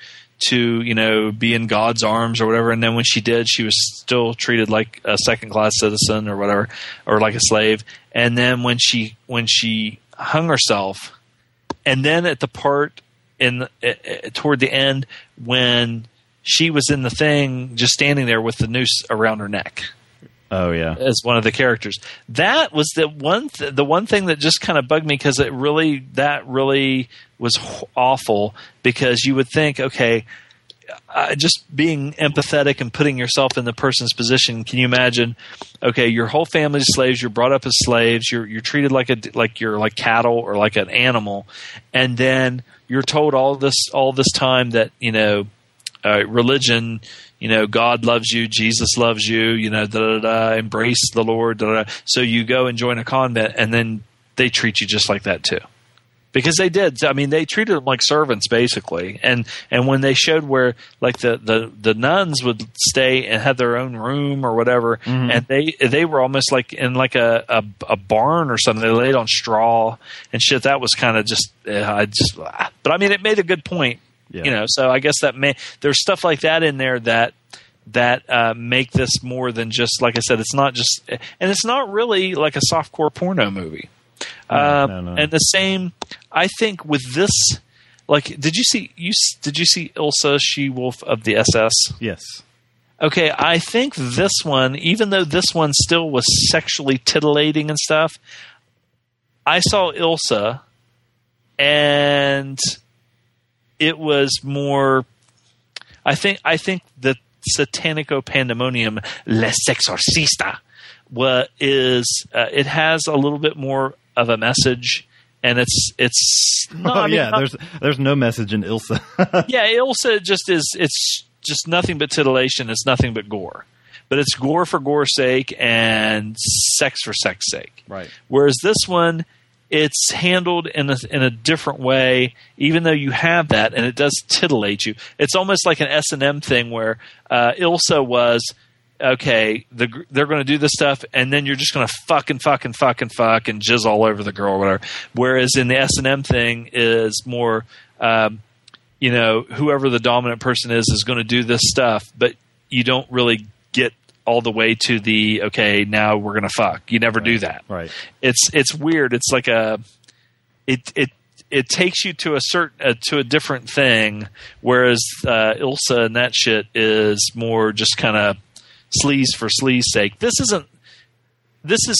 Speaker 3: to you know be in God's arms or whatever. And then when she did she was still treated like a second class citizen or whatever or like a slave. And then when she when she hung herself and then at the part in uh, toward the end when she was in the thing just standing there with the noose around her neck
Speaker 2: oh yeah,
Speaker 3: as one of the characters. That was the one th- the one thing that just kind of bugged me because it really that really was awful because you would think okay uh, just being empathetic and putting yourself in the person's position can you imagine okay your whole family's slaves you're brought up as slaves you're you're treated like a like you're like cattle or like an animal and then you're told all this all this time that you know uh, religion, you know, God loves you, Jesus loves you, you know, da da da, embrace the Lord, da da. So you go and join a convent, and then they treat you just like that too because they did. I mean, they treated them like servants basically, and and when they showed where like the the the nuns would stay and had their own room or whatever,
Speaker 2: Mhm.
Speaker 3: and they they were almost like in like a a, a barn or something. They laid on straw and shit. That was kind of just uh, I just. But I mean, it made a good point.
Speaker 2: Yeah.
Speaker 3: You know, so I guess that may there's stuff like that in there that that uh, make this more than just like I said. It's not just, and it's not really like a softcore porno movie. Um,
Speaker 2: no, no.
Speaker 3: And the same, I think, with this. Like, did you see you did you see Ilsa She Wolf of the SS?
Speaker 2: Yes.
Speaker 3: Okay, I think this one, even though this one still was sexually titillating and stuff, I saw Ilsa, and it was more. I think I think the Satanico Pandemonium La Sexorcista wa is uh, it has a little bit more of a message, and it's it's no,
Speaker 2: oh
Speaker 3: I mean,
Speaker 2: yeah,
Speaker 3: not-
Speaker 2: there's there's no message in Ilsa.
Speaker 3: yeah, Ilsa just is. It's just nothing but titillation. It's nothing but gore. But it's gore for gore's sake and sex for sex sake.
Speaker 2: Right.
Speaker 3: Whereas this one, it's handled in a in a different way. Even though you have that, and it does titillate you. It's almost like an S and M thing where uh, Ilsa was. Okay, the, they're going to do this stuff, and then you're just going to fuck and fuck and fuck and fuck and jizz all over the girl or whatever. Whereas in the S and M thing is more, um, you know, whoever the dominant person is is going to do this stuff, but you don't really get all the way to the okay, now we're to fuck. You never do that.
Speaker 2: Right.
Speaker 3: It's it's weird. It's like a it it it takes you to a certain uh, to a different thing, whereas uh, Ilsa and that shit is more just kind of sleaze for sleaze sake. This isn't. This is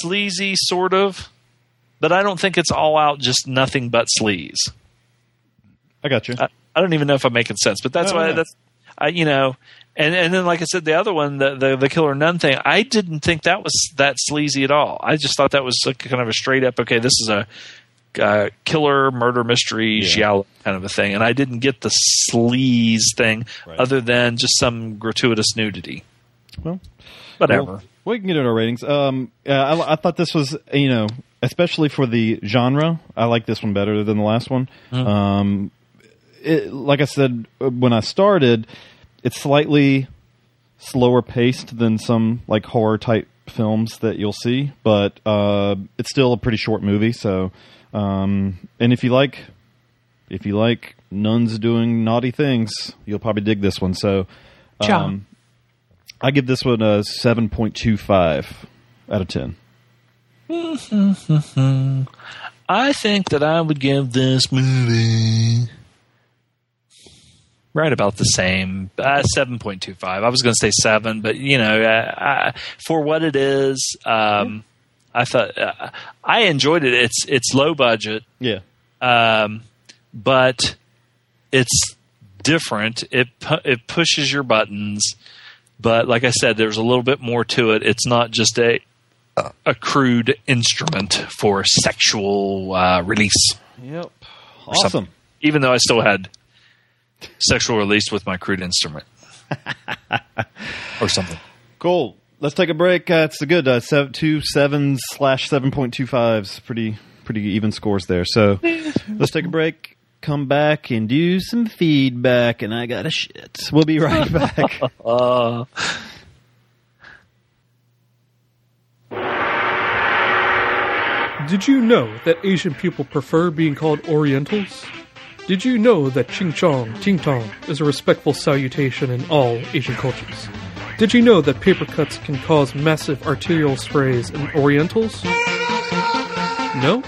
Speaker 3: sleazy, sort of, but I don't think it's all out just nothing but sleaze.
Speaker 2: I got you.
Speaker 3: I, I don't even know if I'm making sense, but that's
Speaker 2: No,
Speaker 3: why
Speaker 2: no.
Speaker 3: that's I you know, and and then like I said, the other one, the the, the killer nun thing, I didn't think that was that sleazy at all. I just thought that was like kind of a straight up, okay, this is a uh, killer murder mystery yeah. kind of a thing, and I didn't get the sleaze thing other than just some gratuitous nudity.
Speaker 2: Well,
Speaker 3: whatever.
Speaker 2: Well, we can get into our ratings. Um, yeah, I, I thought this was, you know, especially for the genre, I like this one better than the last one.
Speaker 3: Mhm.
Speaker 2: Um, it, like I said uh, when I started, it's slightly slower paced than some like horror type films that you'll see, but uh, it's still a pretty short movie. So, um, and if you like, if you like nuns doing naughty things, you'll probably dig this one. So, um, I give this one a seven point two five out of ten.
Speaker 3: I think that I would give this movie right about the same, uh, seven point two five. I was going to say seven, but you know, uh, I, for what it is, um, I thought uh, I enjoyed it. It's it's low budget,
Speaker 2: Yeah.
Speaker 3: um, but it's different. It pu- it pushes your buttons, but like I said, there's a little bit more to it. It's not just a a crude instrument for sexual uh, release.
Speaker 2: Yep. Awesome.
Speaker 3: Even though I still had sexual release with my crude instrument or something.
Speaker 2: Cool. Let's take a break. Uh, it's a good uh, seven, two sevens slash seven point two fives. Pretty pretty even scores there. So let's take a break. Come back and do some feedback. And I got a shit. We'll be right back.
Speaker 3: Uh,
Speaker 12: Did you know that Asian people prefer being called Orientals? Did you know that Ching Chong, Ting Tong is a respectful salutation in all Asian cultures? Did you know that paper cuts can cause massive arterial sprays in Orientals? No?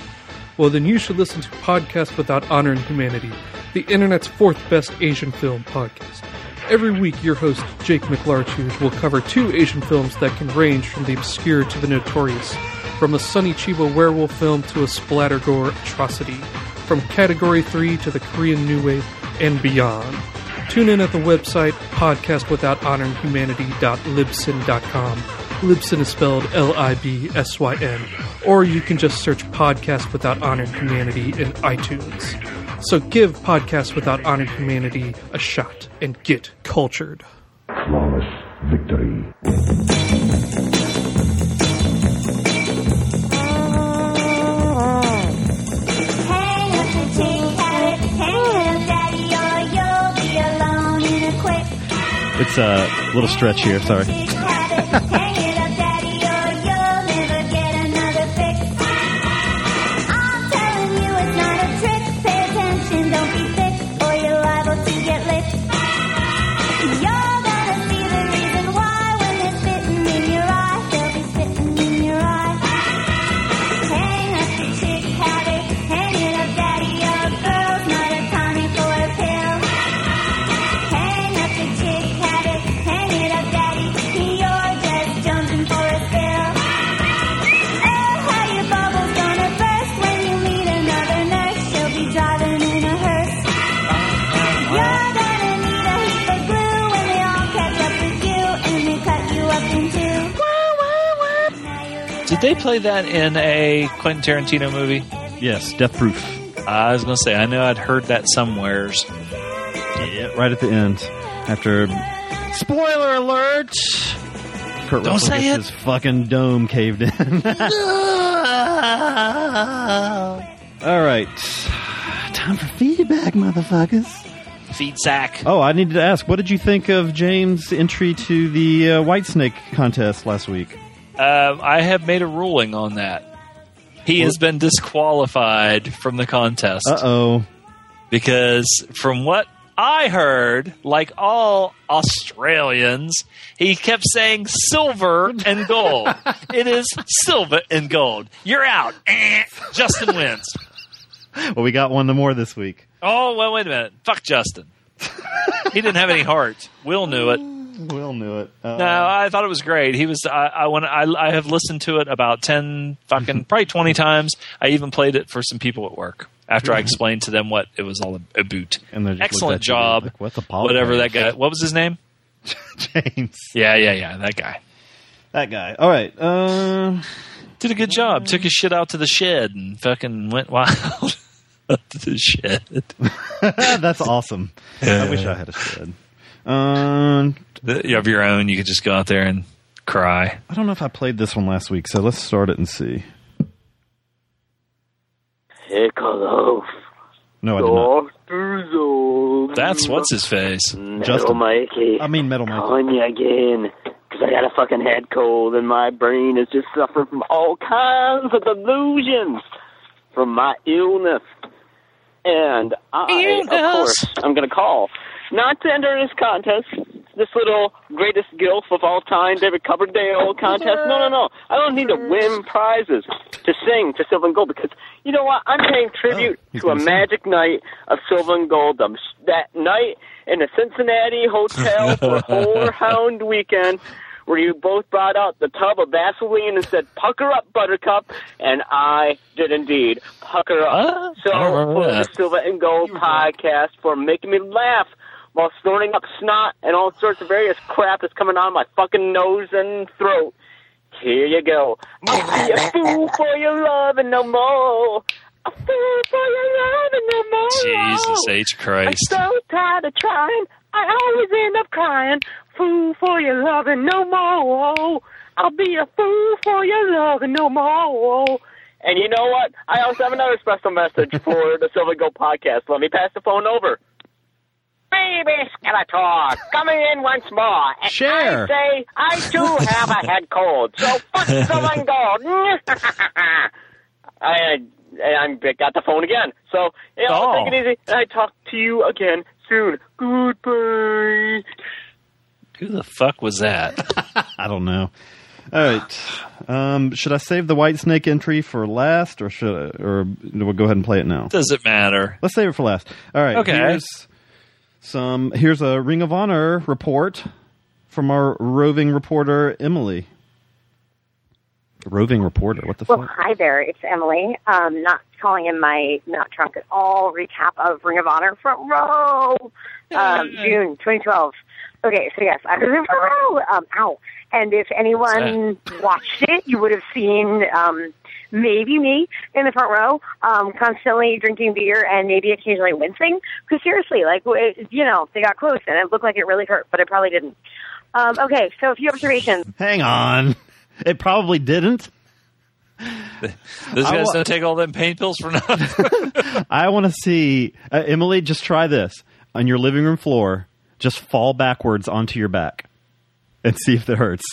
Speaker 12: Well, then you should listen to Podcast Without Honor and Humanity, the internet's fourth best Asian film podcast. Every week, your host, Jake McLartuge, will cover two Asian films that can range from the obscure to the notorious, from a Sonny Chiba werewolf film to a splattergore atrocity, from Category 3 to the Korean New Wave, and beyond. Tune in at the website podcastwithouthonor.humanity.libsyn.com. Libsyn is spelled L-I-B-S-Y-N. Or you can just search Podcast Without Honor and Humanity in iTunes. So give Podcast Without Honor Humanity a shot and get cultured.
Speaker 13: Flawless victory.
Speaker 2: It's a little stretch here. Sorry.
Speaker 3: play that in a Quentin Tarantino movie?
Speaker 2: Yes, Death Proof.
Speaker 3: I was going to say, I know I'd heard that somewheres.
Speaker 2: Yeah, right at the end. After. Spoiler alert! Kurt
Speaker 3: Don't
Speaker 2: Russell
Speaker 3: say
Speaker 2: gets
Speaker 3: it.
Speaker 2: his fucking dome caved in. All right. Time for feedback, motherfuckers.
Speaker 3: Feed sack.
Speaker 2: Oh, I needed to ask, what did you think of James' entry to the uh, Whitesnake contest last week?
Speaker 3: Um, I have made a ruling on that. He has been disqualified from the contest.
Speaker 2: Uh oh.
Speaker 3: Because from what I heard, like all Australians, he kept saying silver and gold. it is silver and gold. You're out. Eh. Justin wins.
Speaker 2: Well, we got one more this week.
Speaker 3: Oh, well, wait a minute. Fuck Justin. he didn't have any heart. Will knew it.
Speaker 2: Will knew it. Uh,
Speaker 3: No, I thought it was great. He was. I, I when I, I have listened to it about ten, fucking probably twenty times. I even played it for some people at work after I explained to them what it was all about.
Speaker 2: And they just
Speaker 3: Excellent job.
Speaker 2: like, What's a
Speaker 3: Whatever that guy. What was his name?
Speaker 2: James.
Speaker 3: Yeah, yeah, yeah. That guy
Speaker 2: That guy. All right. Uh,
Speaker 3: did a good job. Took his shit out to the shed and fucking went wild. Up to the shed.
Speaker 2: that's awesome. I wish I had a shed. Um,
Speaker 3: You have your own. You could just go out there and cry.
Speaker 2: I don't know if I played this one last week, so let's start it and see.
Speaker 14: Hickaloof.
Speaker 2: No, I did not.
Speaker 3: That's what's his face.
Speaker 14: Metal
Speaker 2: Justin.
Speaker 14: Mikey.
Speaker 2: I mean, Metal Mikey.
Speaker 14: Calling you again. Because I got a fucking head cold and my brain is just suffering from all kinds of delusions from my illness. And I, of course, I'm going to call. Not to enter this contest, this little greatest gilf of all time, David Coverdale contest. No, no, no. I don't need to win prizes to sing to Silver and Gold because, you know what? I'm paying tribute
Speaker 2: he's
Speaker 14: to a
Speaker 2: sing.
Speaker 14: magic night of Silver and Gold. Um, that night in the Cincinnati Hotel for Whorehound Weekend where you both brought out the tub of Vaseline and said, pucker up, Buttercup, and I did indeed pucker up. So,
Speaker 3: I
Speaker 14: for the. Silver and Gold podcast, for making me laugh while snorting up snot and all sorts of various crap that's coming out of my fucking nose and throat. Here you go. Be a fool for your love and no more. A fool for your love and no more.
Speaker 3: Jesus H Christ.
Speaker 14: I'm so tired of trying. I always end up crying. Fool for your love and no more. I'll be a fool for your love and no more. And you know what? I also have another special message for the Silver Gold podcast. Let me pass the phone over. Baby Skeletor, coming in once more. And
Speaker 2: Share.
Speaker 14: I say I too have a head cold, so fuck Silver Gold. I, I I'm got the phone again. So yeah,
Speaker 3: Oh.
Speaker 14: take it easy, and I talk to you again soon. Goodbye.
Speaker 3: Who the fuck was that?
Speaker 2: I don't know. All right. Um, should I save the Whitesnake entry for last, or should I, or we'll go ahead and play it now?
Speaker 3: Does it matter?
Speaker 2: Let's save it for last. All right.
Speaker 3: Okay.
Speaker 2: Here's some. Here's a Ring of Honor report from our roving reporter Emily. Roving reporter. What the
Speaker 15: Well,
Speaker 2: fuck?
Speaker 15: hi there. It's Emily. Um, not calling in my not drunk at all recap of Ring of Honor front row, um, June 2012. Okay, so yes, I was in front row. Um, ow. And if anyone watched it, you would have seen um, maybe me in the front row, um, constantly drinking beer and maybe occasionally wincing. Because seriously, like it, you know, they got close and it looked like it really hurt, but it probably didn't. Um, okay, so a few observations.
Speaker 2: Hang on. It probably didn't.
Speaker 3: Those guys
Speaker 2: wa-
Speaker 3: don't take all them pain pills for nothing.
Speaker 2: I want to see uh, Emily. Just try this on your living room floor. Just fall backwards onto your back and see if it hurts.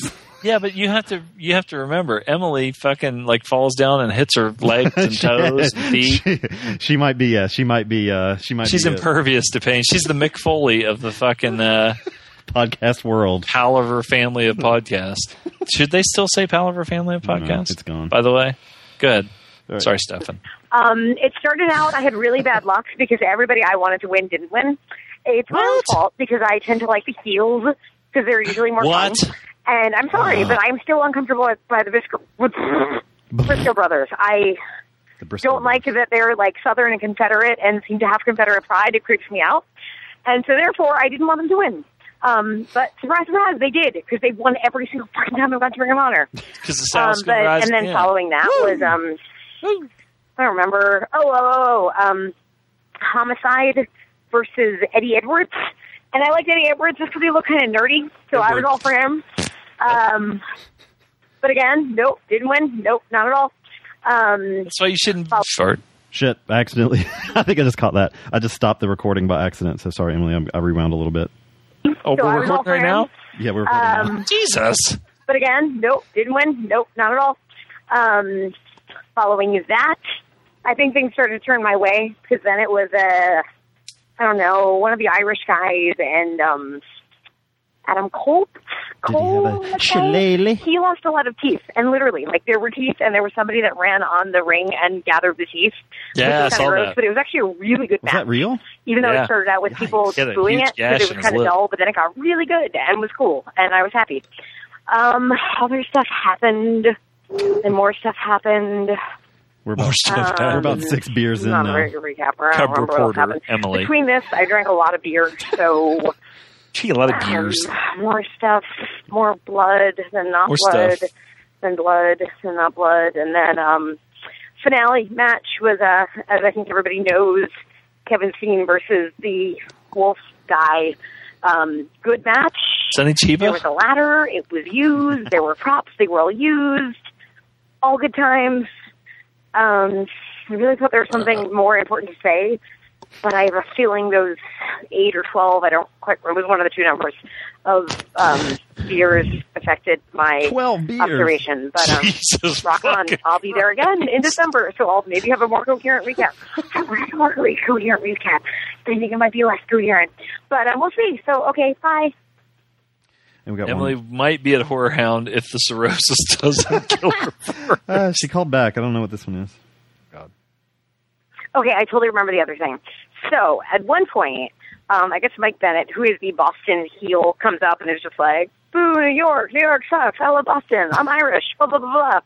Speaker 3: Yeah, but you have to you have to remember Emily fucking like falls down and hits her legs and toes and feet.
Speaker 2: she, she might be. Uh, she might be. Uh, she might.
Speaker 3: She's
Speaker 2: be, uh,
Speaker 3: impervious to pain. She's the Mick Foley of the fucking uh,
Speaker 2: podcast world.
Speaker 3: Palavr family of podcast. Should they still say Palavr family of podcast?
Speaker 2: it's gone.
Speaker 3: By the way, good.
Speaker 2: right.
Speaker 3: Sorry, Stefan.
Speaker 15: Um, it started out, I had really bad luck because everybody I wanted to win didn't win. It's my own fault because I tend to like the heels because they're usually more
Speaker 3: What?
Speaker 15: fun. And I'm sorry, but I'm still uncomfortable with, by the Briscoe, with Briscoe brothers. I don't like that they're like Southern and Confederate and seem to have Confederate pride. It creeps me out. And so therefore, I didn't want them to win. Um, but surprise, surprise, they did because they won every single fucking time they went to Ring of Honor.
Speaker 3: Because the
Speaker 15: Um,
Speaker 3: South's
Speaker 15: but
Speaker 3: rise
Speaker 15: and then following that was um, I don't remember. Oh, oh, oh, oh, um, Homicide versus Eddie Edwards, and I liked Eddie Edwards just because he looked kind of nerdy, so I was all for him. Um, but again, nope, didn't win. Nope, not at all. Um,
Speaker 3: That's why you shouldn't fart.
Speaker 2: Shit! I accidentally. I think I just caught that. I just stopped the recording by accident. So sorry, Emily. I'm, I rewound a little bit.
Speaker 3: Oh,
Speaker 15: So
Speaker 3: we're recording right now.
Speaker 2: Yeah, we're recording now.
Speaker 15: Um,
Speaker 3: Jesus.
Speaker 15: But again, nope, didn't win. Nope, not at all. Um, following that, I think things started to turn my way because then it was a, I don't know, one of the Irish guys and um, Adam Cole. Cole,
Speaker 2: shillelagh?
Speaker 15: he lost a lot of teeth, and literally, like there were teeth, and there was somebody that ran on the ring and gathered the teeth.
Speaker 3: Yeah,
Speaker 15: which
Speaker 3: I saw
Speaker 15: gross,
Speaker 3: that.
Speaker 15: But it was actually a really good
Speaker 2: Was
Speaker 15: match
Speaker 2: that real?
Speaker 15: even though
Speaker 3: Yeah.
Speaker 15: it started out with people
Speaker 3: He
Speaker 15: booing it because it was kind of dull, but then it got really good and was cool, and I was happy. Um, other stuff happened, and more stuff happened.
Speaker 2: We're about,
Speaker 15: stuff
Speaker 2: we're about
Speaker 15: happened.
Speaker 2: six beers in
Speaker 15: Not a
Speaker 2: now.
Speaker 15: very recap.
Speaker 3: Cub
Speaker 15: remember what else
Speaker 3: reporter. Emily.
Speaker 15: Between this, I drank a lot of beer, so
Speaker 3: She a lot of beers.
Speaker 15: um, more stuff, more blood than not
Speaker 3: More
Speaker 15: blood,
Speaker 3: stuff.
Speaker 15: than blood than not blood, and then um, finale match was uh, as I think everybody knows, Kevin Steen versus the Wolf guy. Um, good match.
Speaker 3: Sonny Chiba.
Speaker 15: There was a ladder. It was used. There were props. They were all used. All good times. Um, I really thought there was something more important to say, but I have a feeling those eight or twelve, I don't quite remember, it was one of the two numbers, of um, beers affected my
Speaker 2: 12 beers.
Speaker 15: observation. But um,
Speaker 3: Jesus
Speaker 15: rock on. I'll be there again in December, so I'll maybe have a more coherent recap. Have a more coherent recap. I think it might be less coherent. But um, we'll see. So, okay, bye.
Speaker 2: And we got
Speaker 3: Emily
Speaker 2: one.
Speaker 3: might be at Horror Hound if the cirrhosis doesn't kill her.
Speaker 2: Uh, she called back. I don't know what this one is.
Speaker 15: Okay, I totally remember the other thing. So at one point, um, I guess Mike Bennett, who is the Boston heel, comes up and is just like, "Boo, New York! New York sucks! I love Boston! I'm Irish!" Blah blah blah blah.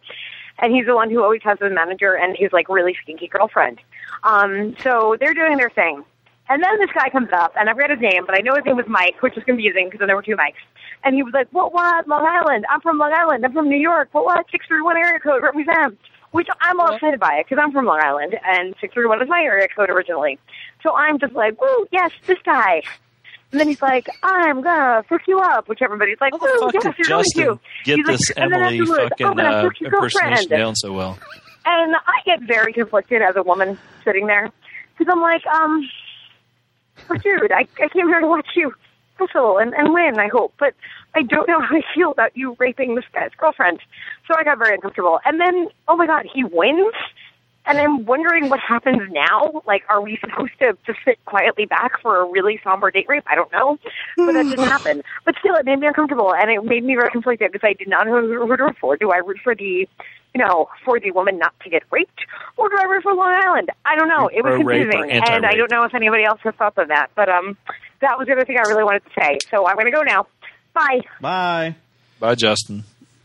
Speaker 15: And he's the one who always has his manager and his like really skinky girlfriend. Um, so they're doing their thing. And then this guy comes up, and I forget his name, but I know his name was Mike, which is confusing because then there were two Mikes. And he was like, "What? What? Long Island? I'm from Long Island. I'm from New York. What? What? Six three one area code represent." Which I'm all excited by it because I'm from Long Island, and six three one is my area code originally. So I'm just like, "Woo, yes, this guy." And then he's like, "I'm gonna fuck you up," which everybody's like, "Woo, yes, you're going
Speaker 3: Justin
Speaker 15: to."
Speaker 3: get
Speaker 15: He's like,
Speaker 3: this
Speaker 15: "And then
Speaker 3: Emily fucking
Speaker 15: gonna
Speaker 3: uh, impersonation down so well?
Speaker 15: And I get very conflicted as a woman sitting there because I'm like, um, but dude, I, I came here to watch you wrestle and, and win, I hope, but I don't know how I feel about you raping this guy's girlfriend. So I got very uncomfortable. And then, oh my god, he wins? And I'm wondering what happens now. Like, are we supposed to just sit quietly back for a really somber date rape? I don't know. But that didn't happen. But still, it made me uncomfortable, and it made me very conflicted because I did not know who to root for. Do I root for the, you know, for the woman not to get raped, or do I root for Long Island? I don't know. It was
Speaker 3: Pro-rape
Speaker 15: confusing, and I don't know if anybody else has thoughts of that. But um, that was the other thing I really wanted to say. So I'm going to go now. Bye.
Speaker 2: Bye.
Speaker 3: Bye, Justin.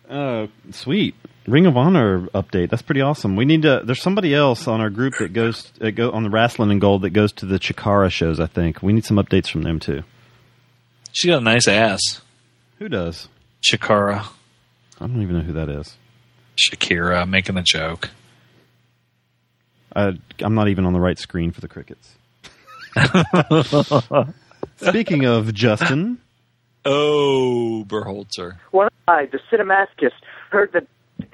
Speaker 2: Oh, sweet. Ring of Honor update. That's pretty awesome. We need to. There's somebody else on our group that goes that go on the Wrestling and Gold that goes to the Chikara shows. I think we need some updates from them too.
Speaker 3: She got a nice ass.
Speaker 2: Who does?
Speaker 3: Shakara.
Speaker 2: I don't even know who that is.
Speaker 3: Shakira making a joke.
Speaker 2: Uh, I'm not even on the right screen for the crickets. Speaking of Justin,
Speaker 3: Oh, Berholzer.
Speaker 16: When I, the cinematicist, heard that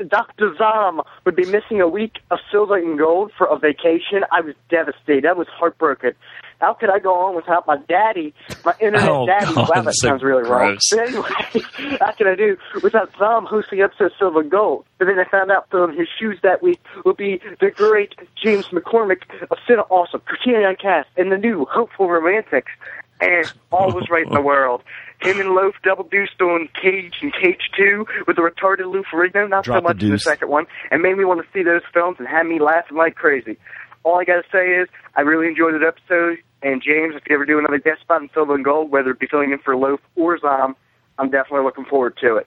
Speaker 16: Dr. Zom would be missing a week of silver and gold for a vacation, I was devastated. I was heartbroken. How could I go on without my daddy, my internet
Speaker 3: Oh,
Speaker 16: daddy?
Speaker 3: God,
Speaker 16: wow, that
Speaker 3: so
Speaker 16: sounds really wrong. But anyway, how could I do without Zom hosting episode Silver and Gold? But then I found out filling his shoes that week would be the great James McCormick of Cine Awesome, Criterion Cast, and the new Hopeful Romantics. And all was right in the world. Him and Loaf double deuced on Cage and Cage 2 with the retarded Lou Ferrigno, not
Speaker 2: Drop
Speaker 16: so
Speaker 2: the
Speaker 16: much in the second one, and made me want to see those films and had me laughing like crazy. All I gotta say is, I really enjoyed that episode, and James, if you ever do another guest spot in Silver and Gold, whether it be filling in for Loaf or Zom, I'm definitely looking forward to it.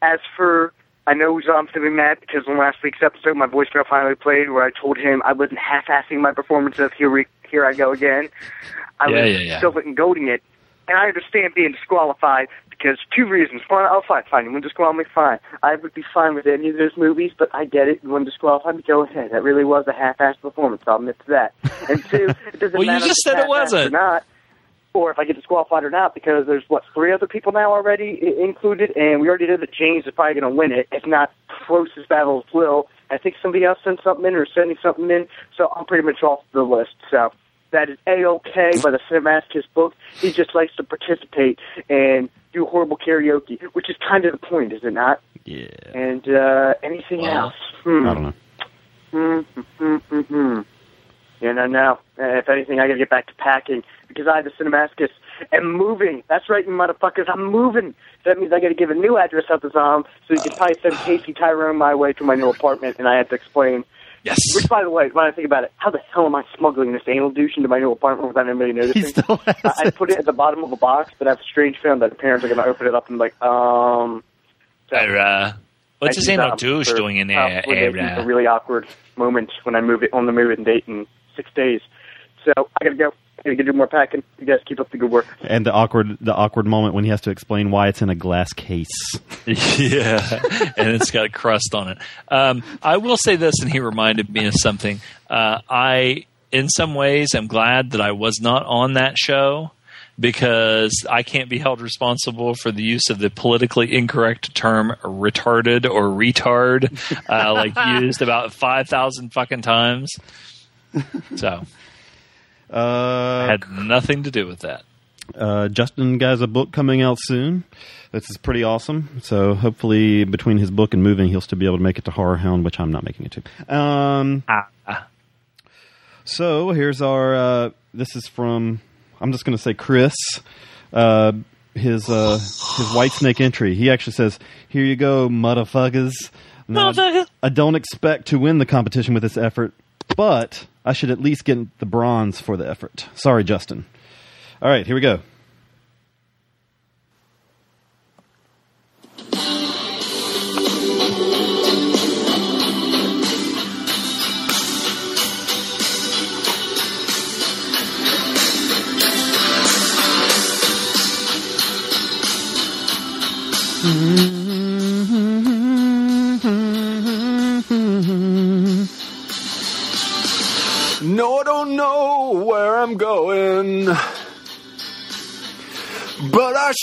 Speaker 16: As for, I know Zom's gonna be mad because on last week's episode, my voicemail finally played where I told him I wasn't half-assing my performance of Here, we, Here I Go Again. I
Speaker 3: Yeah,
Speaker 16: was
Speaker 3: yeah, yeah.
Speaker 16: silver and golding it, and I understand being disqualified because two reasons. One, oh, fine, fine, you want to disqualify me, fine. I would be fine with any of those movies, but I get it. You want to disqualify me, go ahead. That really was a half-assed performance. I'll admit to that. And two, it doesn't
Speaker 3: Well, you just said it wasn't.
Speaker 16: or not, or if I get disqualified or not, because there's what three other people now already I- included, and we already know that James is probably going to win it, if not closest battle of will. I think somebody else sent something in or sending something in, so I'm pretty much off the list. So that is a-okay by the Cinematicist book. He just likes to participate and do horrible karaoke, which is kind of the point, is it not?
Speaker 2: Yeah.
Speaker 16: And uh, anything else? Hmm.
Speaker 2: I don't know.
Speaker 16: Mm, mm, mm, know, mm. Yeah, no, no. Uh, if anything, I gotta get back to packing because I, have the cinematicist, am moving. That's right, you motherfuckers. I'm moving. That means I gotta give a new address out to Zom so you can probably send Casey Tyrone my way to my new apartment, and I have to explain.
Speaker 3: Yes.
Speaker 16: Which, by the way, when I think about it, how the hell am I smuggling this anal douche into my new apartment without anybody noticing? I, I put it at the bottom of a box, but I have a strange feeling that the parents are gonna open it up and be like, um. so-
Speaker 3: Uh, what's
Speaker 16: Thank
Speaker 3: his anal douche doing in there? Uh,
Speaker 16: a really awkward moment when I move it on the move and date in six days. So I gotta go. I gotta do more packing. You guys keep up the good work.
Speaker 2: And the awkward, the awkward moment when he has to explain why it's in a glass case.
Speaker 3: yeah, and it's got a crust on it. Um, I will say this, and he reminded me of something. Uh, I, in some ways, am glad that I was not on that show because I can't be held responsible for the use of the politically incorrect term retarded or retard, uh, like used about five thousand fucking times. So,
Speaker 2: Uh,
Speaker 3: had nothing to do with that.
Speaker 2: Uh, Justin got a book coming out soon. This is pretty awesome. So hopefully, between his book and moving, he'll still be able to make it to Horror Hound, which I'm not making it to. Um, So here's our. Uh, this is from. I'm just going to say Chris. Uh, his uh, his Whitesnake entry. He actually says, "Here you go, motherfuckers." Now. I don't expect to win the competition with this effort, but I should at least get the bronze for the effort. Sorry, Justin. All right, here we go.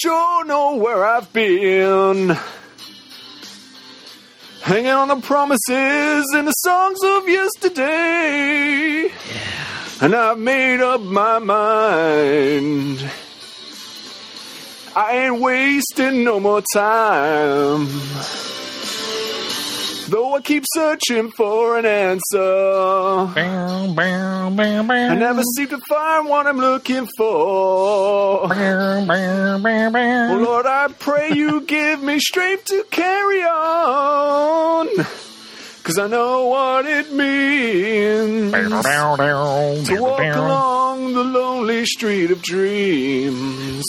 Speaker 17: Sure know where I've been. Hanging on the promises and the songs of yesterday. And I've made up my mind. I ain't wasting no more time. Though I keep searching for an answer, I never seem to find what I'm looking for. Oh Lord, I pray you give me strength to carry on. Cause I know what it means to walk along the lonely street of dreams.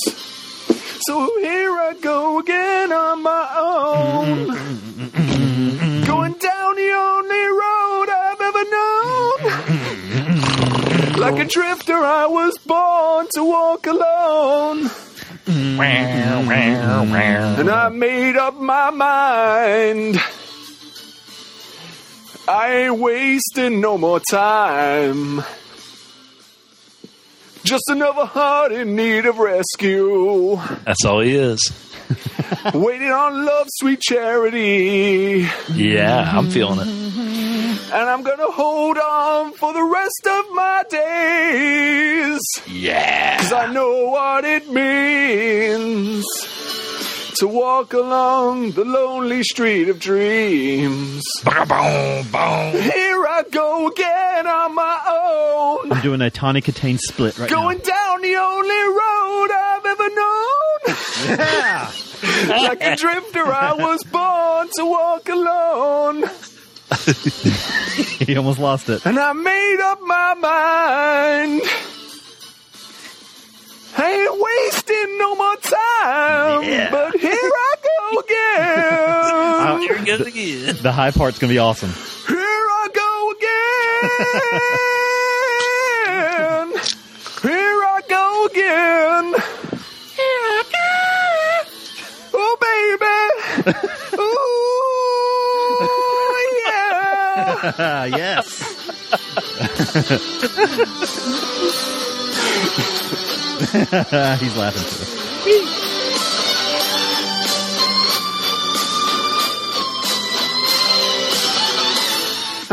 Speaker 17: So here I go again on my own. Mm-hmm. Going down the only road I've ever known. Mm-hmm. Like a drifter, I was born to walk alone. Mm-hmm. And I made up my mind. I ain't wasting no more time. Just another heart in need of rescue.
Speaker 3: That's all he is.
Speaker 17: Waiting on love, sweet charity.
Speaker 3: Yeah, I'm feeling it.
Speaker 17: And I'm gonna hold on for the rest of my days.
Speaker 3: Yeah.
Speaker 17: Cause I know what it means to walk along the lonely street of dreams. Boom, boom. Here I go again on my own.
Speaker 2: I'm doing a Tawny Kitaen split right now.
Speaker 17: Going down the only road I've ever known.
Speaker 2: Yeah.
Speaker 17: Like a drifter, I was born to walk alone.
Speaker 2: he almost lost it.
Speaker 17: And I made up my mind. I ain't wasting no more time.
Speaker 2: Yeah.
Speaker 17: But here I go again.
Speaker 3: Here he goes again.
Speaker 2: The high part's gonna be awesome.
Speaker 17: Here I go again. Here I go again. Ooh, yeah.
Speaker 2: yes. He's laughing too.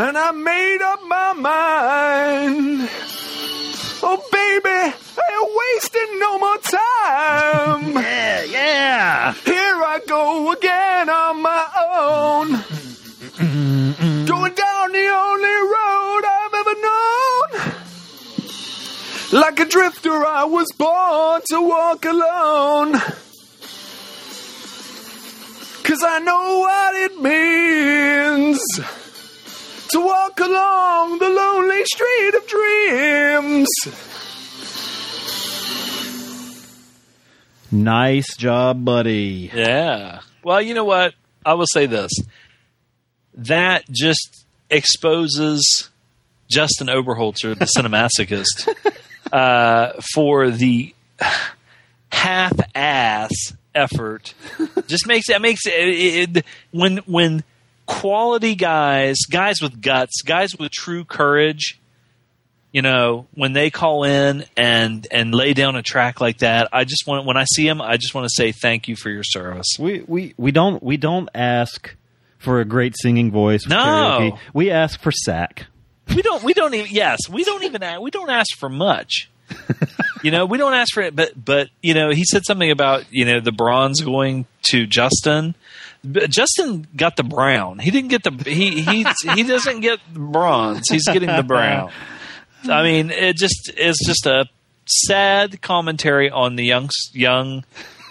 Speaker 17: and I made up my mind. Oh, baby, I ain't wasting no more time.
Speaker 18: Yeah, yeah.
Speaker 17: Here I go again on my own. Going down the only road I've ever known. Like a drifter, I was born to walk alone. Cause I know what it means to walk along the lonely street of dreams.
Speaker 2: Nice job, buddy.
Speaker 3: Yeah. Well, you know what? I will say this. That just exposes Justin Oberholzer, the cinemasochist, uh, for the half-ass effort. Just makes that makes it, it, it when when quality guys, guys with guts, guys with true courage, you know, when they call in and and lay down a track like that, I just want when I see them, I just want to say thank you for your service.
Speaker 2: We we we don't we don't ask for a great singing voice.
Speaker 3: No.
Speaker 2: karaoke. we ask for sack.
Speaker 3: We don't. We don't even. Yes, we don't even. a- We don't ask for much. you know, we don't ask for it. But but you know, he said something about you know the bronze going to Justin. Justin got the brown. He didn't get the. He he he doesn't get the bronze. He's getting the brown. I mean, it just is just a sad commentary on the young young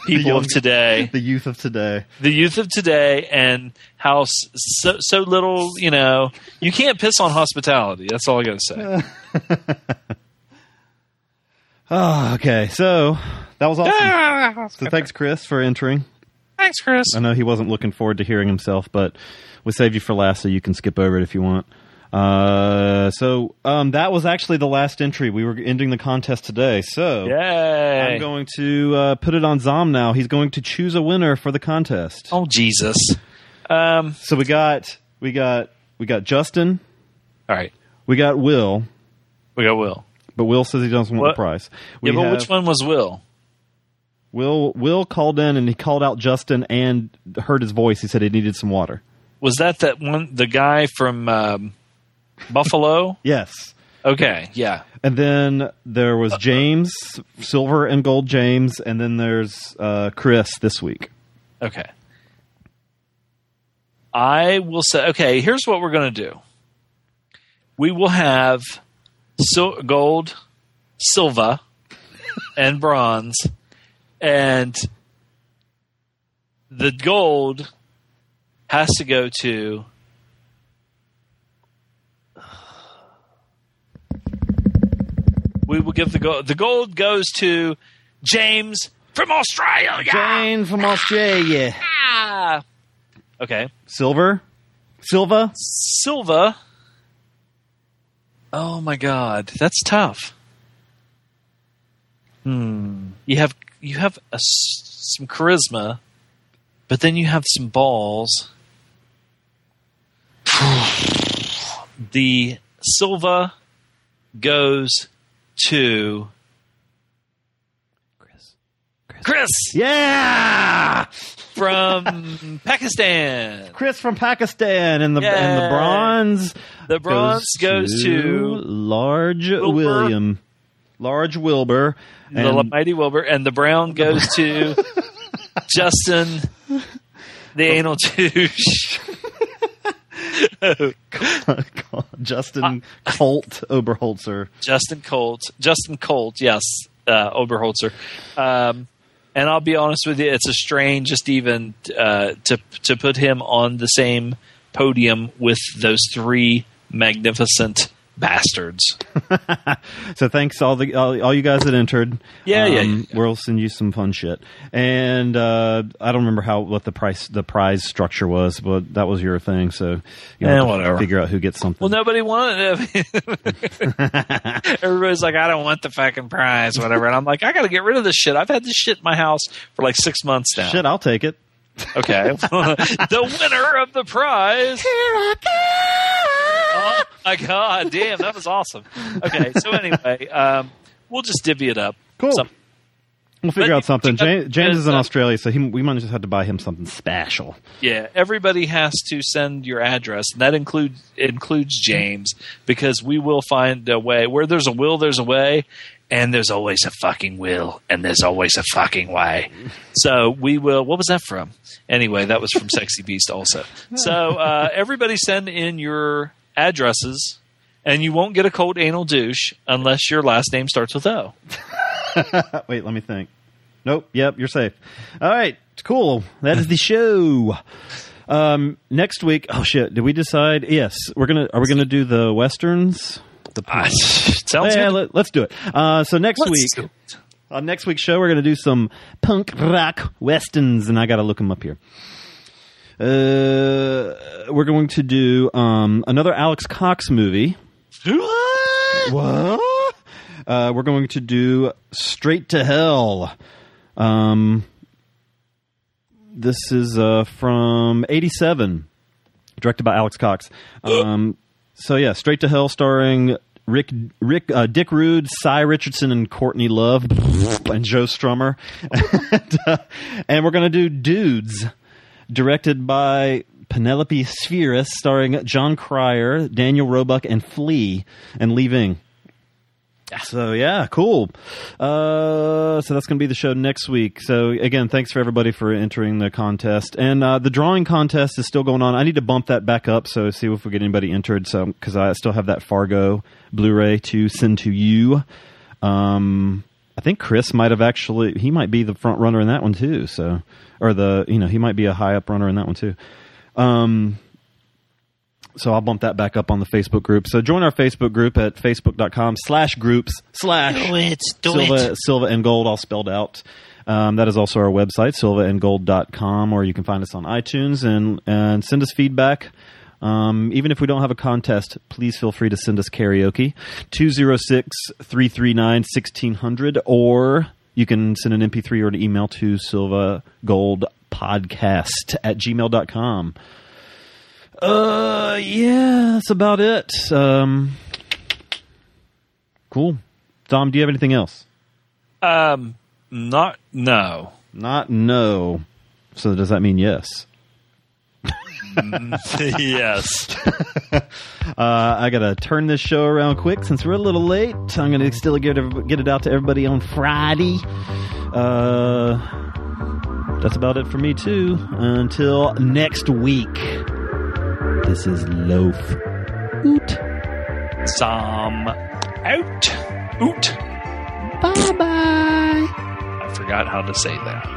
Speaker 3: people
Speaker 2: young-
Speaker 3: of today
Speaker 2: The youth of today.
Speaker 3: the youth of today and how so, so little you know you can't piss on hospitality that's all i gotta say
Speaker 2: Oh, okay. So that was awesome. Ah! so thanks, Chris, for entering.
Speaker 3: thanks chris
Speaker 2: I know he wasn't looking forward to hearing himself, but we saved you for last, so you can skip over it if you want. Uh, so um, that was actually the last entry. We were ending the contest today, so
Speaker 3: Yay.
Speaker 2: I'm going to uh, put it on Zom now. He's going to choose a winner for the contest.
Speaker 3: oh jesus um
Speaker 2: So we got we got we got Justin,
Speaker 3: all right
Speaker 2: we got Will,
Speaker 3: we got will
Speaker 2: but Will says he doesn't want
Speaker 3: What?
Speaker 2: the prize. We
Speaker 3: yeah but
Speaker 2: have-
Speaker 3: which one was will
Speaker 2: Will Will called in and he called out Justin and heard his voice. He said he needed some water.
Speaker 3: was that that one the guy from um, buffalo?
Speaker 2: Yes.
Speaker 3: okay yeah.
Speaker 2: And then there was James, silver and gold James, and then there's uh, Chris this week.
Speaker 3: okay. I will say okay here's what we're gonna do. We will have sil- gold silver and bronze and the gold has to go to we will give the gold the gold goes to james from australia
Speaker 2: James from Australia.
Speaker 3: Ah. okay
Speaker 2: Silver? Silva?
Speaker 3: silva oh my god that's tough hmm you have you have a some charisma but then you have some balls the Silva goes to Chris.
Speaker 2: Chris, yeah,
Speaker 3: from Pakistan.
Speaker 2: Chris from Pakistan, and the and the bronze.
Speaker 3: The bronze goes to
Speaker 2: large William, large Wilbur,
Speaker 3: the mighty Wilbur, and the brown goes to Justin, the anal douche.
Speaker 2: Justin Colt Oberholzer.
Speaker 3: Justin Colt, Justin Colt, yes, uh, Oberholzer. Um, and I'll be honest with you, it's a strain just even uh, to to put him on the same podium with those three magnificent bastards.
Speaker 2: So thanks all the all, all you guys that entered.
Speaker 3: Yeah, yeah,
Speaker 2: Um, We'll send you some fun shit. And uh, I don't remember how what the price the prize structure was, but that was your thing. So you
Speaker 3: Eh,
Speaker 2: have to
Speaker 3: whatever.
Speaker 2: Figure out who gets something.
Speaker 3: Well, nobody wanted it. Everybody's like, I don't want the fucking prize, whatever. And I'm like, I got to get rid of this shit. I've had this shit in my house for like six months now.
Speaker 2: Shit, I'll take it.
Speaker 3: Okay. the winner of the prize. Here I Oh my god, damn, that was awesome. Okay, so anyway, um, we'll just divvy it up.
Speaker 2: Cool.
Speaker 3: Some-
Speaker 2: We'll figure
Speaker 3: But-
Speaker 2: out something. James, James is in
Speaker 3: uh,
Speaker 2: Australia, so he, we might just have to buy him something special.
Speaker 3: Yeah, everybody has to send your address, and that includes includes James because we will find a way. Where there's a will, there's a way, and there's always a fucking will, and there's always a fucking way. So we will. What was that from? Anyway, that was from Sexy Beast also. So uh, everybody send in your addresses, and you won't get a cold anal douche unless your last name starts with O.
Speaker 2: Wait, let me think. Nope. Yep, you're safe. All right, cool. That is the show. Um, next week. Oh shit! Did we decide? Yes, we're gonna. Are we gonna do the westerns? The
Speaker 3: sounds
Speaker 2: yeah,
Speaker 3: good.
Speaker 2: Let, us do it. Uh, so next
Speaker 3: Let's
Speaker 2: week, on next week's show, we're gonna do some punk rock westerns, and I gotta look them up here. Uh, we're going to do um, another Alex Cox movie. What? Uh, we're going to do Straight to Hell. Um, this is uh, from '87, directed by Alex Cox. Um, so yeah, Straight to Hell, starring Rick, Rick, uh, Dick Rude, Sy Richardson, and Courtney Love, and Joe Strummer. and, uh, and we're gonna do Dudes, directed by Penelope Spheeris, starring Jon Cryer, Daniel Roebuck, and Flea, and Lee Ving. So yeah, cool. Uh, so that's going to be the show next week. So again, thanks for everybody for entering the contest, and uh, the drawing contest is still going on. I need to bump that back up so see if we get anybody entered. So because I still have that Fargo Blu-ray to send to you. Um, I think Chris might have actually he might be the front runner in that one too. So or the you know he might be a high up runner in that one too. Um, so I'll bump that back up on the Facebook group. So join our Facebook group at facebook.com slash groups slash
Speaker 19: Do it, do
Speaker 2: Silva,
Speaker 19: it.
Speaker 2: Silva and Gold all spelled out. Um, that is also our website, silvaandgold.com, or you can find us on iTunes and, and send us feedback. Um, even if we don't have a contest, please feel free to send us karaoke. 206 339 1600, or you can send an MP3 or an email to Silva Gold Podcast at gmail.com. Uh, yeah, that's about it. Um, cool. Dom, do you have anything else?
Speaker 3: Um, not no.
Speaker 2: Not no. So does that mean yes?
Speaker 3: yes.
Speaker 2: uh, I gotta turn this show around quick since we're a little late. I'm gonna still get it, get it out to everybody on Friday. Uh, that's about it for me too. Until next week. This is Loaf. Oot.
Speaker 3: Some out. Oot.
Speaker 2: Bye bye.
Speaker 3: I forgot how to say that.